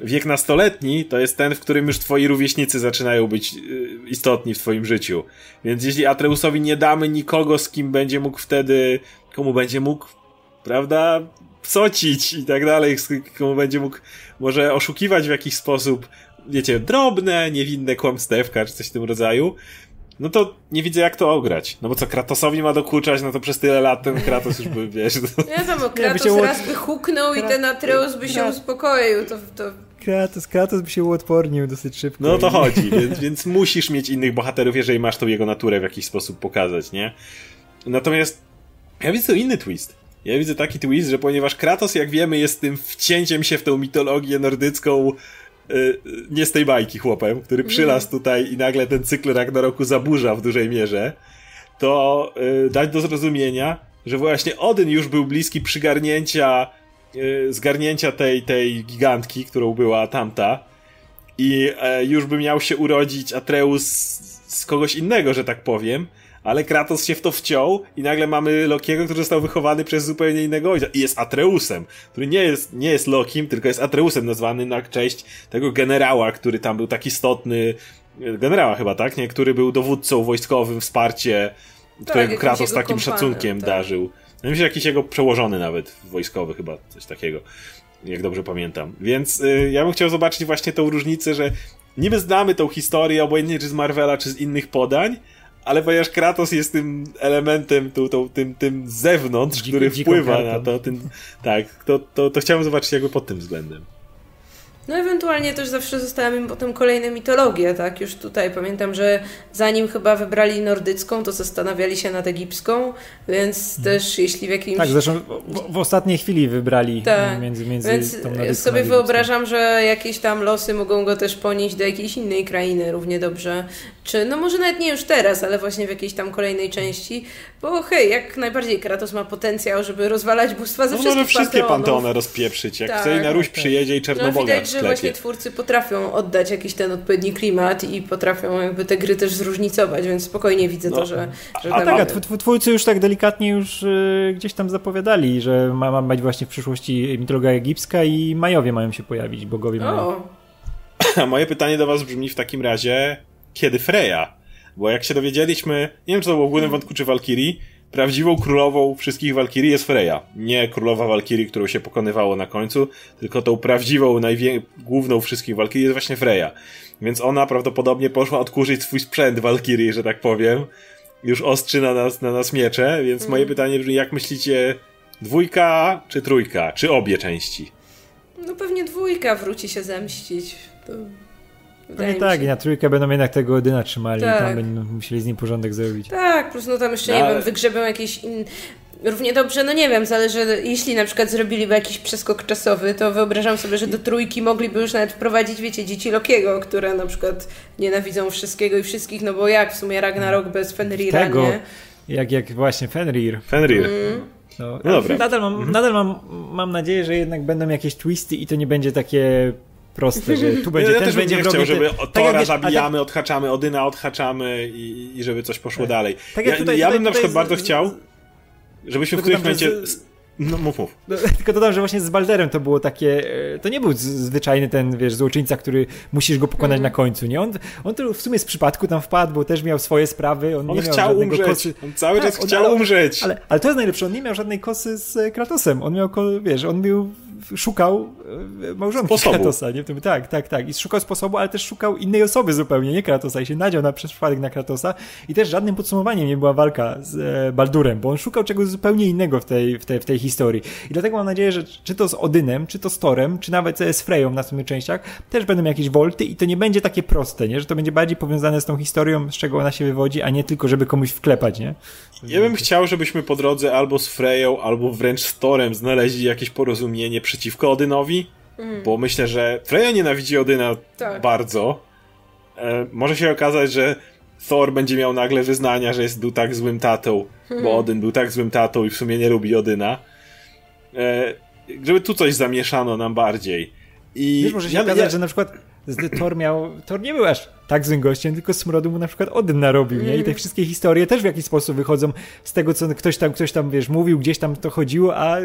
[SPEAKER 1] Wiek nastoletni to jest ten, w którym już twoi rówieśnicy zaczynają być y, istotni w twoim życiu. Więc jeśli Atreusowi nie damy nikogo, z kim będzie mógł wtedy, komu będzie mógł, prawda, psocić i tak dalej, komu będzie mógł może oszukiwać w jakiś sposób, wiecie, drobne, niewinne kłamstewka czy coś w tym rodzaju, no to nie widzę jak to ograć. No bo co, Kratosowi ma dokuczać, no to przez tyle lat ten Kratos już by, wiesz... To...
[SPEAKER 2] Ja tam, bo Kratos nie, by raz by huknął Krat... i ten Atreus by się uspokoił, to... to...
[SPEAKER 3] Kratos, Kratos by się uodpornił dosyć szybko.
[SPEAKER 1] No to chodzi, więc, więc musisz mieć innych bohaterów, jeżeli masz tą jego naturę w jakiś sposób pokazać, nie? Natomiast ja widzę inny twist. Ja widzę taki twist, że ponieważ Kratos, jak wiemy, jest tym wcięciem się w tę mitologię nordycką nie z tej bajki chłopem, który przylazł tutaj i nagle ten cykl Ragnaroku zaburza w dużej mierze, to y, dać do zrozumienia, że właśnie Odyn już był bliski przygarnięcia, zgarnięcia tej, tej gigantki, którą była tamta i e, już by miał się urodzić Atreus z kogoś innego, że tak powiem, ale Kratos się w to wciął i nagle mamy Lokiego, który został wychowany przez zupełnie innego ojca i jest Atreusem, który nie jest, nie jest Lokim, tylko jest Atreusem nazwany na cześć tego generała, który tam był tak istotny, generała chyba, tak? Nie? Który był dowódcą wojskowym, wsparcie, tak, którego Kratos takim szacunkiem tak. darzył. Ja myślę, jakiś jego przełożony nawet wojskowy chyba, coś takiego, jak dobrze pamiętam. Więc y, ja bym chciał zobaczyć właśnie tą różnicę, że niby znamy tą historię, obojętnie czy z Marvela, czy z innych podań, ale ponieważ Kratos jest tym elementem, tu, tu, tym, tym z zewnątrz, który wpływa na to, tym, tak, to, to, to chciałem zobaczyć jakby pod tym względem.
[SPEAKER 2] No ewentualnie też zawsze zostały im potem kolejne mitologie, tak? Już tutaj pamiętam, że zanim chyba wybrali nordycką, to zastanawiali się nad egipską, więc hmm. też jeśli w jakimś...
[SPEAKER 3] Tak, zresztą w, w ostatniej chwili wybrali tak. między, między
[SPEAKER 2] więc tą nordycką sobie wyobrażam, że jakieś tam losy mogą go też ponieść do jakiejś innej krainy równie dobrze, czy no może nawet nie już teraz, ale właśnie w jakiejś tam kolejnej części, bo hej, jak najbardziej Kratos ma potencjał, żeby rozwalać bóstwa ze no, wszystkich może
[SPEAKER 1] wszystkie panteony rozpieprzyć, jak tak, chce i na Ruś tak. przyjedzie i Czernoboga no,
[SPEAKER 2] że właśnie twórcy potrafią oddać jakiś ten odpowiedni klimat i potrafią jakby te gry też zróżnicować, więc spokojnie widzę no, to, że... że
[SPEAKER 3] a tak, a twórcy już tak delikatnie już y, gdzieś tam zapowiadali, że ma, ma być właśnie w przyszłości mitologia egipska i majowie mają się pojawić, bogowie mają.
[SPEAKER 1] A moje pytanie do was brzmi w takim razie, kiedy Freya? Bo jak się dowiedzieliśmy, nie wiem czy to było w głównym wątku czy Valkyrie, prawdziwą królową wszystkich Walkirii jest Freya. Nie królowa Walkirii, którą się pokonywało na końcu, tylko tą prawdziwą, główną wszystkich Walkirii jest właśnie Freya. Więc ona prawdopodobnie poszła odkurzyć swój sprzęt Walkirii, że tak powiem. Już ostrzy na nas, na nas miecze, więc mm. moje pytanie brzmi, jak myślicie, dwójka czy trójka? Czy obie części?
[SPEAKER 2] No pewnie dwójka wróci się zemścić. To
[SPEAKER 3] Wydaje tak, i na trójkę będą jednak tego Odyna trzymali tak. i tam tak. będą musieli z nim porządek zrobić.
[SPEAKER 2] Tak, plus no tam jeszcze, no, nie ale... wiem, wygrzebią jakieś in... Równie dobrze, no nie wiem, zależy, jeśli na przykład zrobiliby jakiś przeskok czasowy, to wyobrażam sobie, że do trójki mogliby już nawet wprowadzić, wiecie, dzieci Lokiego, które na przykład nienawidzą wszystkiego i wszystkich, no bo jak w sumie Ragnarok bez Fenrira, Tego, nie?
[SPEAKER 3] Jak, jak właśnie Fenrir.
[SPEAKER 1] Fenrir. Mm.
[SPEAKER 3] No, no dobra. Nadal, mam, mhm. nadal mam, mam nadzieję, że jednak będą jakieś twisty i to nie będzie takie proste, że tu będzie ja ten, też będzie
[SPEAKER 1] nie chciał, żeby tak Tora tak zabijamy, tak... odhaczamy, Odyna odhaczamy i, i żeby coś poszło tak. dalej. Tak ja, tutaj, ja bym tutaj, na przykład bardzo chciał, żebyśmy w którymś momencie... Z... No mów, mów.
[SPEAKER 3] No, tylko dodam, że właśnie z Balderem to było takie, e, to nie był zwyczajny ten, wiesz, złoczyńca, który musisz go pokonać mm. na końcu, nie? On, on to w sumie z przypadku tam wpadł, bo też miał swoje sprawy. On,
[SPEAKER 1] on
[SPEAKER 3] nie
[SPEAKER 1] chciał umrzeć. Kosy. On cały czas tak, chciał
[SPEAKER 3] on,
[SPEAKER 1] umrzeć.
[SPEAKER 3] Ale, ale to jest najlepsze, on nie miał żadnej kosy z Kratosem. On miał, wiesz, on był szukał e, małżonki sposobu. Kratosa, nie? Tak, tak, tak. I szukał sposobu, ale też szukał innej osoby zupełnie, nie Kratosa. I się nadział na przypadek na Kratosa. I też żadnym podsumowaniem nie była walka z e, Baldurem, bo on szukał czegoś zupełnie innego w tej, w tej, w tej historii. I dlatego mam nadzieję, że czy to z Odynem, czy to z Torem, czy nawet z Freją w następnych częściach, też będą jakieś wolty i to nie będzie takie proste, nie? Że to będzie bardziej powiązane z tą historią, z czego ona się wywodzi, a nie tylko, żeby komuś wklepać, nie?
[SPEAKER 1] Ja bym chciał, żebyśmy po drodze albo z Freją, albo wręcz z Torem znaleźli jakieś porozumienie przeciwko Odynowi, mm. bo myślę, że Freya nienawidzi Odyna tak. bardzo. E, może się okazać, że Thor będzie miał nagle wyznania, że jest, był tak złym tatą, hmm. bo Odyn był tak złym tatą i w sumie nie lubi Odyna. E, żeby tu coś zamieszano nam bardziej. I
[SPEAKER 3] Wiesz, może się ja, okazać, ja... że na przykład Thor miał, Thor nie był aż tak złym gościem, tylko smrodu mu na przykład Odyn narobił, nie? I te mhm. wszystkie historie też w jakiś sposób wychodzą z tego, co ktoś tam, ktoś tam, wiesz, mówił, gdzieś tam to chodziło, a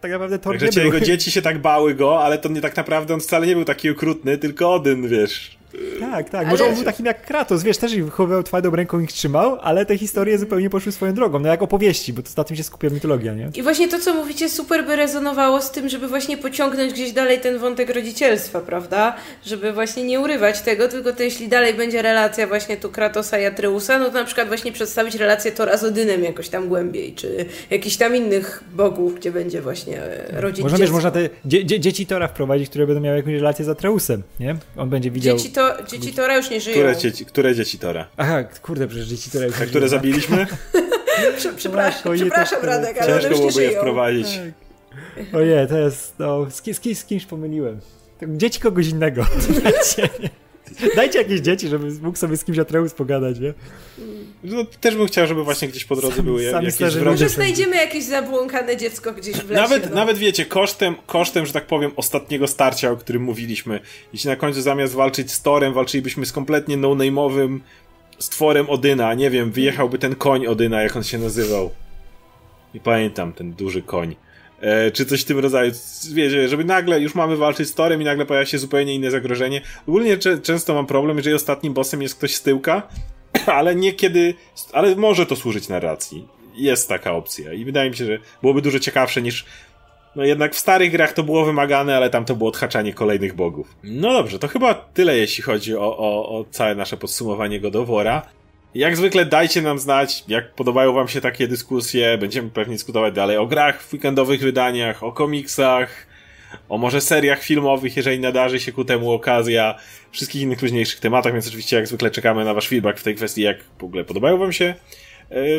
[SPEAKER 3] tak naprawdę Thor
[SPEAKER 1] Także nie był. jego dzieci się tak bały go, ale to nie tak naprawdę on wcale nie był taki okrutny, tylko Odyn, wiesz.
[SPEAKER 3] Tak, tak. Ale... Może on był takim jak Kratos, wiesz, też ich wychowywał twardą ręką ich trzymał, ale te historie zupełnie poszły swoją drogą, no jak opowieści, bo to na tym się skupia mitologia, nie?
[SPEAKER 2] I właśnie to, co mówicie, super by rezonowało z tym, żeby właśnie pociągnąć gdzieś dalej ten wątek rodzicielstwa, prawda? Żeby właśnie nie urywać tego, tylko to jeśli dalej będzie relacja właśnie tu Kratosa i Atreusa, no to na przykład właśnie przedstawić relację Tora z Odynem jakoś tam głębiej, czy jakichś tam innych bogów, gdzie będzie właśnie rodzicielstwo.
[SPEAKER 3] Można, wiesz, można te dzie dzieci Tora wprowadzić, które będą miały jakąś relację z Atreusem, nie? On będzie widział...
[SPEAKER 2] Dzieci, to, dzieci Tora już nie żyją.
[SPEAKER 1] Które dzieci, które dzieci Tora?
[SPEAKER 3] Aha, kurde, przecież dzieci Tora już
[SPEAKER 1] A które zabiliśmy?
[SPEAKER 2] przepraszam, przepraszam Radek, ale
[SPEAKER 1] Ciężko byłoby je wprowadzić.
[SPEAKER 3] Tak. Ojej, to jest, no, z, z, z kimś pomyliłem. Dzieci kogoś innego. Dajcie jakieś dzieci, żeby mógł sobie z kimś Atreus pogadać, nie?
[SPEAKER 1] No, też bym chciał, żeby właśnie gdzieś po drodze Sam, były jakieś
[SPEAKER 2] wrogie. Może znajdziemy jakieś zabłąkane dziecko gdzieś w lesie.
[SPEAKER 1] Nawet, no. nawet wiecie, kosztem, kosztem, że tak powiem, ostatniego starcia, o którym mówiliśmy. Jeśli na końcu zamiast walczyć z Torem, walczylibyśmy z kompletnie no-name'owym stworem Odyna, nie wiem, wyjechałby ten koń Odyna, jak on się nazywał. Nie pamiętam, ten duży koń. E, czy coś w tym rodzaju. Wiecie, żeby nagle już mamy walczyć z Torem i nagle pojawia się zupełnie inne zagrożenie. Ogólnie często mam problem, jeżeli ostatnim bossem jest ktoś z tyłka, ale niekiedy, ale może to służyć narracji. Jest taka opcja i wydaje mi się, że byłoby dużo ciekawsze niż no jednak w starych grach to było wymagane, ale tam to było odhaczanie kolejnych bogów. No dobrze, to chyba tyle jeśli chodzi o, o, o całe nasze podsumowanie Godowora. Jak zwykle dajcie nam znać, jak podobają wam się takie dyskusje. Będziemy pewnie dyskutować dalej o grach w weekendowych wydaniach, o komiksach, o może seriach filmowych, jeżeli nadarzy się ku temu okazja, wszystkich innych luźniejszych tematach, więc oczywiście jak zwykle czekamy na wasz feedback w tej kwestii, jak w ogóle podobają wam się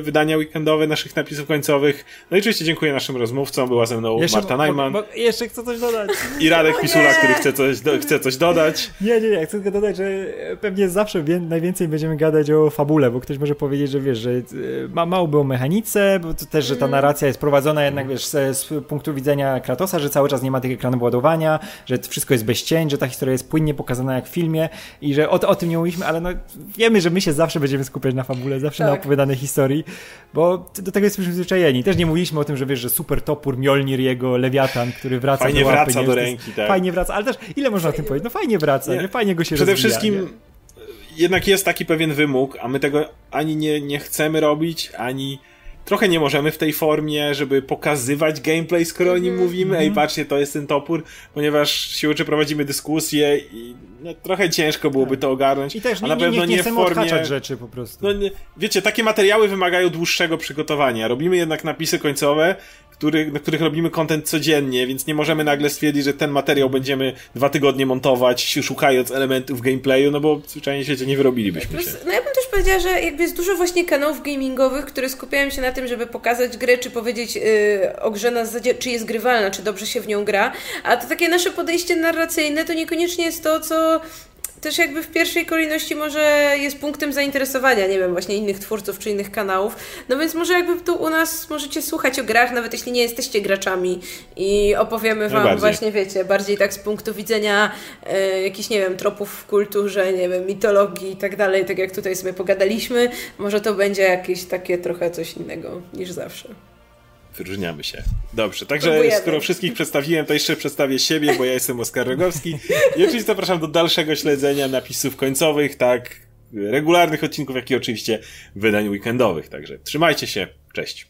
[SPEAKER 1] wydania weekendowe naszych napisów końcowych. No i oczywiście dziękuję naszym rozmówcom. Była ze mną jeszcze, Marta Najman. Bo,
[SPEAKER 3] bo jeszcze chcę coś dodać.
[SPEAKER 1] I Radek Pisula, który chce coś, do, chce coś dodać.
[SPEAKER 3] Nie, nie, nie. Chcę tylko dodać, że pewnie zawsze wie, najwięcej będziemy gadać o fabule, bo ktoś może powiedzieć, że wiesz, że e, ma, mało było mechanice, bo to też, że ta mhm. narracja jest prowadzona jednak, wiesz, z, z, punktu widzenia Kratosa, że cały czas nie ma tych ekranów ładowania, że wszystko jest bez cień, że ta historia jest płynnie pokazana jak w filmie i że o, o tym nie mówiliśmy, ale no wiemy, że my się zawsze będziemy skupiać na fabule, zawsze tak. na opowiadanej historii, bo do tego jesteśmy przyzwyczajeni. Też nie mówiliśmy o tym, że wiesz, że super topór, Mjolnir, jego lewiatan, który wraca
[SPEAKER 1] fajnie
[SPEAKER 3] do łapy.
[SPEAKER 1] wraca nie? do ręki, tak.
[SPEAKER 3] Fajnie wraca, ale też ile można o tym powiedzieć? No fajnie wraca, nie? nie? Fajnie go się
[SPEAKER 1] Przede
[SPEAKER 3] rozwija,
[SPEAKER 1] wszystkim nie? jednak jest taki pewien wymóg, a my tego ani nie, nie chcemy robić, ani trochę nie możemy w tej formie, żeby pokazywać gameplay, skoro o nim -hmm. mówimy, ej, mhm. patrzcie, to jest ten topór, ponieważ siłą czy prowadzimy dyskusję i no, trochę ciężko byłoby tak. to ogarnąć.
[SPEAKER 3] I też nie, a na pewno nie, nie, nie w formie. rzeczy po prostu.
[SPEAKER 1] No, nie, wiecie, takie materiały wymagają dłuższego przygotowania. Robimy jednak napisy końcowe, który, na których robimy content codziennie, więc nie możemy nagle stwierdzić, że ten materiał będziemy dwa tygodnie montować, szukając elementów gameplayu, no bo zwyczajnie świecie nie wyrobilibyśmy się.
[SPEAKER 2] No ja bym też powiedziała, że jakby jest dużo właśnie kanałów gamingowych, które skupiają się na tym, żeby pokazać grę, czy powiedzieć yy, o grze na zasadzie, czy jest grywalna, czy dobrze się w nią gra, a to takie nasze podejście narracyjne to niekoniecznie jest to, co też jakby w pierwszej kolejności może jest punktem zainteresowania, nie wiem, właśnie innych twórców czy innych kanałów. No więc może jakby tu u nas możecie słuchać o grach, nawet jeśli nie jesteście graczami i opowiemy Wam właśnie, wiecie, bardziej tak z punktu widzenia e, jakichś, nie wiem, tropów w kulturze, nie wiem, mitologii i tak dalej, tak jak tutaj sobie pogadaliśmy. Może to będzie jakieś takie trochę coś innego niż zawsze.
[SPEAKER 1] Wyróżniamy się. Dobrze, także Próbujemy. skoro wszystkich przedstawiłem, to jeszcze przedstawię siebie, bo ja jestem Oskar Rogowski. I oczywiście zapraszam do dalszego śledzenia napisów końcowych, tak regularnych odcinków, jak i oczywiście wydań weekendowych. Także trzymajcie się, cześć.